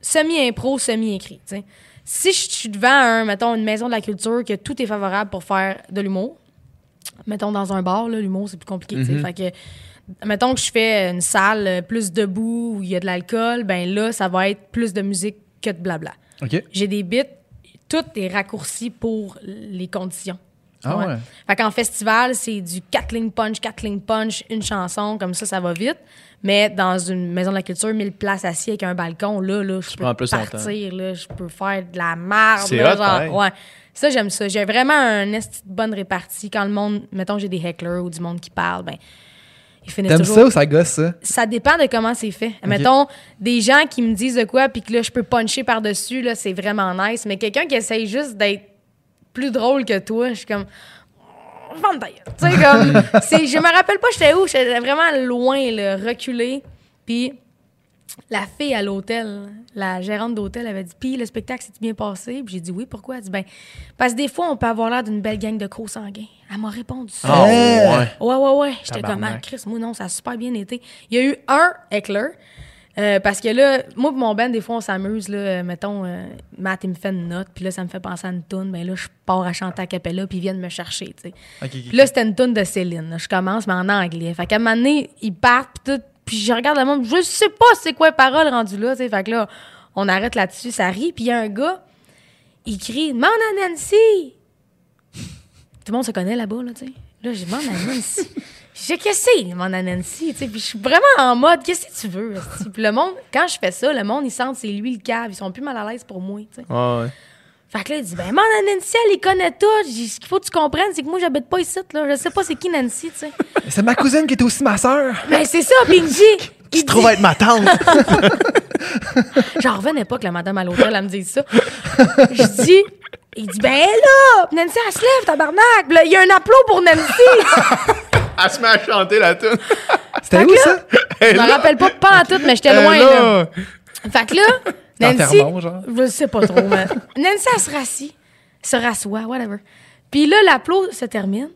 semi-impro, semi-écrit, tu sais. Si je suis devant un, mettons, une maison de la culture que tout est favorable pour faire de l'humour, mettons dans un bar, l'humour, c'est plus compliqué, tu sais. Fait que, mettons que je fais une salle euh, plus debout où il y a de l'alcool, ben là, ça va être plus de musique que de blabla. J'ai des bits, tout est raccourci pour les conditions. Ah ouais. Fait qu'en festival, c'est du Catling Punch, Catling Punch, une chanson, comme ça, ça va vite. Mais dans une maison de la culture, 1000 places assis avec un balcon, là, là je peux plus partir, là, je peux faire de la. C'est là, hot, pareil. ouais. Ça, j'aime ça. J'ai vraiment un esti de bonne répartie. Quand le monde, mettons, j'ai des hecklers ou du monde qui parle, ben, ils finissent T'aimes toujours ça ou ça gosse ça? ça dépend de comment c'est fait. Mettons, des gens qui me disent de quoi, puis que là, je peux puncher par-dessus, là, c'est vraiment nice. Mais quelqu'un qui essaye juste d'être plus drôle que toi, je suis comme. Tu sais, comme. je me rappelle pas, j'étais où? J'étais vraiment loin, là, reculé. Puis la fille à l'hôtel, la gérante d'hôtel, avait dit Puis le spectacle s'est bien passé? Puis j'ai dit Oui, pourquoi? Elle dit Ben, parce que des fois, on peut avoir l'air d'une belle gang de gros sanguins. Elle m'a répondu ça. Ah, ouais. Ouais, ouais, ouais. J'étais comme, ah, Chris, moi, non, ça a super bien été. Il y a eu un heckler. euh, parce que là, moi et mon band, des fois, on s'amuse. Là, euh, mettons, euh, Matt, il me fait une note, puis là, ça me fait penser à une toune. Ben là, je pars à chanter à capella, puis ils viennent me chercher, tu sais. Puis là, c'était une toune de Céline. là. Je commence, mais en anglais. Fait qu'à un moment donné, ils partent, puis tout. Puis je regarde le monde, je sais pas c'est quoi les paroles rendues là, tu sais. Fait que là, on arrête là-dessus, ça rit. Puis il y a un gars, il crie « Demande à Nancy! » Tout le monde se connaît là-bas, là, tu sais. Là, je demande à Nancy. Je qu'est-ce que c'est, tu sais. Puis je suis vraiment en mode, qu'est-ce que tu veux? Puis le monde, quand je fais ça, le monde, ils sentent c'est lui le cave. Ils sont plus mal à l'aise pour moi, tu sais. Ouais, ouais. Fait que là, il dit, ben, à Nancy, elle les connaît toutes. Ce qu'il faut que tu comprennes, c'est que moi, j'habite pas ici, là. Je sais pas c'est qui Nancy, tu sais. C'est ma cousine qui était aussi ma sœur. Ben, c'est ça, dit. Il Tu trouves être ma tante? J'en revenais pas que la madame à l'hôtel, elle me dise ça. Je dis, il dit, ben là, Nancy, elle se lève, tabarnak. Il y a un applaud pour Nancy. Elle se met à chanter la tune. C'était où là- ça? Je me rappelle pas pas en tout, mais j'étais loin, là. là. Fait que là, Nancy. Genre? Je sais pas trop, mais. Nancy, elle se rassit, se rassoit, whatever. Puis là, l'applaud se termine.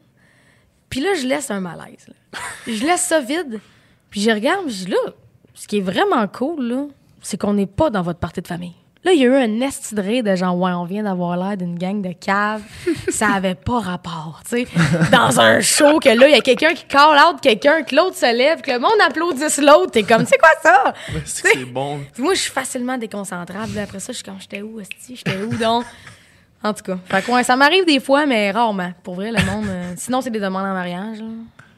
Puis là, je laisse un malaise. là. Je laisse ça vide. Puis je regarde, je dis là, ce qui est vraiment cool, là, c'est qu'on n'est pas dans votre partie de famille. Là, il y a eu un esti de genre, ouais, on vient d'avoir l'air d'une gang de caves. Ça avait pas rapport, tu sais. Dans un show, que là, il y a quelqu'un qui call out quelqu'un, que l'autre se lève, que le monde applaudisse l'autre. T'es comme, c'est quoi ça? C'est que c'est bon. Moi, je suis facilement déconcentrable. Là, Après ça, je suis comme, j'étais où, esti? J'étais où, donc? En tout cas. Fait que, ouais, ça m'arrive des fois, mais rarement. Pour vrai, le monde... euh, sinon, c'est des demandes en mariage, là.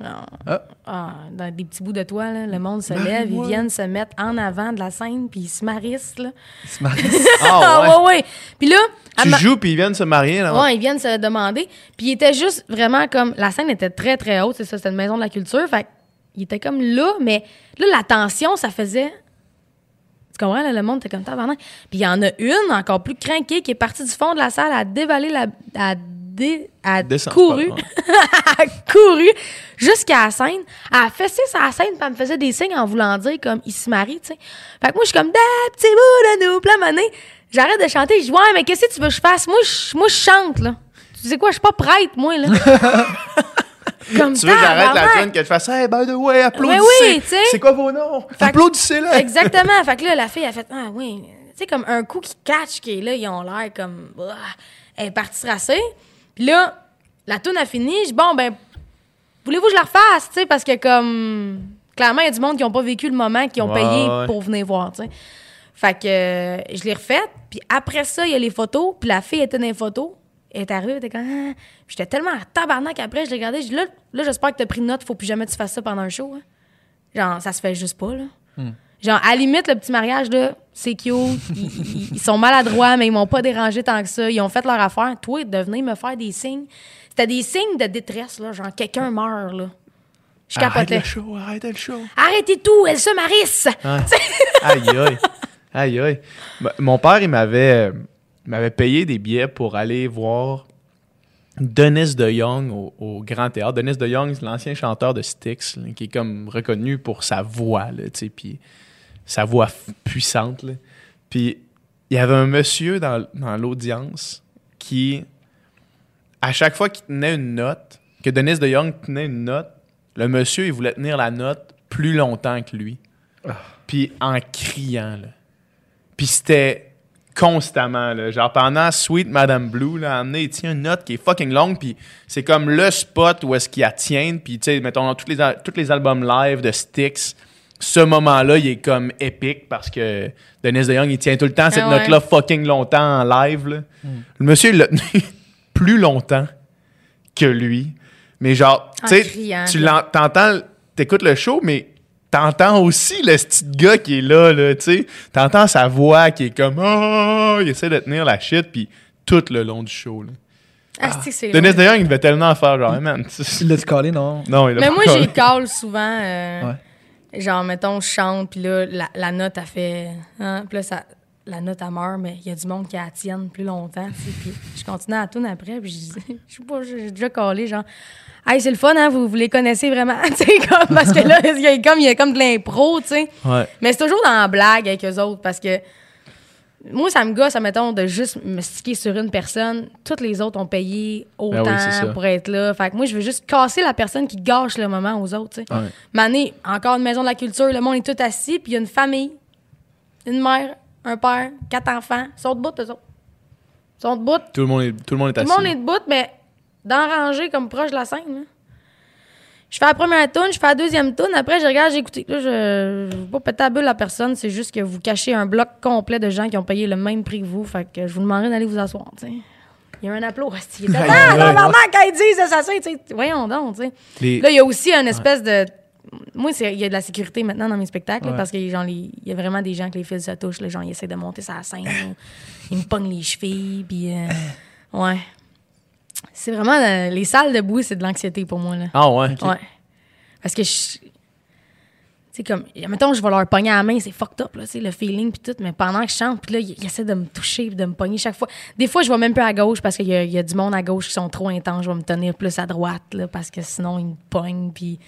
Ah. Ah. Ah, dans des petits bouts de toit, là, le monde se lève, ils viennent se mettre en avant de la scène, puis ils se marissent, là. C'est ma- Ah, ouais. ouais, ouais. Puis là... Tu ma- joues puis ils viennent se marier là. Ouais, ils viennent se demander. Puis il était juste vraiment comme. La scène était très, très haute, c'est ça, c'était une maison de la culture. Fait il était comme là, mais là, la tension, ça faisait. Tu comprends, là, le monde était comme tabarnak. Puis il y en a une, encore plus craquée, qui est partie du fond de la salle, à dévaler la. à dé- Descends, couru, a couru jusqu'à la scène, elle a fessé sa scène, puis elle me faisait des signes en voulant dire comme il se marie, tu sais. Fait que moi, je suis comme des petits bouts de nous, plein. J'arrête de chanter, je dis ouais, mais qu'est-ce que tu veux que je fasse? Moi, je, moi, je chante, là. Tu sais quoi, je suis pas prête, moi, là. comme Tu veux que j'arrête la tune que je fasse Hey, by the way, applaudissez. Oui, oui, tu sais. C'est quoi vos noms? Applaudissez-le. Exactement. Fait que là, la fille a fait Ah oui. Tu sais, comme un coup qui catch, qui est là, ils ont l'air comme. bah, elle est partie. Puis là, la toune a fini. Je dis Bon, ben, voulez-vous que je la refasse? Tu sais, parce que comme. Clairement, il y a du monde qui n'ont pas vécu le moment, qui ont Ouais, payé ouais. pour venir voir, tu sais. Fait que euh, je l'ai refaite. Puis après ça, il y a les photos. Puis la fille était dans les photos. Elle est arrivée, elle était comme. Ah. J'étais tellement à tabarnak après, je l'ai regardé. Je dis là, là j'espère que t'as pris note, faut plus jamais que tu fasses ça pendant un show. hein. Genre, ça se fait juste pas, là. Genre, à la limite, le petit mariage, là, c'est cute. Ils, sont maladroits, mais ils m'ont pas dérangé tant que ça. Ils ont fait leur affaire. Toi, de venir me faire des signes. C'était des signes de détresse, là. Genre, quelqu'un meurt, là. Je Arrête le show, arrête le show. Arrêtez tout, elle se marisse! aïe, aïe. Aïe, aïe. M- Mon père, il m'avait, il m'avait payé des billets pour aller voir Dennis de Young au, au Grand Théâtre. Dennis de Young, c'est l'ancien chanteur de Styx, là, qui est comme reconnu pour sa voix, là, tu sais, puis sa voix puissante. là. Puis il y avait un monsieur dans, dans l'audience qui, à chaque fois qu'il tenait une note, que Dennis de Young tenait une note, le monsieur, il voulait tenir la note plus longtemps que lui. Puis en criant, là. Puis c'était constamment, là. Genre pendant Sweet Madame Blue, là, donné, il tient une note qui est fucking longue, puis c'est comme le spot où est-ce qu'il la tient. Puis, tu sais, mettons, dans tous les, tous les albums live de Styx, ce moment-là, il est comme épique parce que Dennis DeYoung, il tient tout le temps cette Ah ouais. note-là fucking longtemps en live, là. Le monsieur, il l'a tenu plus longtemps que lui. Mais genre, En tu sais, criant, tu là. l'en- t'entends, t'écoutes le show, mais t'entends aussi le petit gars qui est là, là, tu sais. T'entends sa voix qui est comme, oh, il essaie de tenir la shit, puis tout le long du show, là. Ah, long. d'ailleurs, il devait tellement faire, genre, Hey, man, tu- Tu l'as-tu collé, non? non, il a Mais moi, j'ai call souvent. euh, Ouais. Genre, mettons, je chante, puis là, la, la note, a fait. Hein, puis là, ça, la note, elle meurt, mais il y a du monde qui la tienne plus longtemps. Puis je continue à tourner après, puis je dis, je sais pas, j'ai déjà collé, genre. Hey, c'est le fun, hein, vous, vous les connaissez vraiment. tu sais, comme, parce que là, il y a comme, il y a comme de l'impro, tu sais. Ouais. Mais c'est toujours dans la blague avec eux autres parce que moi, ça me gosse, mettons, de juste me sticker sur une personne. Toutes les autres ont payé autant Ben oui, c'est ça. pour être là. Fait que moi, je veux juste casser la personne qui gâche le moment aux autres. Ouais. Mané, encore une maison de la culture, le monde est tout assis, puis il y a une famille, une mère, un père, quatre enfants. Ils sont debout, eux autres. Ils sont debout. Tout le monde est, tout le monde est Tout assis. le monde est debout, mais dans la rangée, comme proche de la scène. Je fais la première tourne, je fais la deuxième tourne, après je regarde, j'ai écouté. Là, je je veux pas péter la bulle à personne, c'est juste que vous cachez un bloc complet de gens qui ont payé le même prix que vous. Fait que je vous demanderai d'aller vous asseoir, tu sais. Il y a un applaudissement. Était Ah, normalement, quand ils disent assassin, tu sais. Voyons donc, tu sais. Les- Là, il y a aussi une espèce de. Moi, il y a de la sécurité maintenant dans mes spectacles, Ouais. parce que genre, les- il y a vraiment des gens que les fils se touchent. Là, genre, ils essaient de monter la scène. Ils me pognent les chevilles. Puis, euh, ouais. C'est vraiment. euh, les salles de bruit, c'est de l'anxiété pour moi. Là. Ah ouais. Ouais. Parce que je. Tu sais, comme. Mettons, je vais leur pogner à la main, c'est fucked up, là, tu sais, le feeling, puis tout. Mais pendant que je chante, puis là, ils, ils essaient de me toucher, puis de me pogner chaque fois. Des fois, je vais même plus à gauche parce qu'il y, a- il y a du monde à gauche qui sont trop intenses. Je vais me tenir plus à droite, là, parce que sinon, ils me pognent, puis.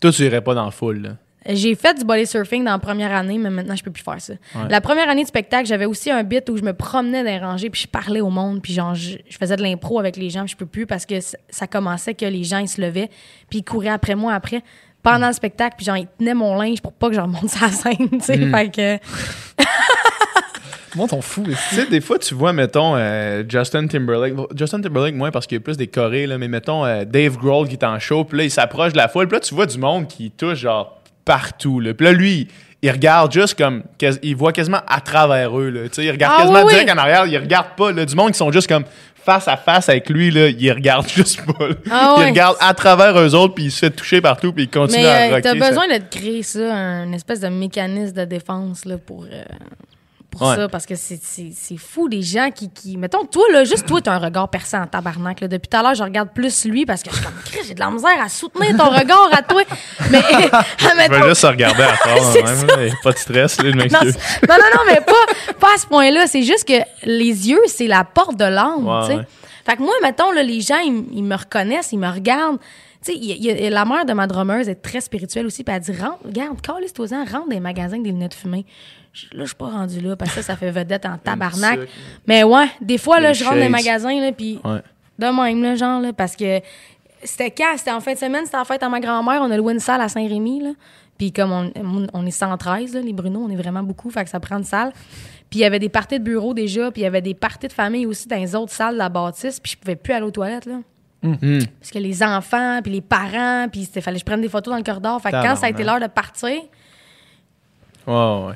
Toi, tu irais pas dans la foule, là. J'ai fait du body surfing dans la première année, mais maintenant, je peux plus faire ça. La première année de spectacle, j'avais aussi un bit où je me promenais dans les rangées, puis je parlais au monde, puis genre, je, je faisais de l'impro avec les gens, puis je peux plus parce que ça commençait que les gens, ils se levaient, puis ils couraient après moi après, pendant le spectacle, puis genre, ils tenaient mon linge pour pas que je remonte la scène, tu sais. Fait que. Monde sont fous. Tu sais, des fois, tu vois, mettons, euh, Justin Timberlake. Justin Timberlake, moins parce qu'il y a plus des chorés, là, mais mettons, euh, Dave Grohl qui est en show, puis là, il s'approche de la foule, puis là, tu vois du monde qui touche, genre, partout, là. Puis là, lui, il regarde juste comme. Il voit quasiment à travers eux, là. Il regarde Ah, quasiment oui, direct en arrière, il regarde pas, là. Du monde qui sont juste comme face à face avec lui, là. Il regarde juste pas. Ah, il regarde à travers eux autres, puis il se fait toucher partout, puis il continue Mais à euh, rocker. t'as ça- besoin de te créer ça, un espèce de mécanisme de défense là, pour, euh, pour Ouais. ça, parce que c'est- fou, les gens qui, qui... Mettons, toi, là, juste toi, t'as un regard perçant en tabarnak. Là. Depuis tout à l'heure, je regarde plus lui parce que je suis comme, j'ai de la misère à soutenir ton regard à toi. Mais, Je mettons, vais juste se regarder à part, même, a Pas de stress, là, je non, m'excuse. non, non, non, mais pas, pas à ce point-là. C'est juste que les yeux, c'est la porte de l'âme, tu sais. ouais. Fait que moi, mettons, là, les gens, ils, ils me reconnaissent, ils me regardent. Tu sais, la mère de ma drummeuse est très spirituelle aussi, puis elle dit rentre, regarde, calisse-toi-en, rentre dans les magasins des lunettes fumées. Là, je suis pas rendue là, parce que ça, ça fait vedette en tabarnak. Mais ouais, des fois, là, Des je rentre dans les magasins, là, puis Ouais. de même, là, genre, là, parce que c'était quand? C'était en fin de semaine, c'était en fête à ma grand-mère. On a loué une salle à Saint-Rémy, là. Puis comme on, on est 113, là, les Bruno, on est vraiment beaucoup, fait que ça prend une salle. Puis il y avait des parties de bureau déjà, puis il y avait des parties de famille aussi dans les autres salles de la bâtisse, puis je pouvais plus aller aux toilettes, là. Hmm. Parce que les enfants, puis les parents, puis il fallait que je prenne des photos dans le corridor. Fait que quand ça a été l'heure de partir, Ouais, ouais.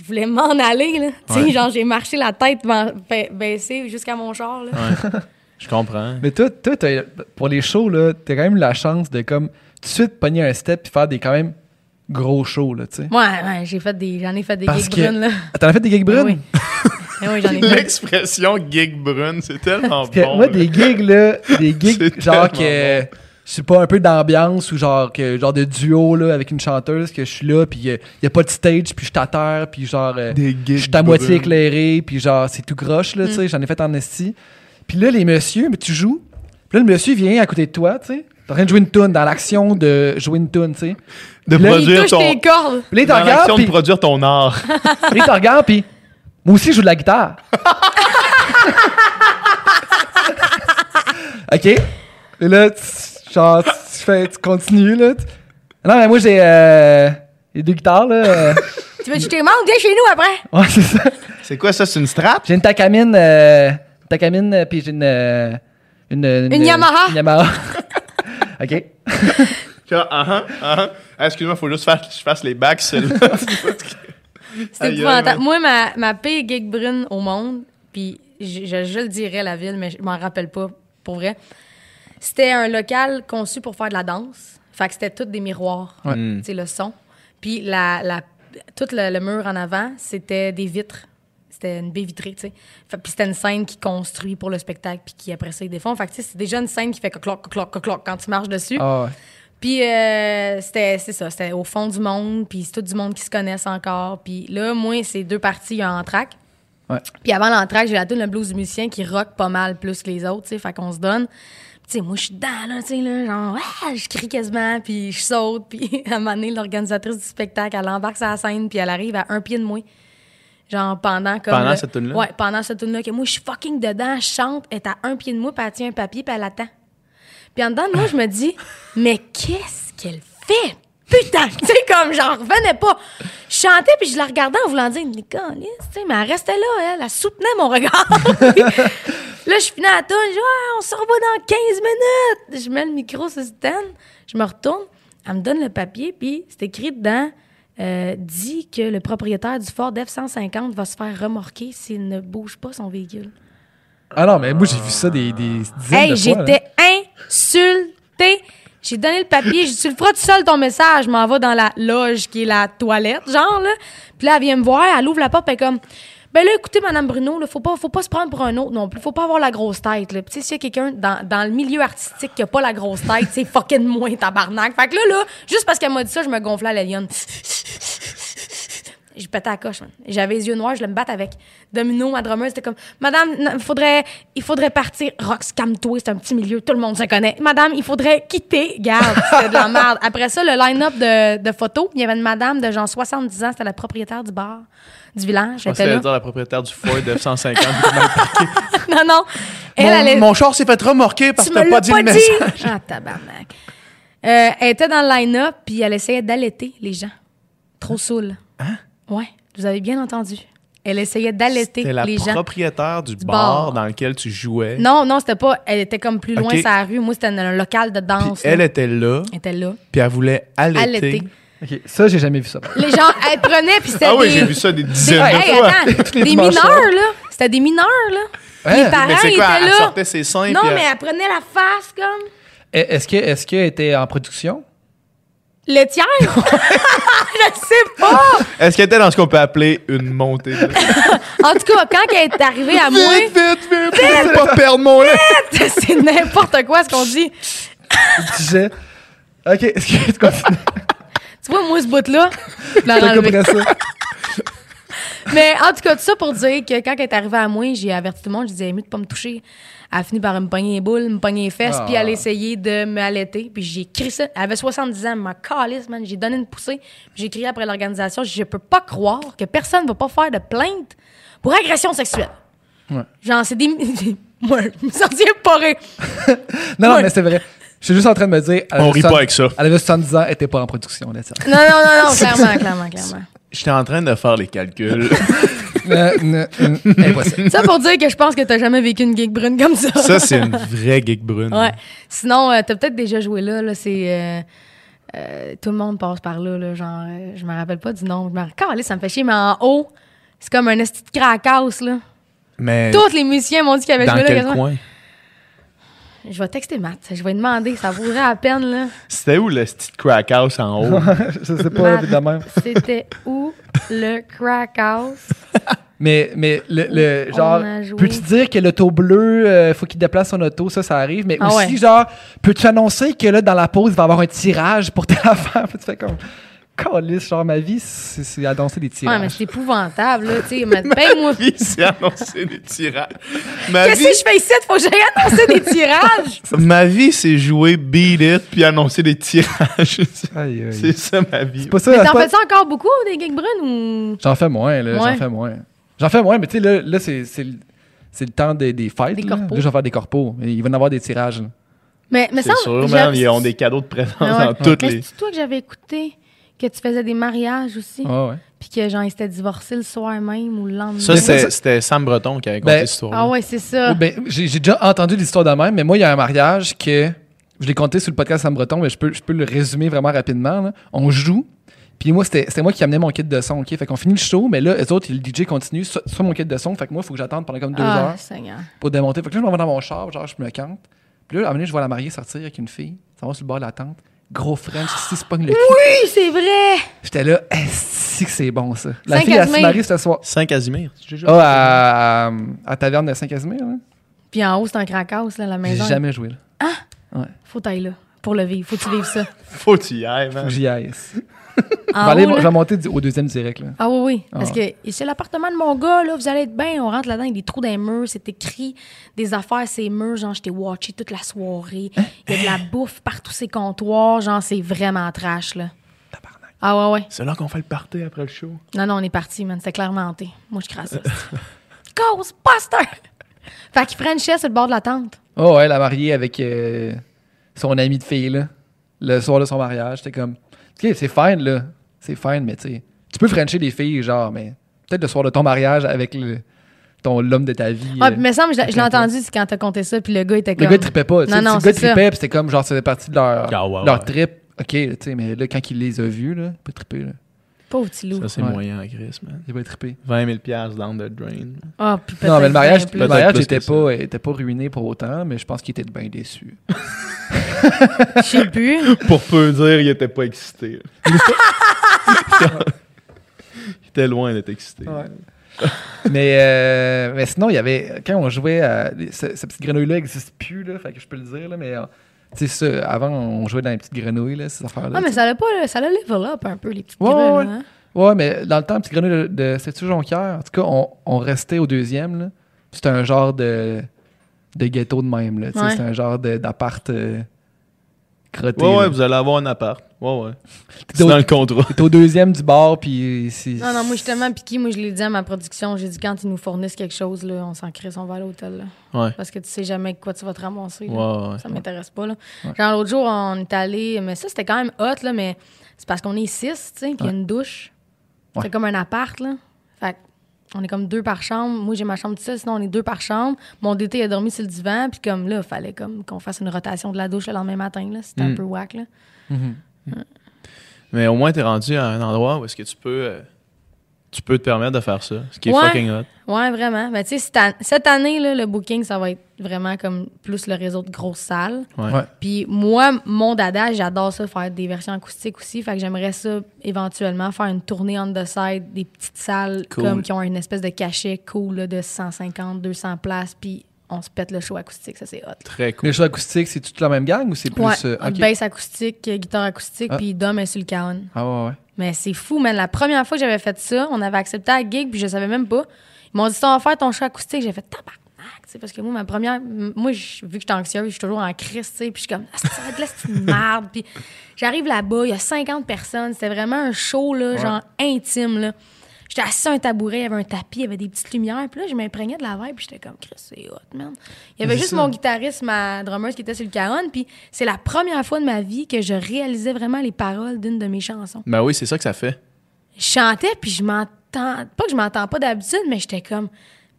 Je voulais m'en aller, là. Tu sais, Ouais. genre, j'ai marché la tête ba- ba- baissée jusqu'à mon char, là. Ouais. Je comprends. Mais toi, pour les shows, là, t'as quand même la chance de comme tout de suite pogner un step et faire des quand même gros shows, là, tu sais. Ouais, ouais, j'ai fait des, j'en ai fait des Parce gigs que- brunes, là. Ah, T'en as fait des gigs brunes? Oui. Oui, j'en ai fait. L'expression gig brune, c'est tellement bon. moi, là. des gigs, là, des gigs genre que. Sais pas, un peu d'ambiance ou genre, que, genre de duo là, avec une chanteuse, que je suis là, puis il y a pas de stage, puis je suis à terre, puis genre, euh, je suis à moitié éclairé, puis genre, c'est tout croche, là, tu sais, j'en ai fait en esti. Puis là, les messieurs, mais tu joues, puis là, le monsieur vient à côté de toi, tu sais, t'es en train de jouer une tune, dans l'action de jouer une tune, tu sais. De Là, produire ton... tes cordes. Puis là, Dans l'action de produire ton art. puis il te regarde, puis moi aussi, je joue de la guitare. OK. Et là, tu, genre, tu, fais, tu continues, là. Non, mais moi, j'ai euh, les deux guitares, là. euh. Tu veux que je te? Viens chez nous après? Ouais, c'est ça. C'est quoi ça? C'est une strap? J'ai une Takamine, euh, une Takamine, euh, puis j'ai une, euh, une, Une Yamaha. Une Yamaha. OK. Genre, ah, ah, ah. Ah, Excuse-moi, faut juste faire, que je fasse les backs, celle-là. Aïe, épouvantable. Moi, ma, ma pire gig brune au monde, puis je, je, je le dirais la ville, mais je m'en rappelle pas, pour vrai. C'était un local conçu pour faire de la danse. Fait que c'était tout des miroirs. Ouais. Mm. Tu sais, le son. Puis la, la, tout le, le mur en avant, c'était des vitres. C'était une baie vitrée, tu sais. Puis c'était une scène qui construit pour le spectacle, puis qui après ça, ils défont. Fait que tu sais, c'est déjà une scène qui fait cloc, cloc, cloc, cloc quand tu marches dessus. Ah, ouais. Puis euh, c'était c'est ça, c'était au fond du monde, puis c'est tout du monde qui se connaissent encore. Puis là, moi, c'est deux parties, il y a un. Puis avant l'entraque, j'ai la tune le blues du musicien qui rock pas mal plus que les autres, tu sais, fait qu'on se donne. Puis, tu sais, moi, je suis dedans, là, tu sais, là, genre, ah, je crie quasiment, puis je saute, puis à un moment donné, l'organisatrice du spectacle, elle embarque sur la scène, puis elle arrive à un pied de moi. Genre, pendant comme. Pendant le- cette tune-là? Ouais, pendant cette tune-là, que moi, je suis fucking dedans, je chante, elle est à un pied de moi, puis elle tient un papier, puis elle attend. Puis en dedans de moi, je me dis, mais qu'est-ce qu'elle fait? Putain! Tu sais, comme j'en revenais pas. Je chantais, puis je la regardais en voulant dire, Nicolas, tu sais, mais elle restait là, elle, elle soutenait mon regard. Là, je finis à la toune, je dis, Ah, on se revoit dans 15 minutes. Je mets le micro sur stand, je me retourne, elle me donne le papier, puis c'est écrit dedans, euh, dit que le propriétaire du Ford F-150 va se faire remorquer s'il ne bouge pas son véhicule. Ah non, mais moi, j'ai vu ça des, des dizaines Hey, de fois. j'étais insultée. J'ai donné le papier, j'ai dit, tu le feras tout seul ton message. Je m'en vais dans la loge qui est la toilette, genre, là. Puis là, elle vient me voir, elle ouvre la porte, elle est comme, ben là, écoutez, Madame Bruno, là, faut pas, faut pas se prendre pour un autre non plus. Faut pas avoir la grosse tête, là. Puis, s'il y a quelqu'un dans, dans le milieu artistique qui a pas la grosse tête, c'est fucking moins tabarnak. Fait que là, là, juste parce qu'elle m'a dit ça, je me gonflais à la lionne. Je pétais à la coche. J'avais les yeux noirs, je voulais me battre avec. Domino, ma drummer, c'était comme Madame, il faudrait, il faudrait partir. Rox, calme-toi, c'est un petit milieu, tout le monde se connaît. Madame, il faudrait quitter. Garde, c'était de la merde. Après ça, le line-up de, de photos, il y avait une madame de genre 70 ans, c'était la propriétaire du bar, du village. Je était là. dire la propriétaire du Ford F-150. Non, non. Elle, mon, elle est- mon char s'est fait remorquer parce que t'as pas dit le message. Ah, tabarnak. Euh, elle était dans le line-up, puis elle essayait d'allaiter les gens. Trop saoul. Hein? Ouais, vous avez bien entendu. Elle essayait d'allaiter C'était la les gens. propriétaire du, bar. bar, dans lequel tu jouais. Non, non, c'était pas. Elle était comme plus loin Ok. sur la rue. Moi, c'était un, local de Puis danse. elle était là, Elle était là. puis elle voulait allaiter. Allaiter. OK, ça, j'ai jamais vu ça. Les gens, elle prenait, puis c'était Ah oui, des. j'ai vu ça des des- dizaines hey, de fois. attends, des mineurs, là. C'était des mineurs, là. Hein? Les parents Mais c'est ils quoi, étaient elle là. sortait ses seins non, puis elle- mais elle prenait la face, comme. Eh, Est-ce que est-ce qu'elle était en production? Laitière? Je sais pas! Est-ce qu'elle était dans ce qu'on peut appeler une montée de... En tout cas, quand elle est arrivée à moi, Vite, vite, vite, vite, pas perdre mon lait. c'est n'importe quoi ce qu'on dit. Je disais. OK, est-ce que tu continues? Tu vois, moi, ce bout-là? Mais en tout cas, tout ça pour dire que quand elle est arrivée à moi, j'ai averti tout le monde, je disais, mieux de pas me toucher. Elle a fini par me pogner les boules, me pogner les fesses, Ah. puis elle a essayé de m'allaiter. Puis j'ai crié ça. Elle avait 70 ans, m'a calisse, man. J'ai donné une poussée. Puis j'ai crié après l'organisation, je peux pas croire que personne va pas faire de plainte pour agression sexuelle. Ouais. Genre, c'est des. Moi, je me sentais pas rire. Non, non, mais c'est vrai. Je suis juste en train de me dire. On avait rit pas 70 avec ça. Elle avait 70 ans, elle était pas en production, là, ça. Non, non, non, non, clairement, clairement, clairement. J'étais en train de faire les calculs. Euh, euh, euh, impossible. Ça pour dire que je pense que t'as jamais vécu une gig brune comme ça. Ça, c'est une vraie geek brune. Ouais. Sinon, euh, t'as peut-être déjà joué là. là c'est. euh, euh, tout le monde passe par là. là genre, euh, je me rappelle pas du nom. Je me rappelle, ça me fait chier, mais en haut, c'est comme un esti de cracasse, là. Mais Tous les musiciens m'ont dit qu'ils avaient dans joué là. quel coin? Je vais texter Matt. Je vais lui demander. Ça vaudrait la peine, là. C'était où le petit crack house en haut? je sais pas, Matt, évidemment. C'était où le crack house? Mais, mais le, le- On genre, a joué? peux-tu dire que l'auto bleu, euh, faut qu'il déplace son auto, ça, ça arrive? Mais Ah aussi, ouais. genre, peux-tu annoncer que là, dans la pause, il va y avoir un tirage pour telle affaire? Tu fais comme, Calisse, genre, ma vie, c'est c'est annoncer des Ouais, tirages. mais c'est épouvantable, là. Tu sais, mais paye-moi. Vie, c'est annoncer des tirages. Ma Qu'est-ce vie, que je fais ici? Faut que j'aille annoncer des tirages. ma vie, c'est jouer Beat It puis annoncer des tirages. Aïe, aïe. c'est ça ma vie. C'est pas ça. Mais t'en pas- fais ça encore beaucoup, des gigs brunes, ou? J'en fais moins, là. J'en Ouais. fais moins. J'en fais moins, mais tu sais, là, là c'est c'est le c'est le temps des, des fêtes. Des là. Là, je vais faire des corpos. Mais Il va y en avoir des tirages. là. Mais, mais C'est ça, sûr, man. Ils ont des cadeaux de présence Ah ouais. dans toutes Mais les. c'est toi que j'avais écouté? Que tu faisais des mariages aussi, Ouais, ouais. puis que genre ils s'étaient divorcés le soir même ou le lendemain. Ça, c'était Sam Breton qui avait conté Ben, cette histoire. Ah ouais, c'est ça. Oh, ben, j'ai j'ai déjà entendu l'histoire de même, mais moi, il y a un mariage que je l'ai compté sur le podcast Sam Breton, mais je peux, je peux le résumer vraiment rapidement. là. On joue, puis moi, c'était c'était moi qui amenais mon kit de son. ok? Fait qu'on finit le show, mais là, les autres, le DJ continue sur, sur mon kit de son. Fait que moi, il faut que j'attende pendant comme deux ah, heures Seigneur. pour démonter. Fait que là, je m'en vais dans mon char, genre, je me cante. Puis là, à un moment donné, je vois la mariée sortir avec une fille. Ça va sur le bord de la tente. Gros French, si se pogne le cul. Oui, c'est vrai. J'étais là, est-ce que c'est bon ça? La fille, elle se Casimir. marie ce soir. Saint-Casimir. Ah, à, à Taverne de Saint-Casimir, là? Puis en haut, c'est un crackhouse, là, la J'ai maison. jamais joué là. Faut t'ailler là. Pour le vivre. Faut que tu vives ça. Faut que tu y ailles, Faut man. que j'y aille. Je En vais, aller- haut, je vais monter au deuxième direct. Là. Ah oui, oui. Ah Parce que c'est l'appartement de mon gars, là, vous allez être bien. On rentre là-dedans, il y a des trous dans les murs, c'est écrit des affaires, ces murs, genre, je t'ai watché toute la soirée. Hein? Il y a de la bouffe partout ces comptoirs, genre, c'est vraiment trash, là. Ah ouais, ouais. C'est là qu'on fait le party après le show. Non, non, on est parti, man. C'était clairement hanté. Moi, je crasse ça. Ghostbuster! fait qu'il frenchait sur le bord de la tente. Oh ouais, la mariée avec euh, son ami de fille, là. Le soir de son mariage, j'étais comme... Ok, c'est fine, là. C'est fine, mais tu sais... Tu peux frencher des filles, genre, mais... Peut-être le soir de ton mariage avec le, ton l'homme de ta vie. Puis, me semble, je, l'ai entendu c'est quand t'as compté ça, puis le gars était Le comme. gars, il trippait pas. tu sais, le gars trippait, puis c'était comme, genre, ça faisait partie de leur, Ah ouais, leur ouais. trip. OK, tu sais, mais là, quand il les a vus, là, il peut tripper, là. Pauvre petit loup. Ça, c'est Ouais. moyen à Chris, man. Il va tripper. 20 000 piastres down the drain. Ah, puis Non, mais le mariage, le mariage plus était que ça. pas, était pas ruiné pour autant, mais je pense qu'il était bien déçu. Je sais plus. Pour peu dire, il était pas excité. il était loin d'être excité. mais, euh, mais sinon, il y avait. Quand on jouait à. Ce, ce petit grenouille-là n'existe plus, là, fait que je peux le dire, là, mais. euh, Tu sais, ça, avant, on jouait dans les petites grenouilles, là, ces affaires-là. Ah, mais ça l'a pas, ça l'a level up un peu, les petites Ouais, grenouilles, ouais. hein? Ouais, mais dans le temps, petit grenouille de, de c'est-tu Jonquière? En tout cas, on, on restait au deuxième, là. C'était un genre de, de ghetto de même, là. Ouais. C'était un genre d'appart euh, crotté. Ouais, ouais, vous allez avoir un appart. Ouais, ouais. C'est dans le contrat. T'es au deuxième du bar, puis c'est. Non, non, moi, je suis tellement piqué. Moi, je l'ai dit à ma production. J'ai dit, quand ils nous fournissent quelque chose, là, on s'en crisse, on va à l'hôtel. là. Ouais. Parce que tu sais jamais quoi tu vas te ramasser. Ouais, ouais. Ça m'intéresse pas. Là. Genre, l'autre jour, on est allé. Mais ça, c'était quand même hot, là, mais c'est parce qu'on est six, tu sais, qu'il y a une douche. Ouais. C'est comme un appart, là. Fait que on est comme deux par chambre. Moi, j'ai ma chambre seule, sinon on est deux par chambre. Mon DT a dormi sur le divan, puis comme là, il fallait comme qu'on fasse une rotation de la douche le lendemain matin, là. C'était un Mm. peu whack, là. Mhm. Mais au moins, t'es rendu à un endroit où est-ce que tu peux, euh, tu peux te permettre de faire ça. Ce qui est Ouais. fucking hot. Ouais, vraiment. Mais tu sais, cette, an- cette année, là, le booking, ça va être vraiment comme plus le réseau de grosses salles. Ouais. Ouais. Puis moi, mon dada, j'adore ça, faire des versions acoustiques aussi. Fait que j'aimerais ça éventuellement faire une tournée on the side, des petites salles Cool. comme qui ont une espèce de cachet cool là, de 150, 200 places. Puis on se pète le show acoustique, ça c'est hot. Très cool. Les shows acoustiques, c'est toute la même gang ou c'est plus. Ouais, euh, ok. bass acoustique, guitare acoustique, Ah. puis Dom est sur le. Ah ouais, ouais. Mais c'est fou, man. La première fois que j'avais fait ça, on avait accepté la gig, puis je savais même pas. Ils m'ont dit, on va faire ton show acoustique. J'ai fait tabarnak, tu sais, parce que moi, ma première. Moi, je- vu que j'étais anxieuse, je suis toujours en crise, tu sais, puis je suis comme, ah, ça va être là, c'est une merde. Puis j'arrive là-bas, il y a 50 personnes. C'était vraiment un show, là, genre intime, là. J'étais assis sur un tabouret, il y avait un tapis, il y avait des petites lumières. Puis là, je m'imprégnais de la vibe, puis j'étais comme, Chris, c'est hot, man. Il y avait juste ça. mon guitariste, ma drummer qui était sur le caron. Puis c'est la première fois de ma vie que je réalisais vraiment les paroles d'une de mes chansons Ben oui, c'est ça que ça fait. je chantais puis je m'entends pas que je m'entends pas d'habitude mais j'étais comme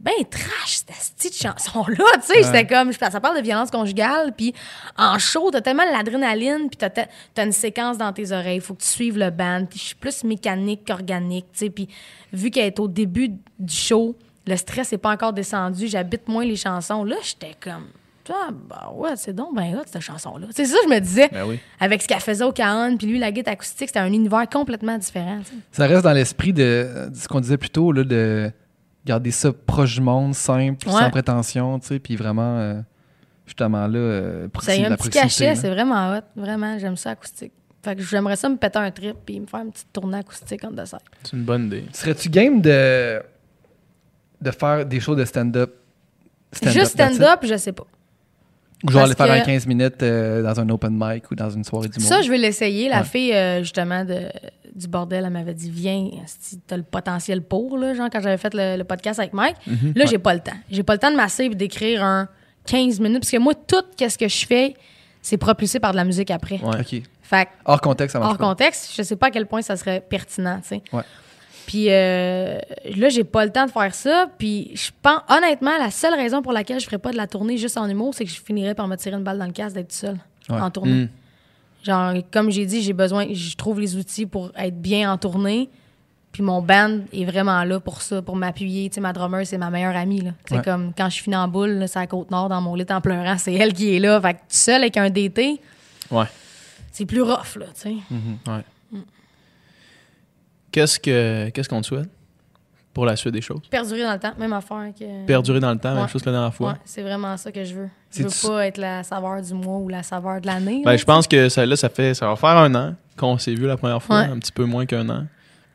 ben trash cette petite chanson là tu sais j'étais comme ça parle de violence conjugale puis en show t'as tellement l'adrénaline puis t'as, t'as t'as une séquence dans tes oreilles faut que tu suives le band puis je suis plus mécanique qu'organique tu sais puis vu qu'elle est au début du show le stress est pas encore descendu j'habite moins les chansons là j'étais comme ah, bah ouais, c'est donc ben hot, cette chanson-là. C'est ça que je me disais. Ben oui. Avec ce qu'elle faisait au Caron, puis lui, la guitare acoustique, c'était un univers complètement différent. Ça reste dans l'esprit de, de ce qu'on disait plus tôt, là, de garder ça proche du monde, simple, Ouais. sans prétention, tu sais, puis vraiment, euh, justement là, euh, Ça proxi- y a la un petit cachet, c'est vraiment hot. Vraiment, j'aime ça acoustique. Fait que j'aimerais ça me péter un trip puis me faire une petite tournée acoustique en dessert. C'est une bonne idée. Serais-tu game de, de faire des shows de stand-up? Juste stand-up, je sais pas. Ou genre aller faire un que- 15 minutes euh, dans un open mic ou dans une soirée du Ça, monde. je vais l'essayer. La Ouais. fille, euh, justement, de, du bordel, elle m'avait dit Viens, si t'as le potentiel pour, là, genre quand j'avais fait le, le podcast avec Mike. Mhm. Là, j'ai pas le temps. J'ai pas le temps de m'asseoir et d'écrire un 15 minutes. Parce que moi, tout ce que je fais, c'est propulsé par de la musique après. Ouais. OK. Fait que, Hors contexte, ça marche hors pas. contexte, je sais pas à quel point ça serait pertinent, tu sais. Puis euh, là, j'ai pas le temps de faire ça. Puis je pense, honnêtement, la seule raison pour laquelle je ferais pas de la tournée juste en humour, c'est que je finirais par me tirer une balle dans le casque d'être seule Ouais. en tournée. Mm. Genre, comme j'ai dit, j'ai besoin, je trouve les outils pour être bien en tournée. Puis mon band est vraiment là pour ça, pour m'appuyer. Tu sais, ma drummer, c'est ma meilleure amie. là. C'est Ouais. comme quand je finis en boule, c'est à Côte-Nord, dans mon lit en pleurant, c'est elle qui est là. Fait que seule avec un DT, Ouais. c'est plus rough, là, tu sais. Qu'est-ce que qu'est-ce qu'on te souhaite pour la suite des choses? Perdurer dans le temps, même affaire que... Perdurer dans le temps, même Ouais. chose que la dernière fois. Ouais, c'est vraiment ça que je veux. Je veux pas être la saveur du mois ou la saveur de l'année. Ben, je pense que ça, là, ça fait ça va faire un an qu'on s'est vu la première fois, Ouais. un petit peu moins qu'un an.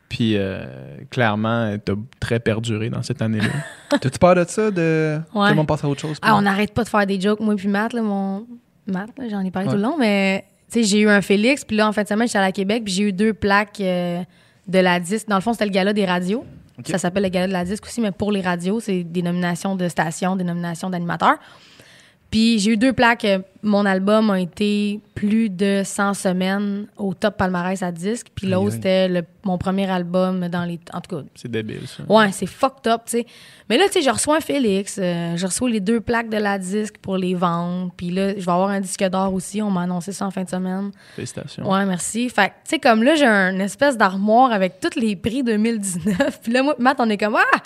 Puis euh, clairement, t'as très perduré dans cette année-là. T'as-tu peur de ça? De... Ouais. passe à autre chose? Ah, on n'arrête pas de faire des jokes, moi puis Matt, là, mon... Matt, là, j'en ai parlé Ouais. tout le long, mais tu sais, j'ai eu un Félix, puis là, en fin de semaine, j'étais à Québec, puis j'ai eu deux plaques euh, de la disque. Dans le fond, c'était le gala des radios. Ça s'appelle le gala de la disque aussi, mais pour les radios, c'est des nominations de stations, des nominations d'animateurs. Puis j'ai eu deux plaques. Mon album a été plus de 100 semaines au top palmarès à disque. Puis l'autre, c'était mon premier album dans les... En tout cas, C'est débile, ça. Ouais, c'est fucked up, tu sais. Mais là, tu sais, je reçois un Félix, euh, je reçois les deux plaques de la disque pour les vendre. Puis là, je vais avoir un disque d'or aussi. On m'a annoncé ça en fin de semaine. Félicitations. Ouais, merci. Fait que, tu sais, comme là, j'ai une espèce d'armoire avec tous les prix 2019. Puis là, moi, Matt, on est comme, ah,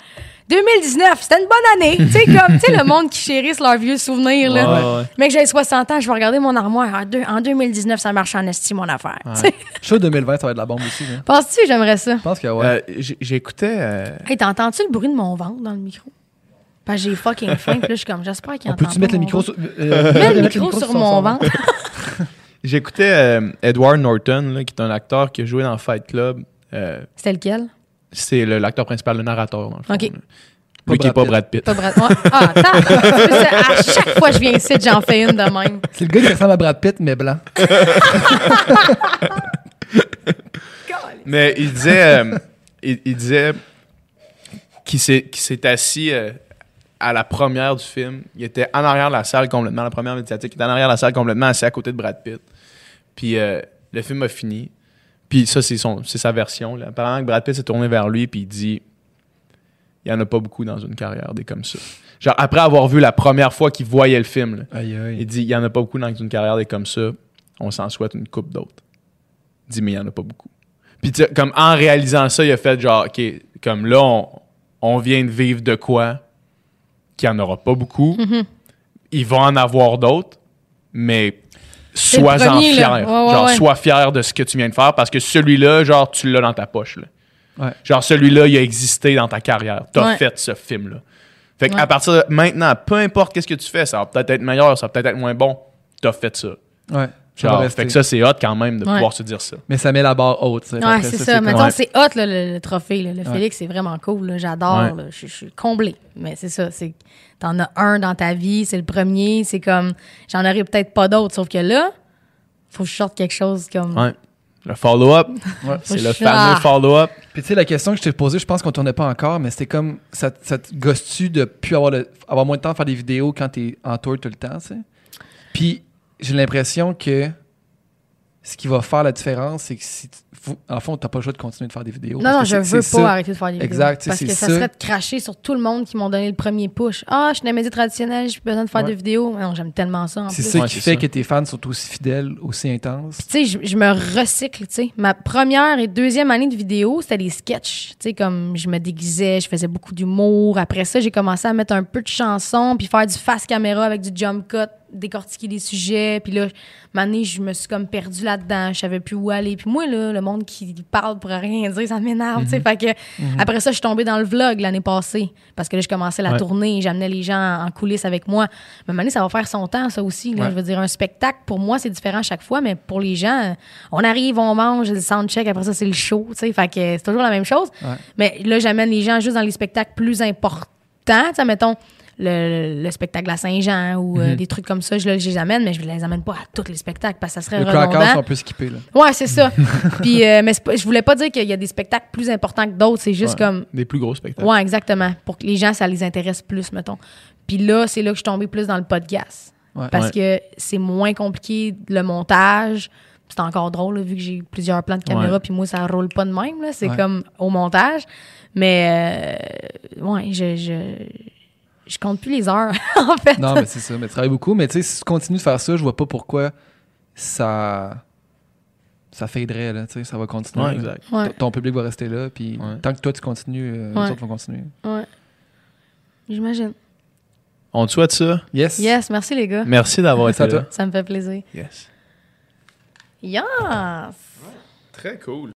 2019, c'était une bonne année. tu sais, comme, tu sais, le monde qui chérisse leurs vieux souvenirs, là. Ouais, ouais. Mec, j'ai 60 ans, je vais regarder mon armoire. En, deux- en 2019, ça marche en estime, mon affaire. Tu sais, Show 2020, ça va être de la bombe aussi. là. Penses-tu que j'aimerais ça? Je pense que ouais. Euh, j'ai- J'écoutais. euh, Hey, t'entends-tu le bruit de mon ventre dans le micro? Parce que j'ai fucking faim, puis là, je suis comme, j'espère qu'il on entend peut-tu pas mettre le mon sur, euh, le micro sur mon ventre. J'écoutais euh, Edward Norton, là, qui est un acteur qui a joué dans Fight Club. Euh, C'était lequel? c'est le- l'acteur principal, le narrateur, dans le fond. Ok. là. Pas Lui qui est Brad pas. Brad Pitt. Pas Brad. Ouais. Ah, attends. à chaque fois que je viens ici, j'en fais une de même. C'est le gars qui ressemble à Brad Pitt, mais blanc. Mais il disait, euh, il, il disait qu'il s'est, qu'il s'est assis euh, à la première du film. Il était en arrière de la salle complètement, la première médiatique. Il était en arrière de la salle complètement assis à côté de Brad Pitt. Puis euh, le film a fini. Puis ça, c'est, son, c'est sa version. Là. Apparemment que Brad Pitt s'est tourné vers lui puis il dit il n'y en a pas beaucoup dans une carrière des comme ça. Genre, après avoir vu la première fois qu'il voyait le film, là, Aïe, il dit il n'y en a pas beaucoup dans une carrière des comme ça. On s'en souhaite une coupe d'autres. Il dit mais il n'y en a pas beaucoup. Puis tu sais, comme en réalisant ça, il a fait genre OK, comme là on, on vient de vivre de quoi qu'il n'y en aura pas beaucoup. Mm-hmm. Il va en avoir d'autres, mais sois-en fier. là. Ouais, ouais, genre ouais. sois fier de ce que tu viens de faire parce que celui-là, genre tu l'as dans ta poche là. Ouais. Genre celui-là, il a existé dans ta carrière. Tu as Ouais. fait ce film là. Fait Ouais. qu'à partir de maintenant, peu importe qu'est-ce que tu fais, ça va peut-être être meilleur, ça va peut-être être moins bon. Tu as fait ça. Ouais. Ça Genre, fait que ça, c'est hot quand même de Ouais. pouvoir se dire ça. Mais ça met la barre haute. Ouais, c'est ça. Mettons, Ouais. c'est hot, là, le, le trophée. là. Le Ouais. Félix, c'est vraiment cool. J'adore. Ouais. Je, suis comblée. Mais c'est ça. c'est T'en as un dans ta vie, c'est le premier. C'est comme. J'en aurais peut-être pas d'autres. Sauf que là, faut que je sorte quelque chose comme. Le follow-up, Ouais. c'est le Ah. fameux follow-up. Puis tu sais, la question que je t'ai posée, je pense qu'on tournait pas encore, mais c'était comme, ça, ça te gosse-tu de plus avoir, le- avoir moins de temps à faire des vidéos quand t'es en tour tout le temps, tu sais? Puis j'ai l'impression que ce qui va faire la différence, c'est que si, tu- faut- en fond, t'as pas le choix de continuer de faire des vidéos. Non, non, je veux pas ça. arrêter de faire des vidéos. Exact, Parce que ça, ça. serait de cracher sur tout le monde qui m'ont donné le premier push. Ah, je suis dans les médias traditionnels, j'ai plus besoin de faire Ouais. des vidéos. Non, j'aime tellement ça C'est ça Ouais, qui fait ça. que tes fans sont aussi fidèles, aussi intenses. tu sais, je, je me recycle, tu sais. Ma première et deuxième année de vidéo, c'était des sketchs. Tu sais, comme je me déguisais, je faisais beaucoup d'humour. Après ça, j'ai commencé à mettre un peu de chansons puis faire du face caméra avec du jump cut décortiquer des sujets. Puis là, donné, je me suis comme perdue là-dedans. Je savais plus où aller. Puis moi, là, le monde qui parle pour rien dire, ça m'énerve. Fait que après ça, je suis tombée dans le vlog l'année passée. Parce que là, je commençais la Ouais. tournée. J'amenais les gens en coulisses avec moi. Mais donné, ça va faire son temps, ça aussi. là. Ouais. Je veux dire, un spectacle, pour moi, c'est différent à chaque fois. Mais pour les gens, on arrive, on mange, le soundcheck. Après ça, c'est le show. Fait que c'est toujours la même chose. Ouais. Mais là, j'amène les gens juste dans les spectacles plus importants. Mettons, le, le spectacle à Saint-Jean ou euh, Mhm. des trucs comme ça, je, là, je les amène, mais je les amène pas à tous les spectacles parce que ça serait Le redondant. on peut skipper. Là. Ouais, c'est ça. Puis, euh, mais je voulais pas dire qu'il y a des spectacles plus importants que d'autres. C'est juste Ouais. comme. Des plus gros spectacles. Ouais, exactement. Pour que les gens, ça les intéresse plus, mettons. Puis là, c'est là que je suis tombée plus dans le podcast. Ouais. Parce Ouais. que c'est moins compliqué le montage. C'est encore drôle, là, vu que j'ai plusieurs plans de caméra, puis moi, ça roule pas de même. là. C'est Ouais. comme au montage. Mais, euh, ouais, je, je, je compte plus les heures, en fait. Non, mais c'est ça. Mais tu travailles beaucoup. Mais tu sais, si tu continues de faire ça, je vois pas pourquoi ça. Ça faderait, là. Tu sais, ça va continuer. Ouais, exact. Ouais, Ton- public va rester là. Puis Ouais. tant que toi, tu continues, euh, Ouais. les autres vont continuer. ouais. J'imagine. On te souhaite ça. Yes. Yes, merci les gars. Merci d'avoir à été là. toi. Ça me fait plaisir. Yes. Yes! Très cool.